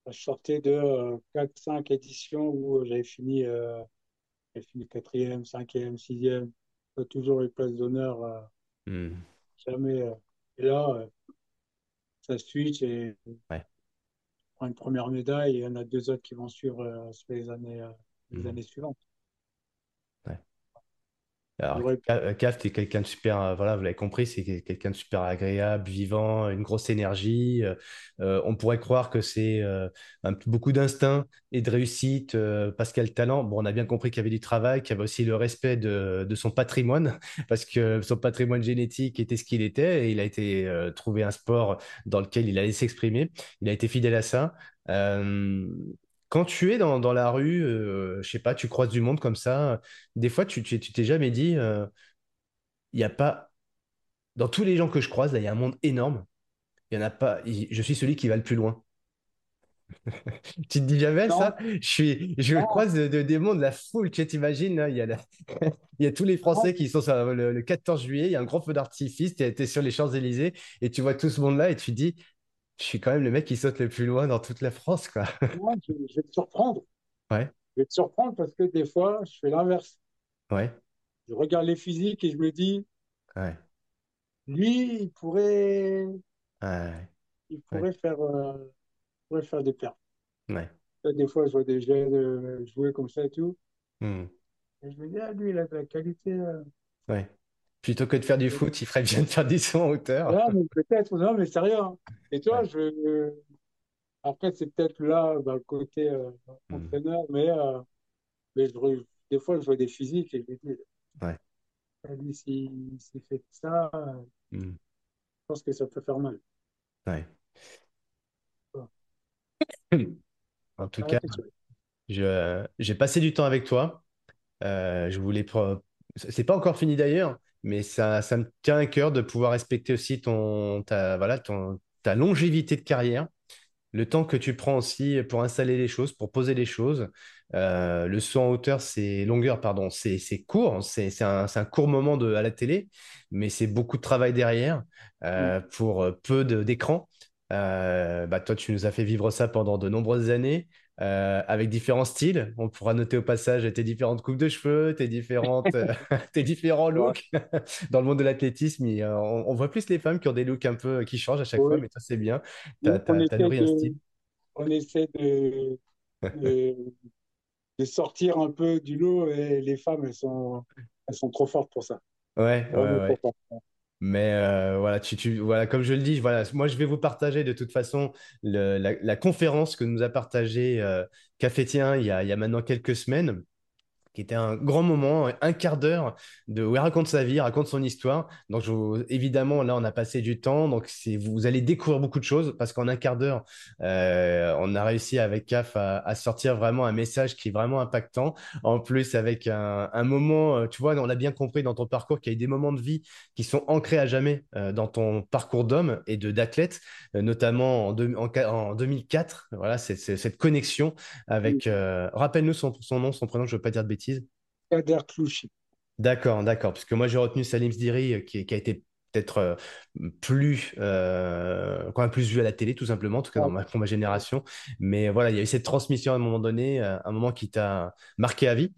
je sortais de euh, 4-5 éditions où j'avais fini, euh, j'avais fini quatrième, cinquième, sixième, toujours les places d'honneur, euh, Hmm. jamais. euh. et là, euh, ça switch et Ouais. prends une première médaille et il y en a deux autres qui vont suivre sur les années, les Hmm. années suivantes. Ouais. Alors, Ca- euh, Caf, t'es quelqu'un de super, euh, voilà, vous l'avez compris, c'est quel- quelqu'un de super agréable, vivant, une grosse énergie. euh, on pourrait croire que c'est euh, beaucoup d'instinct et de réussite euh, parce qu'il a le talent. Bon, on a bien compris qu'il y avait du travail, qu'il y avait aussi le respect de, de son patrimoine, <laughs> parce que son patrimoine génétique était ce qu'il était et il a été trouvé un sport dans lequel il allait s'exprimer. Il a été fidèle à ça. Euh, quand tu es dans, dans la rue, euh, je sais pas, tu croises du monde comme ça. Des fois, tu tu tu t'es jamais dit, euh, il y a pas, dans tous les gens que je croise, là, il y a un monde énorme. Il y en a pas, je suis celui qui va le plus loin. <laughs> Tu te dis jamais Non, ça? Je suis, je non, croise de, de- des mondes, la foule, tu sais, t'imagines, il y a la- <laughs> il y a tous les non, Français qui sont sur le, le 14 juillet, il y a un grand feu d'artifice, tu es sur les Champs-Élysées et tu vois tout ce monde-là et tu te dis, je suis quand même le mec qui saute le plus loin dans toute la France, quoi. <laughs> non, je, je vais te surprendre. Ouais, Je vais te surprendre parce que des fois, je fais l'inverse. ouais, Je regarde les physiques et je me dis, ouais, lui, il pourrait, ouais, il pourrait faire, euh, il pourrait faire des pertes. Des fois, je vois des jeunes euh, jouer comme ça et tout. Hmm, Et je me dis, ah, lui, il a de la qualité. euh. ouais. Plutôt que de faire du foot, il ferait bien de faire du saut en hauteur. Non, mais peut-être, non, mais sérieux. hein. Et toi, Ouais. je, après, c'est peut-être là, le côté euh, Hmm, entraîneur, mais, euh, mais je, des fois, je vois des physiques et je me dis, ouais. ah, s'il s'il fait ça, euh, je Hmm, pense que ça peut faire mal. ouais. <clears throat> En tout Ah, cas, j'ai passé du temps avec toi. Euh, je voulais. C'est pas encore fini d'ailleurs, mais ça, ça me tient à cœur de pouvoir respecter aussi ton, ta, voilà, ton, ta longévité de carrière, le temps que tu prends aussi pour installer les choses, pour poser les choses. Euh, le saut en hauteur, c'est longueur, pardon, c'est court, c'est un, un court moment de, à la télé, mais c'est beaucoup de travail derrière Mm. euh, pour peu de- d'écran. Euh, bah, toi, tu nous as fait vivre ça pendant de nombreuses années. Euh, avec différents styles. On pourra noter au passage tes différentes coupes de cheveux, tes différentes, euh, <laughs> <laughs> tes différents looks. <laughs> Dans le monde de l'athlétisme, on, on voit plus les femmes qui ont des looks un peu qui changent à chaque fois, mais toi, c'est bien. Tu as, essaie nourri un style. on essaie de, de, de sortir un peu du lot et les femmes, elles sont, elles sont trop fortes pour ça. Ouais, ouais, ouais. Mais euh, voilà, tu, tu, comme je le dis, voilà, moi je vais vous partager de toute façon la conférence que nous a partagée euh, Cafétien il y a, il y a maintenant quelques semaines. Qui était un grand moment, un quart d'heure de où il raconte sa vie, raconte son histoire. Donc, je vous- évidemment, là, on a passé du temps. Donc, vous allez découvrir beaucoup de choses parce qu'en un quart d'heure, euh, on a réussi avec CAF à, à sortir vraiment un message qui est vraiment impactant. En plus, avec un, un moment, euh, tu vois, on l'a bien compris dans ton parcours qu'il y a eu des moments de vie qui sont ancrés à jamais euh, dans ton parcours d'homme et de d'athlète, euh, notamment en, deux- en, en 2004. Voilà, c'est cette connexion avec. rappelle-nous son, son nom, son prénom, je ne veux pas dire de bêtises. Kader. D'accord, d'accord. Parce que moi, j'ai retenu Salim Sdiri, euh, qui, qui a été peut-être euh, plus, euh, quand même plus vu à la télé, tout simplement, en tout cas dans ma, pour ma génération. Mais voilà, il y a eu cette transmission à un moment donné, un moment qui t'a marqué à vie.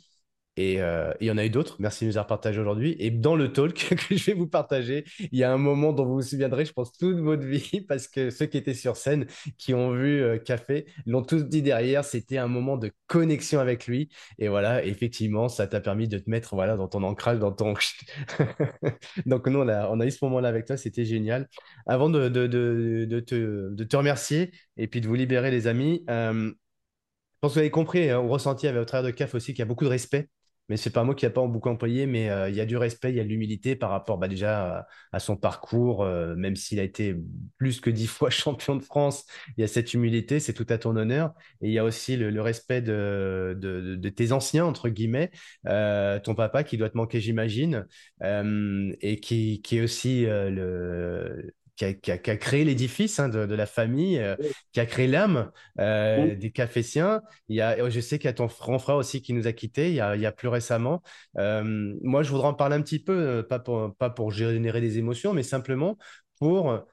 Et euh, il y en a eu d'autres. Merci de nous avoir partagé aujourd'hui. Et dans le talk <laughs> que je vais vous partager, il y a un moment dont vous vous souviendrez, je pense, toute votre vie, <laughs> parce que ceux qui étaient sur scène, qui ont vu euh, Café, l'ont tous dit derrière. C'était un moment de connexion avec lui. Et voilà, effectivement, ça t'a permis de te mettre voilà, dans ton ancrage, dans ton. <laughs> Donc, nous, on a, eu ce moment-là avec toi. C'était génial. Avant de, te, remercier et puis de vous libérer, les amis, euh, je pense que vous avez compris, hein, au ressenti au travers de CAF aussi qu'il y a beaucoup de respect. Mais c'est pas un mot qui n'a pas beaucoup employé, mais euh, il y a du respect, il y a de l'humilité par rapport bah, déjà à, son parcours, euh, même s'il a été plus que dix <laughs> fois champion de France, il y a cette humilité, c'est tout à ton honneur. Et il y a aussi le, respect de, tes anciens, entre guillemets, euh, ton papa qui doit te manquer, j'imagine, et qui, est aussi le, qui a, qui a- qui a créé l'édifice hein, de, de la famille, euh, qui a créé l'âme euh, des Cafétiens. Il y a, je sais qu'il y a ton grand frère aussi qui nous a quittés il y a, il y a plus récemment. Euh, moi, je voudrais en parler un petit peu, pas pour, pas pour générer des émotions, mais simplement pour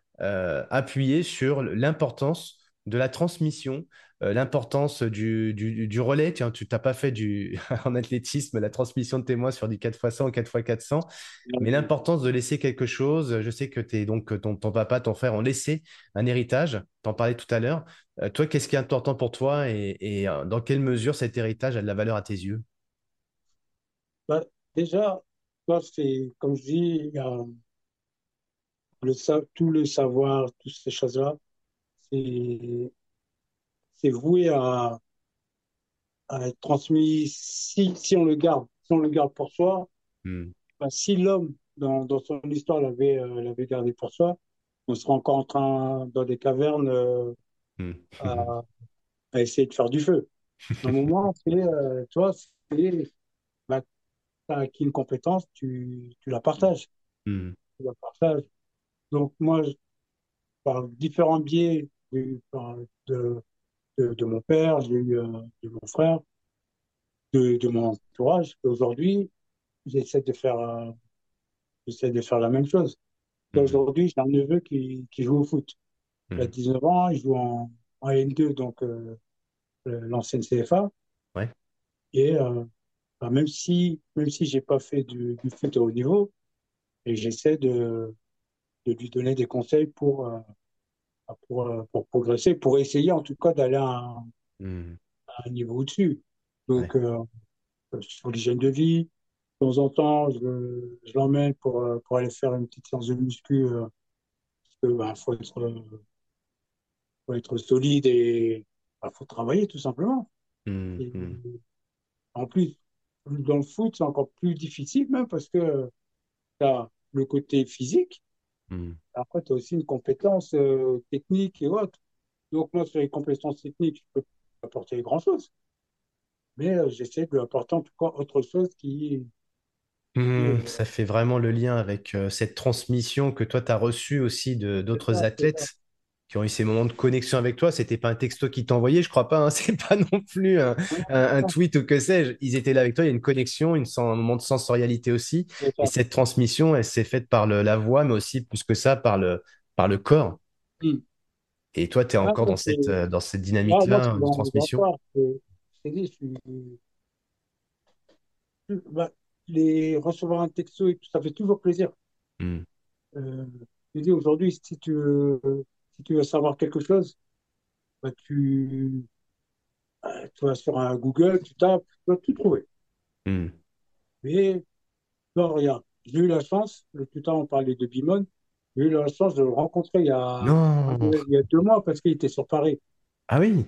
appuyer sur l'importance de la transmission, l'importance du, du, du relais. Tiens, tu t'as pas fait du, <laughs> en athlétisme la transmission de témoins sur du 4x100 ou 4x400, mais euh, l'importance de laisser quelque chose. Je sais que donc, ton, ton papa, ton frère ont laissé un héritage. T'en parlais tout à l'heure. Euh, toi, qu'est-ce qui est important pour toi et, et, euh, dans quelle mesure cet héritage a de la valeur à tes yeux? bah, déjà, c'est, comme je dis, le, tout le savoir, toutes ces choses-là, c'est c'est voué à, à être transmis si, si on le garde, si on le garde pour soi. Hmm, bah, si l'homme, dans, dans son histoire, l'avait euh, l'avait gardé pour soi, on serait encore en train, dans des cavernes, euh, hmm. à, à essayer de faire du feu. À <laughs> un moment, c'est, euh, tu vois, c'est, bah, t'as acquis une compétence, tu, tu la partages. Hmm, Tu la partages. Donc, moi, je- par différents biais, de, de, de mon père, j'ai eu euh, de mon frère, de, de mon entourage. Aujourd'hui, j'essaie de faire, euh, j'essaie de faire la même chose. Hmm, Aujourd'hui, j'ai un neveu qui, qui joue au foot. Il a hmm. 19 ans, il joue en, en N2, donc euh, euh, l'ancienne CFA. Ouais. Et euh, bah, même si, même si j'ai pas fait du, du foot à haut niveau, et j'essaie de, de lui donner des conseils pour, pour, euh, pour progresser, pour essayer en tout cas d'aller à un, à un niveau au-dessus. Ouais. Donc, euh, sur l'hygiène de vie, de temps en temps, je, je l'emmène pour, euh, pour aller faire une petite séance de muscu, euh, parce que bah, faut être, euh, faut être solide et bah, faut travailler tout simplement. Et hmm, en plus, dans le foot, c'est encore plus difficile même parce que tu as le côté physique, hmm, après tu as aussi une compétence euh, technique et autres. Donc moi, sur les compétences techniques, je peux pas apporter grand-chose, mais euh, j'essaie de lui apporter en tout cas autre chose qui, qui, Hmm, ça fait vraiment le lien avec euh, cette transmission que toi, tu as reçue aussi de d'autres athlètes qui ont eu ces moments de connexion avec toi. C'était pas un texto qui t'envoyait, je crois pas. Hein. <laughs> C'est pas non plus un, tweet ou que sais-je. Ils étaient là avec toi. Il y a une connexion, une, un moment de sensorialité aussi. Et cette transmission, elle s'est faite par le- la voix, mais aussi plus que ça, par le, par le corps. Hmm. Et toi, tu es Ah, encore dans cette, dans cette ah, dynamique-là de transmission? dit, je suis, bah, les recevoir un texto, et tout, ça fait toujours plaisir. Euh, je dis aujourd'hui, si tu veux, si tu veux savoir quelque chose, bah, tu, euh, tu vas sur un Google, tu tapes, tu vas tout trouver. hmm. Mais non, regarde, j'ai eu la chance, le tout à l'heure, on parlait de Bimon, j'ai eu la chance de le rencontrer il y a, Non. il y a deux mois parce qu'il était sur Paris. Ah oui.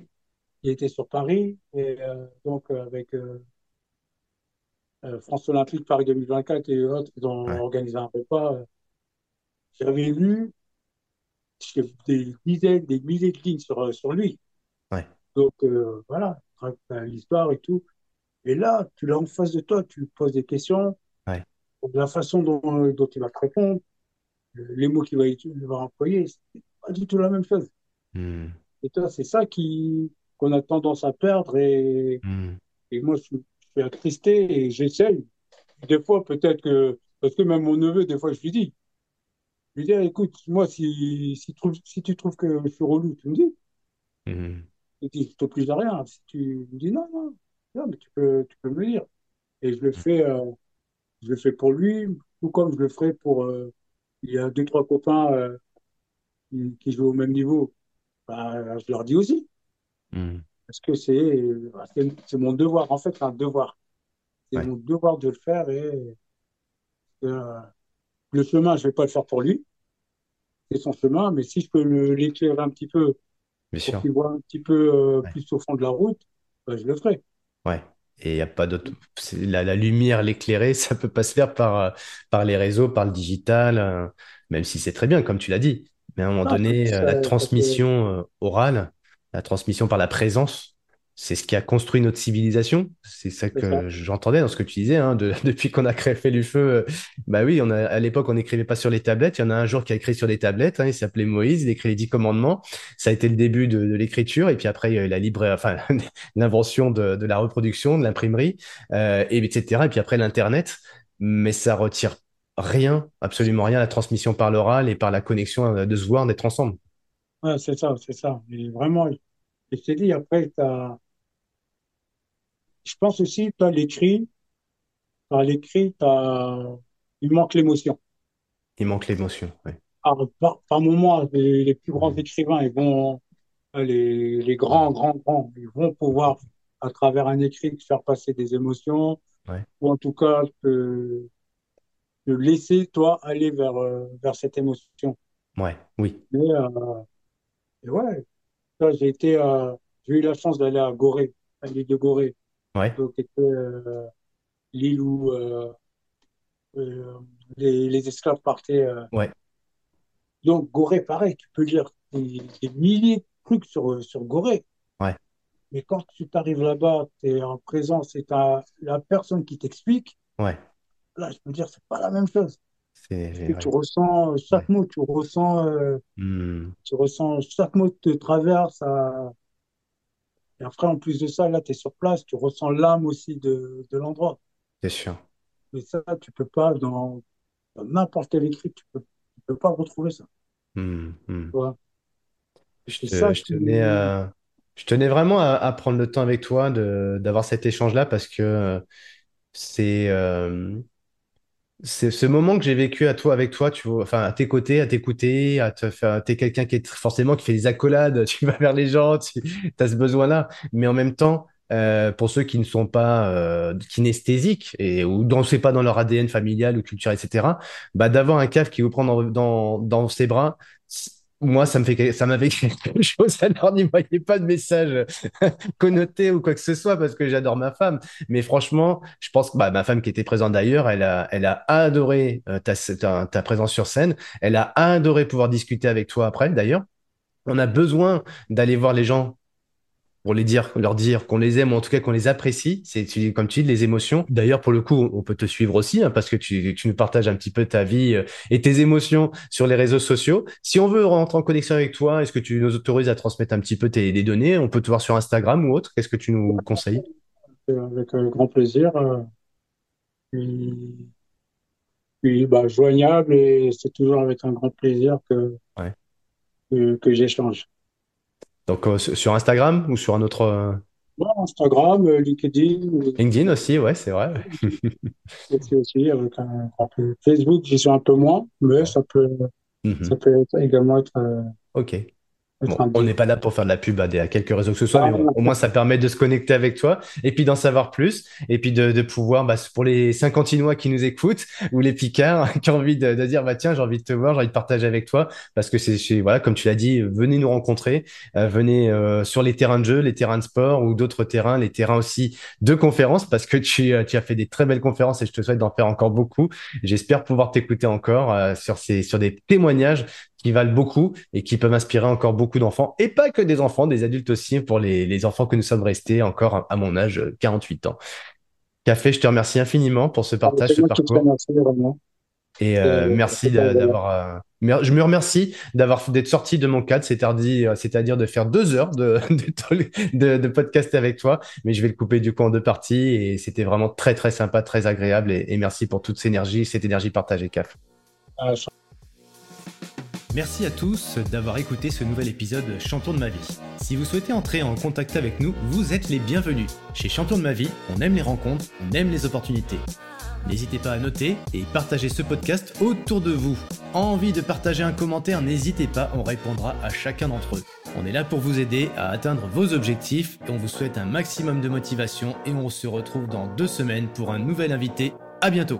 Il était sur Paris et euh, donc euh, avec euh, euh, France Olympique Paris 2024 et autres, ils ont Ouais, organisé un repas. euh, J'avais lu des dizaines, des milliers de lignes sur, euh, sur lui. ouais, Donc euh, voilà, l'histoire et tout. Et là, tu l'as en face de toi, tu lui poses des questions, ouais. la façon dont, euh, dont il va te répondre, les mots qu'il va, il va employer, c'est pas du tout la même chose. Hmm, Et toi, c'est ça qui qu'on a tendance à perdre et, hmm, et moi, je je suis attristé et j'essaye. Des fois, peut-être que, parce que même mon neveu, des fois, je lui dis, je lui dis, écoute, moi, si, si, tu trouves, si tu trouves que je suis relou, tu me dis, hmm, je dis, je t'oblige à rien. Si tu me dis non, non, non, mais tu peux, tu peux me le dire. Et je le fais, euh, je le fais pour lui, tout comme je le ferai pour, euh, il y a deux, trois copains euh, qui, qui jouent au même niveau. Bah, je leur dis aussi, hmm. parce que c'est euh, c'est c'est mon devoir. En fait, c'est un devoir. C'est Ouais, mon devoir de le faire et le chemin, je vais pas le faire pour lui, c'est son chemin, mais si je peux l'éclairer un petit peu bien pour qu'il voit un petit peu euh, Ouais. plus au fond de la route, bah, je le ferai. Ouais. Et il n'y a pas d'autre. La, la lumière, l'éclairer, <laughs> ça peut pas se faire par, euh, par les réseaux, par le digital, euh, même si c'est très bien, comme tu l'as dit. Mais à un moment donné, ça, la transmission orale, la transmission par la présence, c'est ce qui a construit notre civilisation. C'est ça que j'entendais dans ce que tu disais. Hein, <laughs> depuis qu'on a créé fait du feu, euh, bah oui, on a, à l'époque, on n'écrivait pas sur les tablettes. Il y en a un jour qui a écrit sur les tablettes. Hein, il s'appelait Moïse. Il écrit les dix commandements. Ça a été le début de, l'écriture. Et puis après, il y a eu la libre, enfin, <laughs> l'invention de, la reproduction, de l'imprimerie, euh, et, etc. Et puis après, l'Internet. Mais ça retire rien, absolument rien, à la transmission par l'oral et par la connexion euh, de se voir, d'être ensemble. Ouais, c'est ça, c'est ça. Et vraiment, je t'ai dit, après, tu as je pense aussi, tu as l'écrit, par l'écrit, il manque l'émotion. Il manque l'émotion, oui. Par, par, moment, les, plus grands écrivains, ils vont, les, les, grands, grands, grands, ils vont pouvoir, à travers un écrit, faire passer des émotions, ou en tout cas, te, te, laisser, toi, aller vers, euh, vers cette émotion. Ouais, oui. Euh, et, ouais, j'ai été, j'ai eu la chance d'aller à Gorée, à l'île de Gorée. Ouais. Donc, euh, l'île où euh, euh, les, les, esclaves partaient. ouais. Donc, Gorée, pareil, tu peux lire des, milliers de trucs sur, sur Gorée. Ouais. Mais quand tu t'arrives là-bas, tu es en présence et tu la personne qui t'explique. Là, je peux dire, c'est pas la même chose. Tu ressens chaque mot, tu ressens, hmm. tu ressens chaque mot te traverse. À, et après, en plus de ça, là, tu es sur place, tu ressens l'âme aussi de, de l'endroit. C'est sûr. Mais ça, tu peux pas, dans n'importe quel écrit, tu peux, tu peux pas retrouver ça. Je, ça, je, tenais je, tenais vraiment à, prendre le temps avec toi d'avoir cet échange-là parce que c'est. Euh, c'est ce moment que j'ai vécu à toi, avec toi, tu vois, enfin, à tes côtés, à t'écouter, à te faire, t'es quelqu'un qui est forcément qui fait des accolades, <laughs> tu vas vers les gens, tu <laughs> as ce besoin-là. Mais en même temps, euh, pour ceux qui ne sont pas euh, kinesthésiques et ou dont c'est pas dans leur ADN familial ou culturel, etc., bah, d'avoir un caf qui vous prend dans, dans, dans ses bras, moi, ça me fait, ça m'avait <laughs> quelque chose. Alors, n'y voyez pas de message <laughs> connoté ou quoi que ce soit parce que j'adore ma femme. Mais franchement, je pense que bah, ma femme qui était présente d'ailleurs, elle a, adoré euh, ta, présence sur scène. Elle a adoré pouvoir discuter avec toi après, d'ailleurs. On a besoin d'aller voir les gens pour les dire, leur dire qu'on les aime ou en tout cas qu'on les apprécie. C'est comme tu dis les émotions. D'ailleurs, pour le coup, on peut te suivre aussi hein, parce que tu, tu, nous partages un petit peu ta vie euh, et tes émotions sur les réseaux sociaux. Si on veut rentrer en connexion avec toi, est-ce que tu nous autorises à transmettre un petit peu tes des données? On peut te voir sur Instagram ou autre. Qu'est-ce que tu nous conseilles? Avec euh, grand plaisir. Euh, puis, bah, joignable et c'est toujours avec un grand plaisir que, que, que j'échange. Donc euh, sur Instagram ou sur un autre. Euh, Instagram, euh, LinkedIn. LinkedIn aussi, ouais, c'est vrai. aussi, avec un, Facebook, j'y suis un peu moins, mais ça peut, mhm. ça peut également être. ok on n'est pas là pour faire de la pub à, des, à quelques réseaux que ce soit, mais au moins ça permet de se connecter avec toi et puis d'en savoir plus et puis de, pouvoir, bah, pour les Cinquantinois qui nous écoutent ou les Picards <laughs> qui ont envie de, dire bah tiens j'ai envie de te voir, j'ai envie de partager avec toi parce que c'est voilà comme tu l'as dit, venez nous rencontrer, euh, venez euh, sur les terrains de jeu, les terrains de sport ou d'autres terrains, les terrains aussi de conférences parce que tu, tu as fait des très belles conférences et je te souhaite d'en faire encore beaucoup. J'espère pouvoir t'écouter encore euh, sur ces sur des témoignages qui valent beaucoup et qui peuvent inspirer encore beaucoup d'enfants, et pas que des enfants, des adultes aussi, pour les, les enfants que nous sommes restés encore à mon âge, 48 ans. Café, je te remercie infiniment pour ce partage, ce parcours. Et euh, merci d'avoir. Euh, je me remercie d'avoir d'être sorti de mon cadre, c'est-à-dire, c'est-à-dire de faire deux heures de, <laughs> de, de, podcast avec toi. Mais je vais le couper du coup en deux parties et c'était vraiment très très sympa, très agréable. Et, merci pour toute cette énergie, cette énergie partagée, CAF. Ah, Merci à tous d'avoir écouté ce nouvel épisode Champion de ma vie. Si vous souhaitez entrer en contact avec nous, vous êtes les bienvenus. Chez Champion de ma vie, on aime les rencontres, on aime les opportunités. N'hésitez pas à noter et partager ce podcast autour de vous. Envie de partager un commentaire, n'hésitez pas, on répondra à chacun d'entre eux. On est là pour vous aider à atteindre vos objectifs et on vous souhaite un maximum de motivation et on se retrouve dans deux semaines pour un nouvel invité. À bientôt